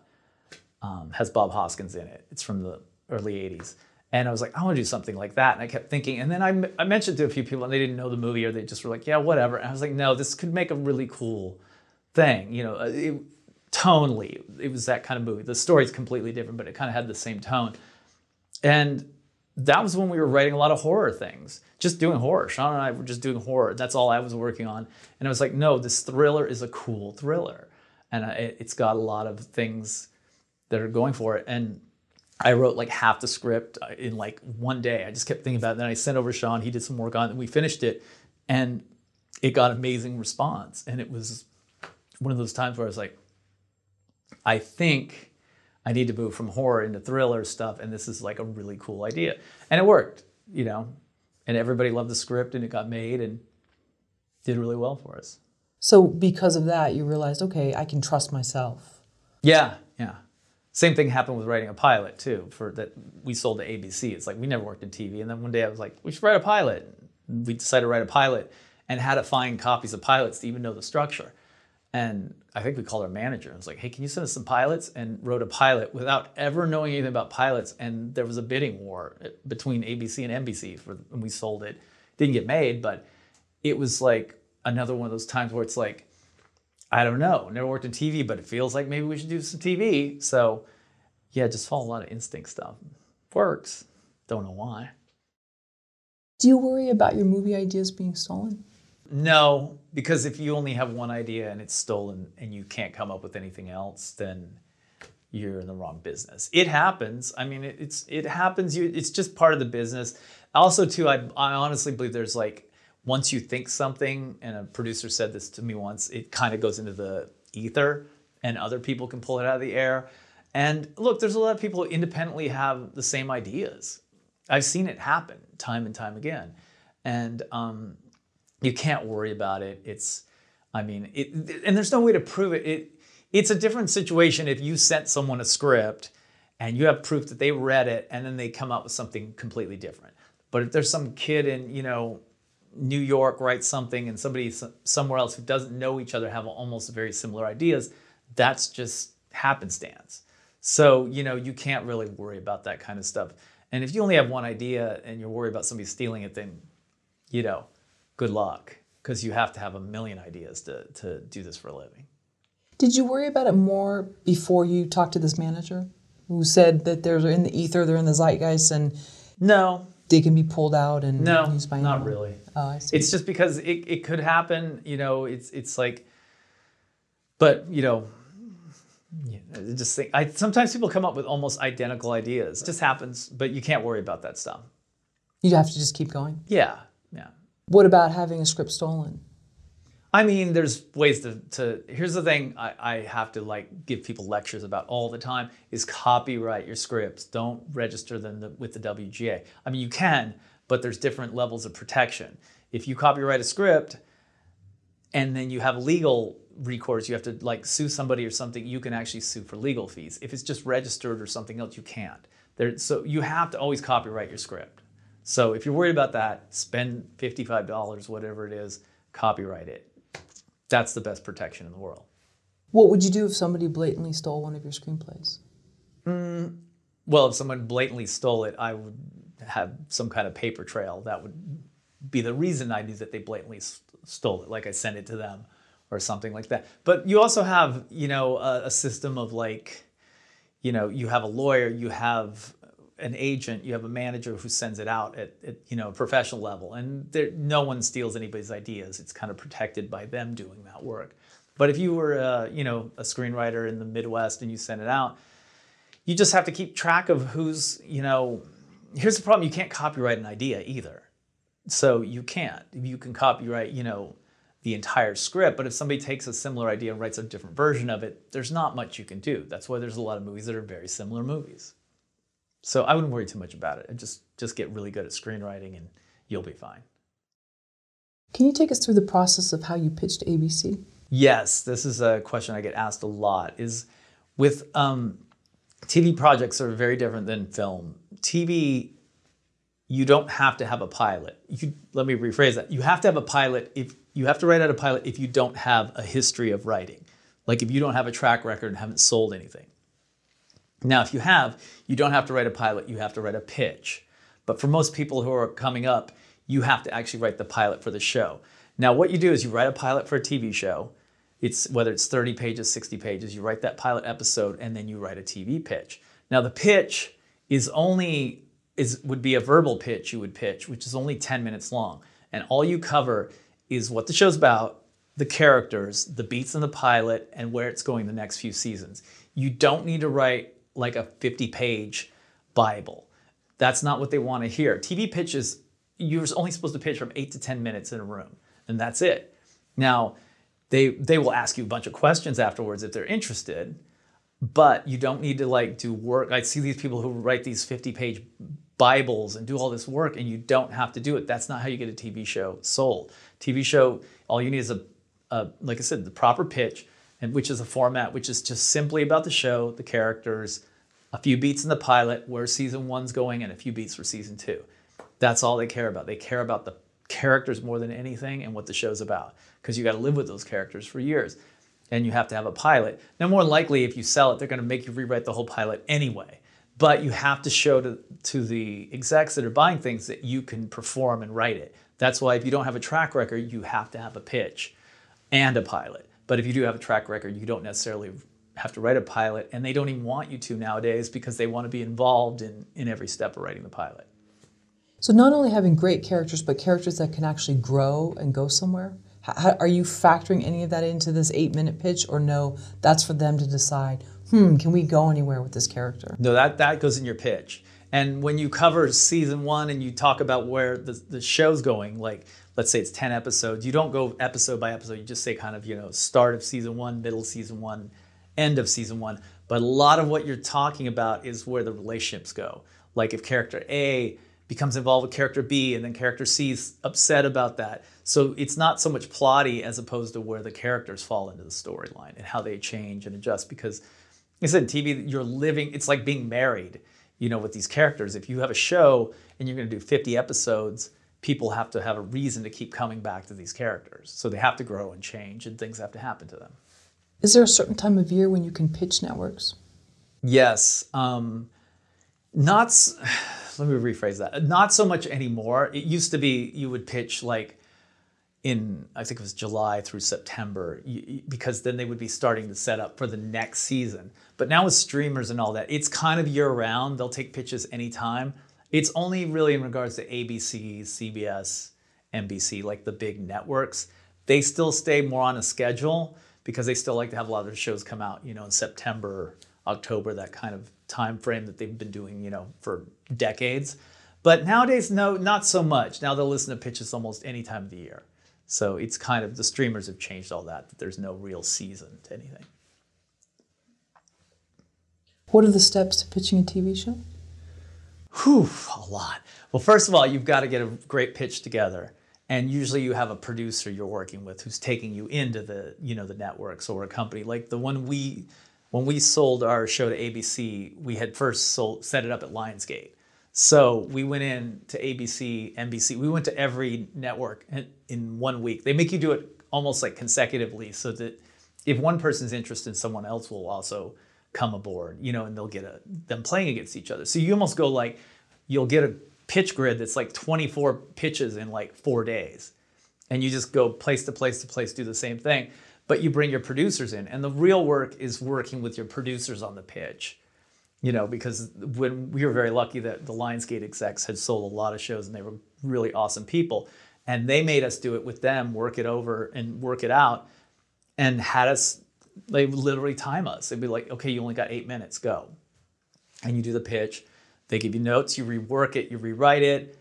um, has Bob Hoskins in it. It's from the early 80s. And I was like, I want to do something like that. And I kept thinking, and then I, I mentioned to a few people and they didn't know the movie or they just were like, yeah, whatever. And I was like, no, this could make a really cool thing. You know, uh, it, tonally, it was that kind of movie. The story's completely different, but it kind of had the same tone. And that was when we were writing a lot of horror things, just doing horror. Sean and I were just doing horror. That's all I was working on. And I was like, no, this thriller is a cool thriller and it's got a lot of things that are going for it. And I wrote like half the script uh, in like one day. I just kept thinking about it. Then I sent over Sean. He did some work on it, and we finished it, and it got amazing response. And it was one of those times where I was like, I think I need to move from horror into thriller stuff, and this is like a really cool idea. And it worked, you know. And everybody loved the script, and it got made, and did really well for us. So because of that, you realized, okay, I can trust myself. Yeah, yeah. Same thing happened with writing a pilot too. For that, we sold to ABC. It's like we never worked in TV, and then one day I was like, we should write a pilot. We decided to write a pilot, and had to find copies of pilots to even know the structure. And I think we called our manager and was like, hey, can you send us some pilots? And wrote a pilot without ever knowing anything about pilots. And there was a bidding war uh, between ABC and NBC for, and we sold it. Didn't get made, but it was like another one of those times where it's like, I don't know, never worked in TV, but it feels like maybe we should do some TV. So yeah, just follow a lot of instinct stuff. Works. Don't know why. Do you worry about your movie ideas being stolen? No, because if you only have one idea and it's stolen and you can't come up with anything else, then you're in the wrong business. It happens. I mean, it, it's it happens. You, it's just part of the business. Also, too, I, I honestly believe there's like once you think something, and a producer said this to me once, it kind of goes into the ether and other people can pull it out of the air. And look, there's a lot of people who independently have the same ideas. I've seen it happen time and time again. And um, you can't worry about it. It's, I mean, it, and there's no way to prove it. it. It's a different situation if you sent someone a script and you have proof that they read it and then they come up with something completely different. But if there's some kid in, you know, New York writes something and somebody somewhere else who doesn't know each other have almost very similar ideas, that's just happenstance. So, you know, you can't really worry about that kind of stuff. And if you only have one idea and you're worried about somebody stealing it, then, you know, good luck because you have to have a million ideas to, to do this for a living. Did you worry about it more before you talked to this manager who said that they're in the ether, they're in the zeitgeist, and No, they can be pulled out and no, used by not really. Oh, I see. It's just because it, it could happen, you know, it's it's like but, you know, yeah, just think I sometimes people come up with almost identical ideas. It just happens, but you can't worry about that stuff. You'd have to just keep going. Yeah. Yeah. What about having a script stolen? I mean, there's ways to, to here's the thing I, I have to like give people lectures about all the time is copyright your scripts. Don't register them the, with the WGA. I mean, you can, but there's different levels of protection. If you copyright a script and then you have legal recourse, you have to like sue somebody or something, you can actually sue for legal fees. If it's just registered or something else, you can't. There, so you have to always copyright your script. So if you're worried about that, spend $55, whatever it is, copyright it. That's the best protection in the world. What would you do if somebody blatantly stole one of your screenplays? Mm, well, if someone blatantly stole it, I would have some kind of paper trail. That would be the reason I knew that they blatantly s- stole it. Like I sent it to them or something like that. But you also have, you know, a, a system of like, you know, you have a lawyer, you have an agent, you have a manager who sends it out at, at you know, a professional level. And there, no one steals anybody's ideas. It's kind of protected by them doing that work. But if you were, uh, you know, a screenwriter in the Midwest and you send it out, you just have to keep track of who's, you know, here's the problem you can't copyright an idea either. So you can't. You can copyright, you know, the entire script, but if somebody takes a similar idea and writes a different version of it, there's not much you can do. That's why there's a lot of movies that are very similar movies. So I wouldn't worry too much about it. And just just get really good at screenwriting and you'll be fine. Can you take us through the process of how you pitched ABC? Yes, this is a question I get asked a lot. Is with um, TV projects are very different than film. TV, you don't have to have a pilot. You let me rephrase that. You have to have a pilot if you have to write out a pilot if you don't have a history of writing, like if you don't have a track record and haven't sold anything. Now, if you have, you don't have to write a pilot. You have to write a pitch. But for most people who are coming up, you have to actually write the pilot for the show. Now, what you do is you write a pilot for a TV show. It's whether it's 30 pages, 60 pages, you write that pilot episode and then you write a TV pitch. Now, the pitch is only is would be a verbal pitch you would pitch, which is only 10 minutes long. And all you cover is what the show's about, the characters, the beats in the pilot, and where it's going the next few seasons. You don't need to write like a 50 page Bible. That's not what they want to hear. TV pitches, you're only supposed to pitch from eight to 10 minutes in a room, and that's it. Now, they, they will ask you a bunch of questions afterwards if they're interested, but you don't need to like do work. I see these people who write these 50 page Bibles and do all this work, and you don't have to do it. That's not how you get a TV show sold. TV show, all you need is a, a like I said, the proper pitch, and which is a format which is just simply about the show, the characters, a few beats in the pilot, where season one's going, and a few beats for season two. That's all they care about. They care about the characters more than anything and what the show's about, because you got to live with those characters for years, and you have to have a pilot. Now, more likely, if you sell it, they're going to make you rewrite the whole pilot anyway. But you have to show to, to the execs that are buying things that you can perform and write it. That's why if you don't have a track record, you have to have a pitch and a pilot. But if you do have a track record, you don't necessarily have to write a pilot, and they don't even want you to nowadays because they want to be involved in, in every step of writing the pilot. So not only having great characters, but characters that can actually grow and go somewhere. How, are you factoring any of that into this eight-minute pitch, or no? That's for them to decide. Hmm, can we go anywhere with this character? No, that, that goes in your pitch. And when you cover season one and you talk about where the, the show's going, like let's say it's 10 episodes, you don't go episode by episode. You just say kind of, you know, start of season one, middle season one, end of season one. But a lot of what you're talking about is where the relationships go. Like if character A becomes involved with character B and then character C is upset about that. So it's not so much plotty as opposed to where the characters fall into the storyline and how they change and adjust because like I said, TV, you're living, it's like being married, you know, with these characters. If you have a show and you're going to do 50 episodes, people have to have a reason to keep coming back to these characters. So they have to grow and change and things have to happen to them. Is there a certain time of year when you can pitch networks? Yes. Um, not, let me rephrase that. Not so much anymore. It used to be you would pitch like in I think it was July through September because then they would be starting to set up for the next season. But now with streamers and all that, it's kind of year round. They'll take pitches anytime. It's only really in regards to ABC, CBS, NBC, like the big networks. They still stay more on a schedule because they still like to have a lot of their shows come out, you know, in September, October, that kind of time frame that they've been doing, you know, for decades. But nowadays, no, not so much. Now they'll listen to pitches almost any time of the year. So it's kind of the streamers have changed all that, that there's no real season to anything. What are the steps to pitching a TV show? Whew, a lot. Well, first of all, you've got to get a great pitch together. And usually you have a producer you're working with who's taking you into the, you know, the networks or a company. Like the one we when we sold our show to ABC, we had first sold set it up at Lionsgate. So we went in to ABC, NBC. We went to every network in one week. They make you do it almost like consecutively, so that if one person's interested, someone else will also come aboard. You know, and they'll get a them playing against each other. So you almost go like you'll get a pitch grid that's like 24 pitches in like four days, and you just go place to place to place, do the same thing. But you bring your producers in, and the real work is working with your producers on the pitch you know, because when we were very lucky that the Lionsgate execs had sold a lot of shows and they were really awesome people. And they made us do it with them, work it over and work it out, and had us, they literally time us. They'd be like, okay, you only got eight minutes, go. And you do the pitch. They give you notes, you rework it, you rewrite it,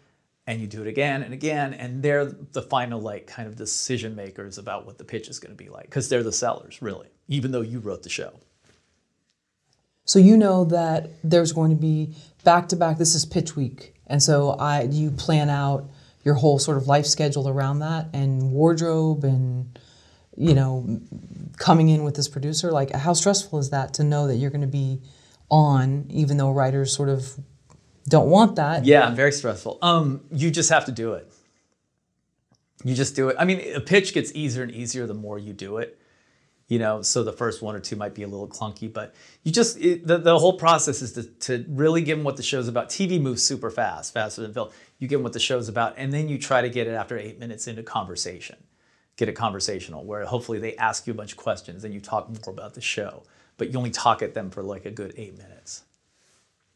and you do it again and again. And they're the final, like, kind of decision makers about what the pitch is going to be like, because they're the sellers, really, even though you wrote the show. So you know that there's going to be back to back. This is pitch week, and so I you plan out your whole sort of life schedule around that and wardrobe and you know coming in with this producer. Like how stressful is that to know that you're going to be on, even though writers sort of don't want that. Yeah, very stressful. Um, you just have to do it. You just do it. I mean, a pitch gets easier and easier the more you do it you know so the first one or two might be a little clunky but you just it, the, the whole process is to, to really give them what the show's about tv moves super fast faster than film you give them what the show's about and then you try to get it after eight minutes into conversation get it conversational where hopefully they ask you a bunch of questions and you talk more about the show but you only talk at them for like a good eight minutes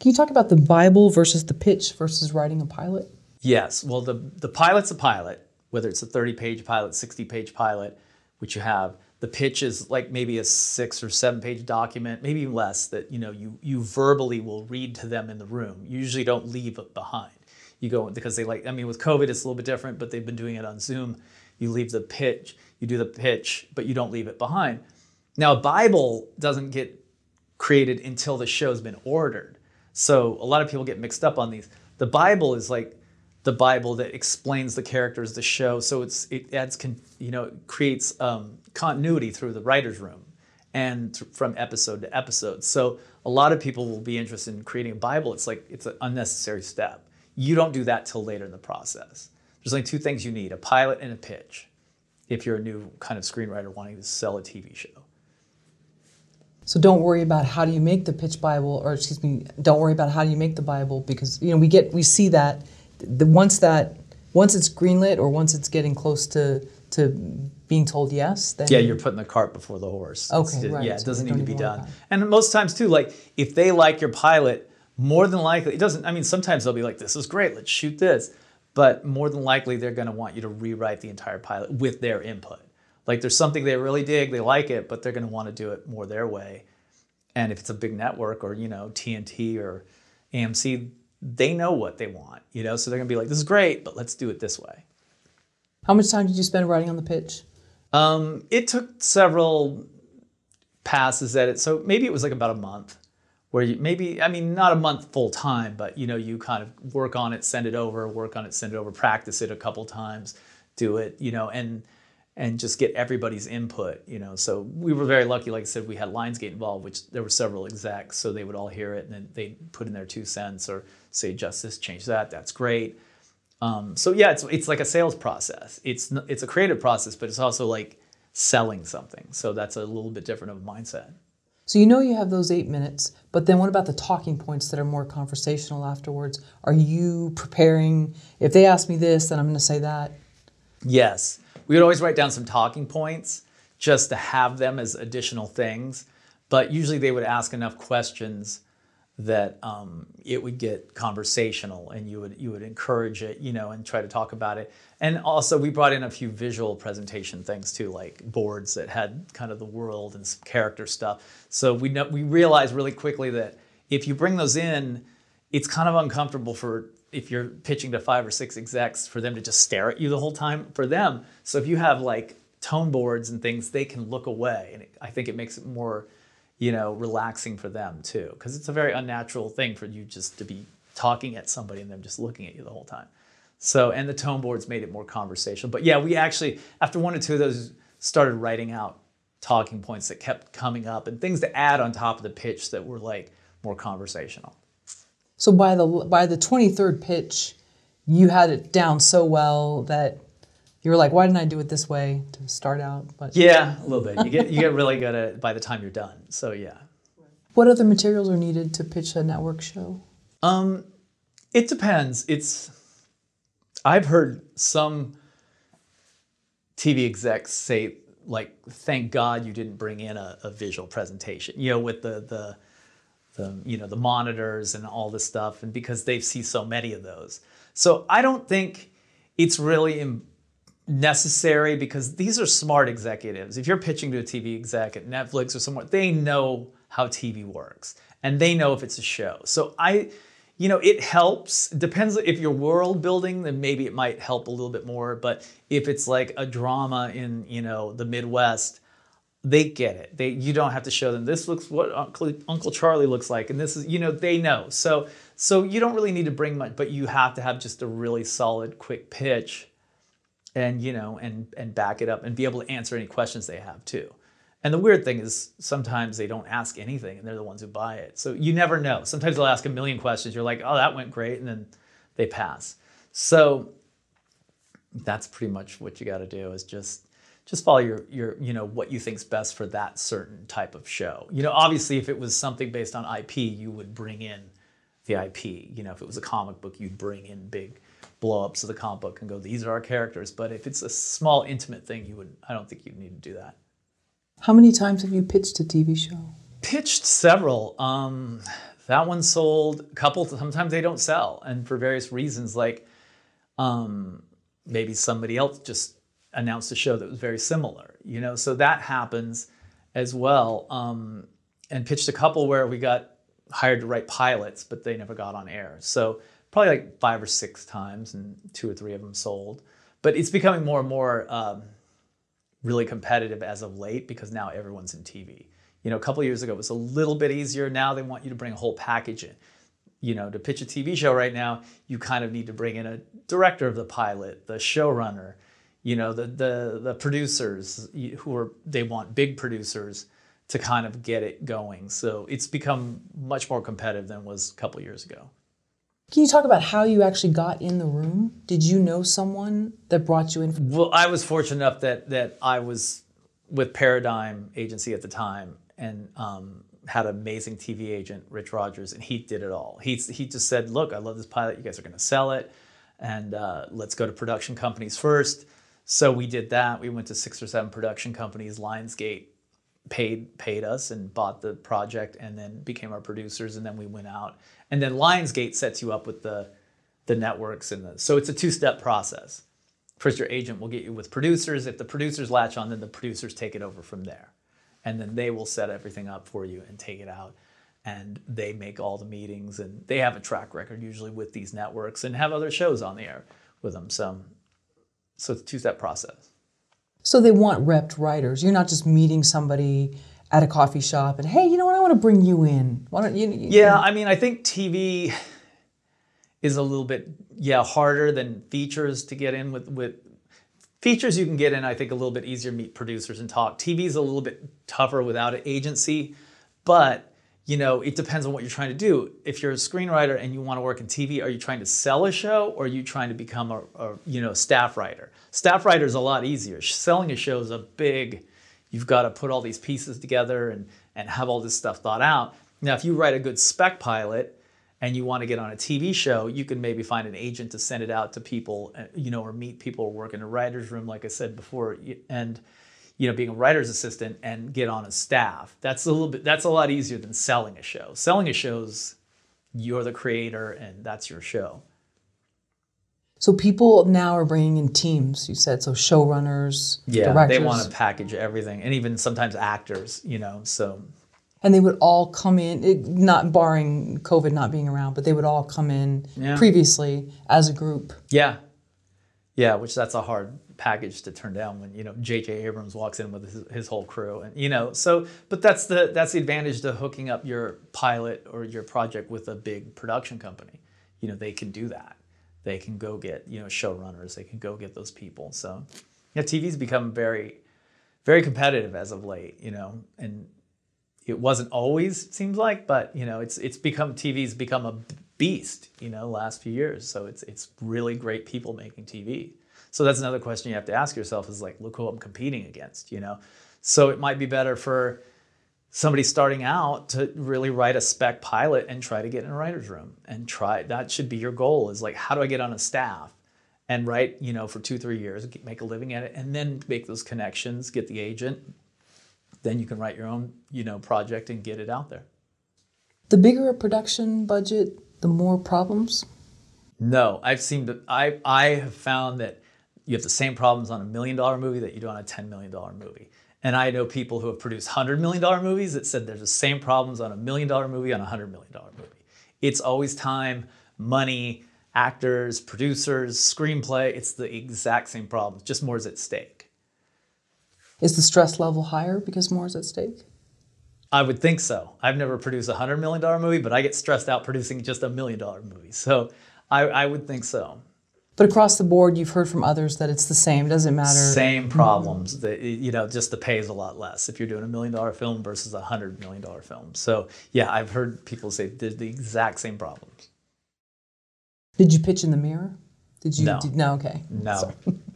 can you talk about the bible versus the pitch versus writing a pilot yes well the, the pilot's a pilot whether it's a 30 page pilot 60 page pilot which you have the pitch is like maybe a six or seven page document, maybe less that you know you you verbally will read to them in the room. You usually don't leave it behind. You go because they like I mean with COVID it's a little bit different, but they've been doing it on Zoom. You leave the pitch, you do the pitch, but you don't leave it behind. Now a Bible doesn't get created until the show's been ordered. So a lot of people get mixed up on these. The Bible is like the Bible that explains the characters, the show. So it's it adds you know creates um, continuity through the writers' room and th- from episode to episode. So a lot of people will be interested in creating a Bible. It's like it's an unnecessary step. You don't do that till later in the process. There's only two things you need: a pilot and a pitch. If you're a new kind of screenwriter wanting to sell a TV show. So don't worry about how do you make the pitch Bible, or excuse me, don't worry about how do you make the Bible because you know we get we see that the, once that once it's greenlit or once it's getting close to to being told yes, then yeah, you're putting the cart before the horse. Okay, right. Yeah, it doesn't need to be done. And most times too, like if they like your pilot, more than likely it doesn't. I mean, sometimes they'll be like, "This is great, let's shoot this," but more than likely they're going to want you to rewrite the entire pilot with their input. Like there's something they really dig, they like it, but they're going to want to do it more their way. And if it's a big network or you know TNT or AMC, they know what they want, you know, so they're gonna be like, this is great, but let's do it this way. How much time did you spend writing on the pitch? Um, it took several passes at it, so maybe it was like about a month. Where you maybe, I mean, not a month full time, but you know, you kind of work on it, send it over, work on it, send it over, practice it a couple times, do it, you know, and and just get everybody's input, you know. So we were very lucky, like I said, we had Lionsgate involved, which there were several execs, so they would all hear it and then they put in their two cents or say, justice, change that, that's great. Um, so yeah, it's, it's like a sales process. It's, it's a creative process, but it's also like selling something. So that's a little bit different of a mindset. So you know you have those eight minutes, but then what about the talking points that are more conversational afterwards? Are you preparing? If they ask me this, then I'm going to say that. Yes. We would always write down some talking points just to have them as additional things. But usually they would ask enough questions that um, it would get conversational and you would you would encourage it you know and try to talk about it. And also we brought in a few visual presentation things too like boards that had kind of the world and some character stuff. So we know we realized really quickly that if you bring those in it's kind of uncomfortable for if you're pitching to five or six execs for them to just stare at you the whole time. For them so if you have like tone boards and things they can look away. And it, i think it makes it more you know, relaxing for them too, because it's a very unnatural thing for you just to be talking at somebody and them just looking at you the whole time. So, and the tone boards made it more conversational. But yeah, we actually, after one or two of those, started writing out talking points that kept coming up and things to add on top of the pitch that were like more conversational. So by the by the 23rd pitch, you had it down so well that you were like, why didn't I do it this way to start out? But yeah, a little bit. You get you get really good at it by the time you're done. So yeah. What other materials are needed to pitch a network show? Um, it depends. It's I've heard some TV execs say like, "Thank God you didn't bring in a, a visual presentation." You know, with the the the you know the monitors and all this stuff, and because they see so many of those. So I don't think it's really necessary because these are smart executives. If you're pitching to a TV exec at Netflix or somewhere, they know how TV works and they know if it's a show. So I, you know, it helps. Depends if you're world building, then maybe it might help a little bit more. But if it's like a drama in, you know, the Midwest, they get it. They you don't have to show them this looks what Uncle, Uncle Charlie looks like, and this is you know they know. So so you don't really need to bring much, but you have to have just a really solid, quick pitch and you know and and back it up and be able to answer any questions they have too. And the weird thing is sometimes they don't ask anything and they're the ones who buy it. So you never know. Sometimes they'll ask a million questions. You're like oh that went great and then they pass. So that's pretty much what you got to do is just just follow your your you know what you think's best for that certain type of show. You know obviously if it was something based on ip you would bring in the ip you know if it was a comic book you'd bring in big blow-ups of the comic book and go, these are our characters. But if it's a small, intimate thing, you would I don't think you'd need to do that. How many times have you pitched a TV show? Pitched several. Um, that one sold a couple. Sometimes they don't sell, and for various reasons, like um, maybe somebody else just announced a show that was very similar. You know, so that happens as well. Um, and pitched a couple where we got hired to write pilots, but they never got on air. So probably like five or six times, and two or three of them sold. But it's becoming more and more um, really competitive as of late because now everyone's in TV. You know, a couple years ago it was a little bit easier. Now they want you to bring a whole package in. You know, to pitch a TV show right now, you kind of need to bring in a director of the pilot, the showrunner, you know, the the the producers who are they want big producers to kind of get it going. So it's become much more competitive than was a couple years ago. Can you talk about how you actually got in the room? Did you know someone that brought you in? Well, I was fortunate enough that that I was with Paradigm Agency at the time and um, had an amazing TV agent, Rich Rogers, and he did it all. He he just said, "Look, I love this pilot. You guys are going to sell it, and uh, let's go to production companies first. So we did that. We went to six or seven production companies. Lionsgate paid paid us and bought the project and then became our producers and then we went out and then lionsgate sets you up with the the networks and the so it's a two-step process. First your agent will get you with producers. If the producers latch on then the producers take it over from there. And then they will set everything up for you and take it out. And they make all the meetings and they have a track record usually with these networks and have other shows on the air with them. So so it's a two-step process. So they want repped writers. You're not just meeting somebody at a coffee shop and hey, you know what? I want to bring you in. Why don't you? you yeah, I mean, I think TV is a little bit yeah harder than features to get in with with features you can get in. I think a little bit easier meet producers and talk. TV is a little bit tougher without an agency, but you know, it depends on what you're trying to do. If you're a screenwriter and you want to work in TV, are you trying to sell a show or are you trying to become a, a you know, staff writer? Staff writer is a lot easier. Selling a show is a big, you've got to put all these pieces together and, and have all this stuff thought out. Now, if you write a good spec pilot and you want to get on a TV show, you can maybe find an agent to send it out to people, uh, you know, or meet people or work in a writer's room, like I said before, and you know, being a writer's assistant and get on a staff. That's a little bit. That's a lot easier than selling a show. Selling a show's you're the creator and that's your show. So people now are bringing in teams. You said so, showrunners, Yeah, directors, they want to package everything, and even sometimes actors. You know, so and they would all come in. It, not barring COVID not being around, but they would all come in Yeah. previously as a group. yeah, yeah. Which that's a hard package to turn down when you know J.J. Abrams walks in with his, his whole crew, and you know. So, but that's the that's the advantage to hooking up your pilot or your project with a big production company. You know, they can do that. They can go get you know showrunners. They can go get those people. So, yeah, TV's become very, very competitive as of late. You know, and it wasn't always seems like but you know it's it's become tv's become a beast you know last few years so it's it's really great people making tv so that's another question you have to ask yourself is like look who i'm competing against you know so it might be better for somebody starting out to really write a spec pilot and try to get in a writer's room and try that should be your goal is like how do i get on a staff and write you know for two three years make a living at it and then make those connections get the agent then you can write your own you know project and get it out there The bigger a production budget, the more problems. no i've seen that i i have found that you have the same problems on a million dollar movie that you do on a 10 million dollar movie and i know people who have produced 100 million dollar movies that said there's the same problems on a million dollar movie on a 100 million dollar movie it's always time money actors producers screenplay it's the exact same problems just more is at stake Is the stress level higher because more is at stake? I would think so. I've never produced a hundred million dollar movie, but I get stressed out producing just a million dollar movie. So I, I would think so. But across the board, you've heard from others that it's the same. It doesn't matter. Same problems. That you know, just the pay is a lot less if you're doing a million dollar film versus a hundred million dollar film. So yeah, I've heard people say the, the exact same problems. Did you pitch in the mirror? Did you? No. Did, no. Okay. No,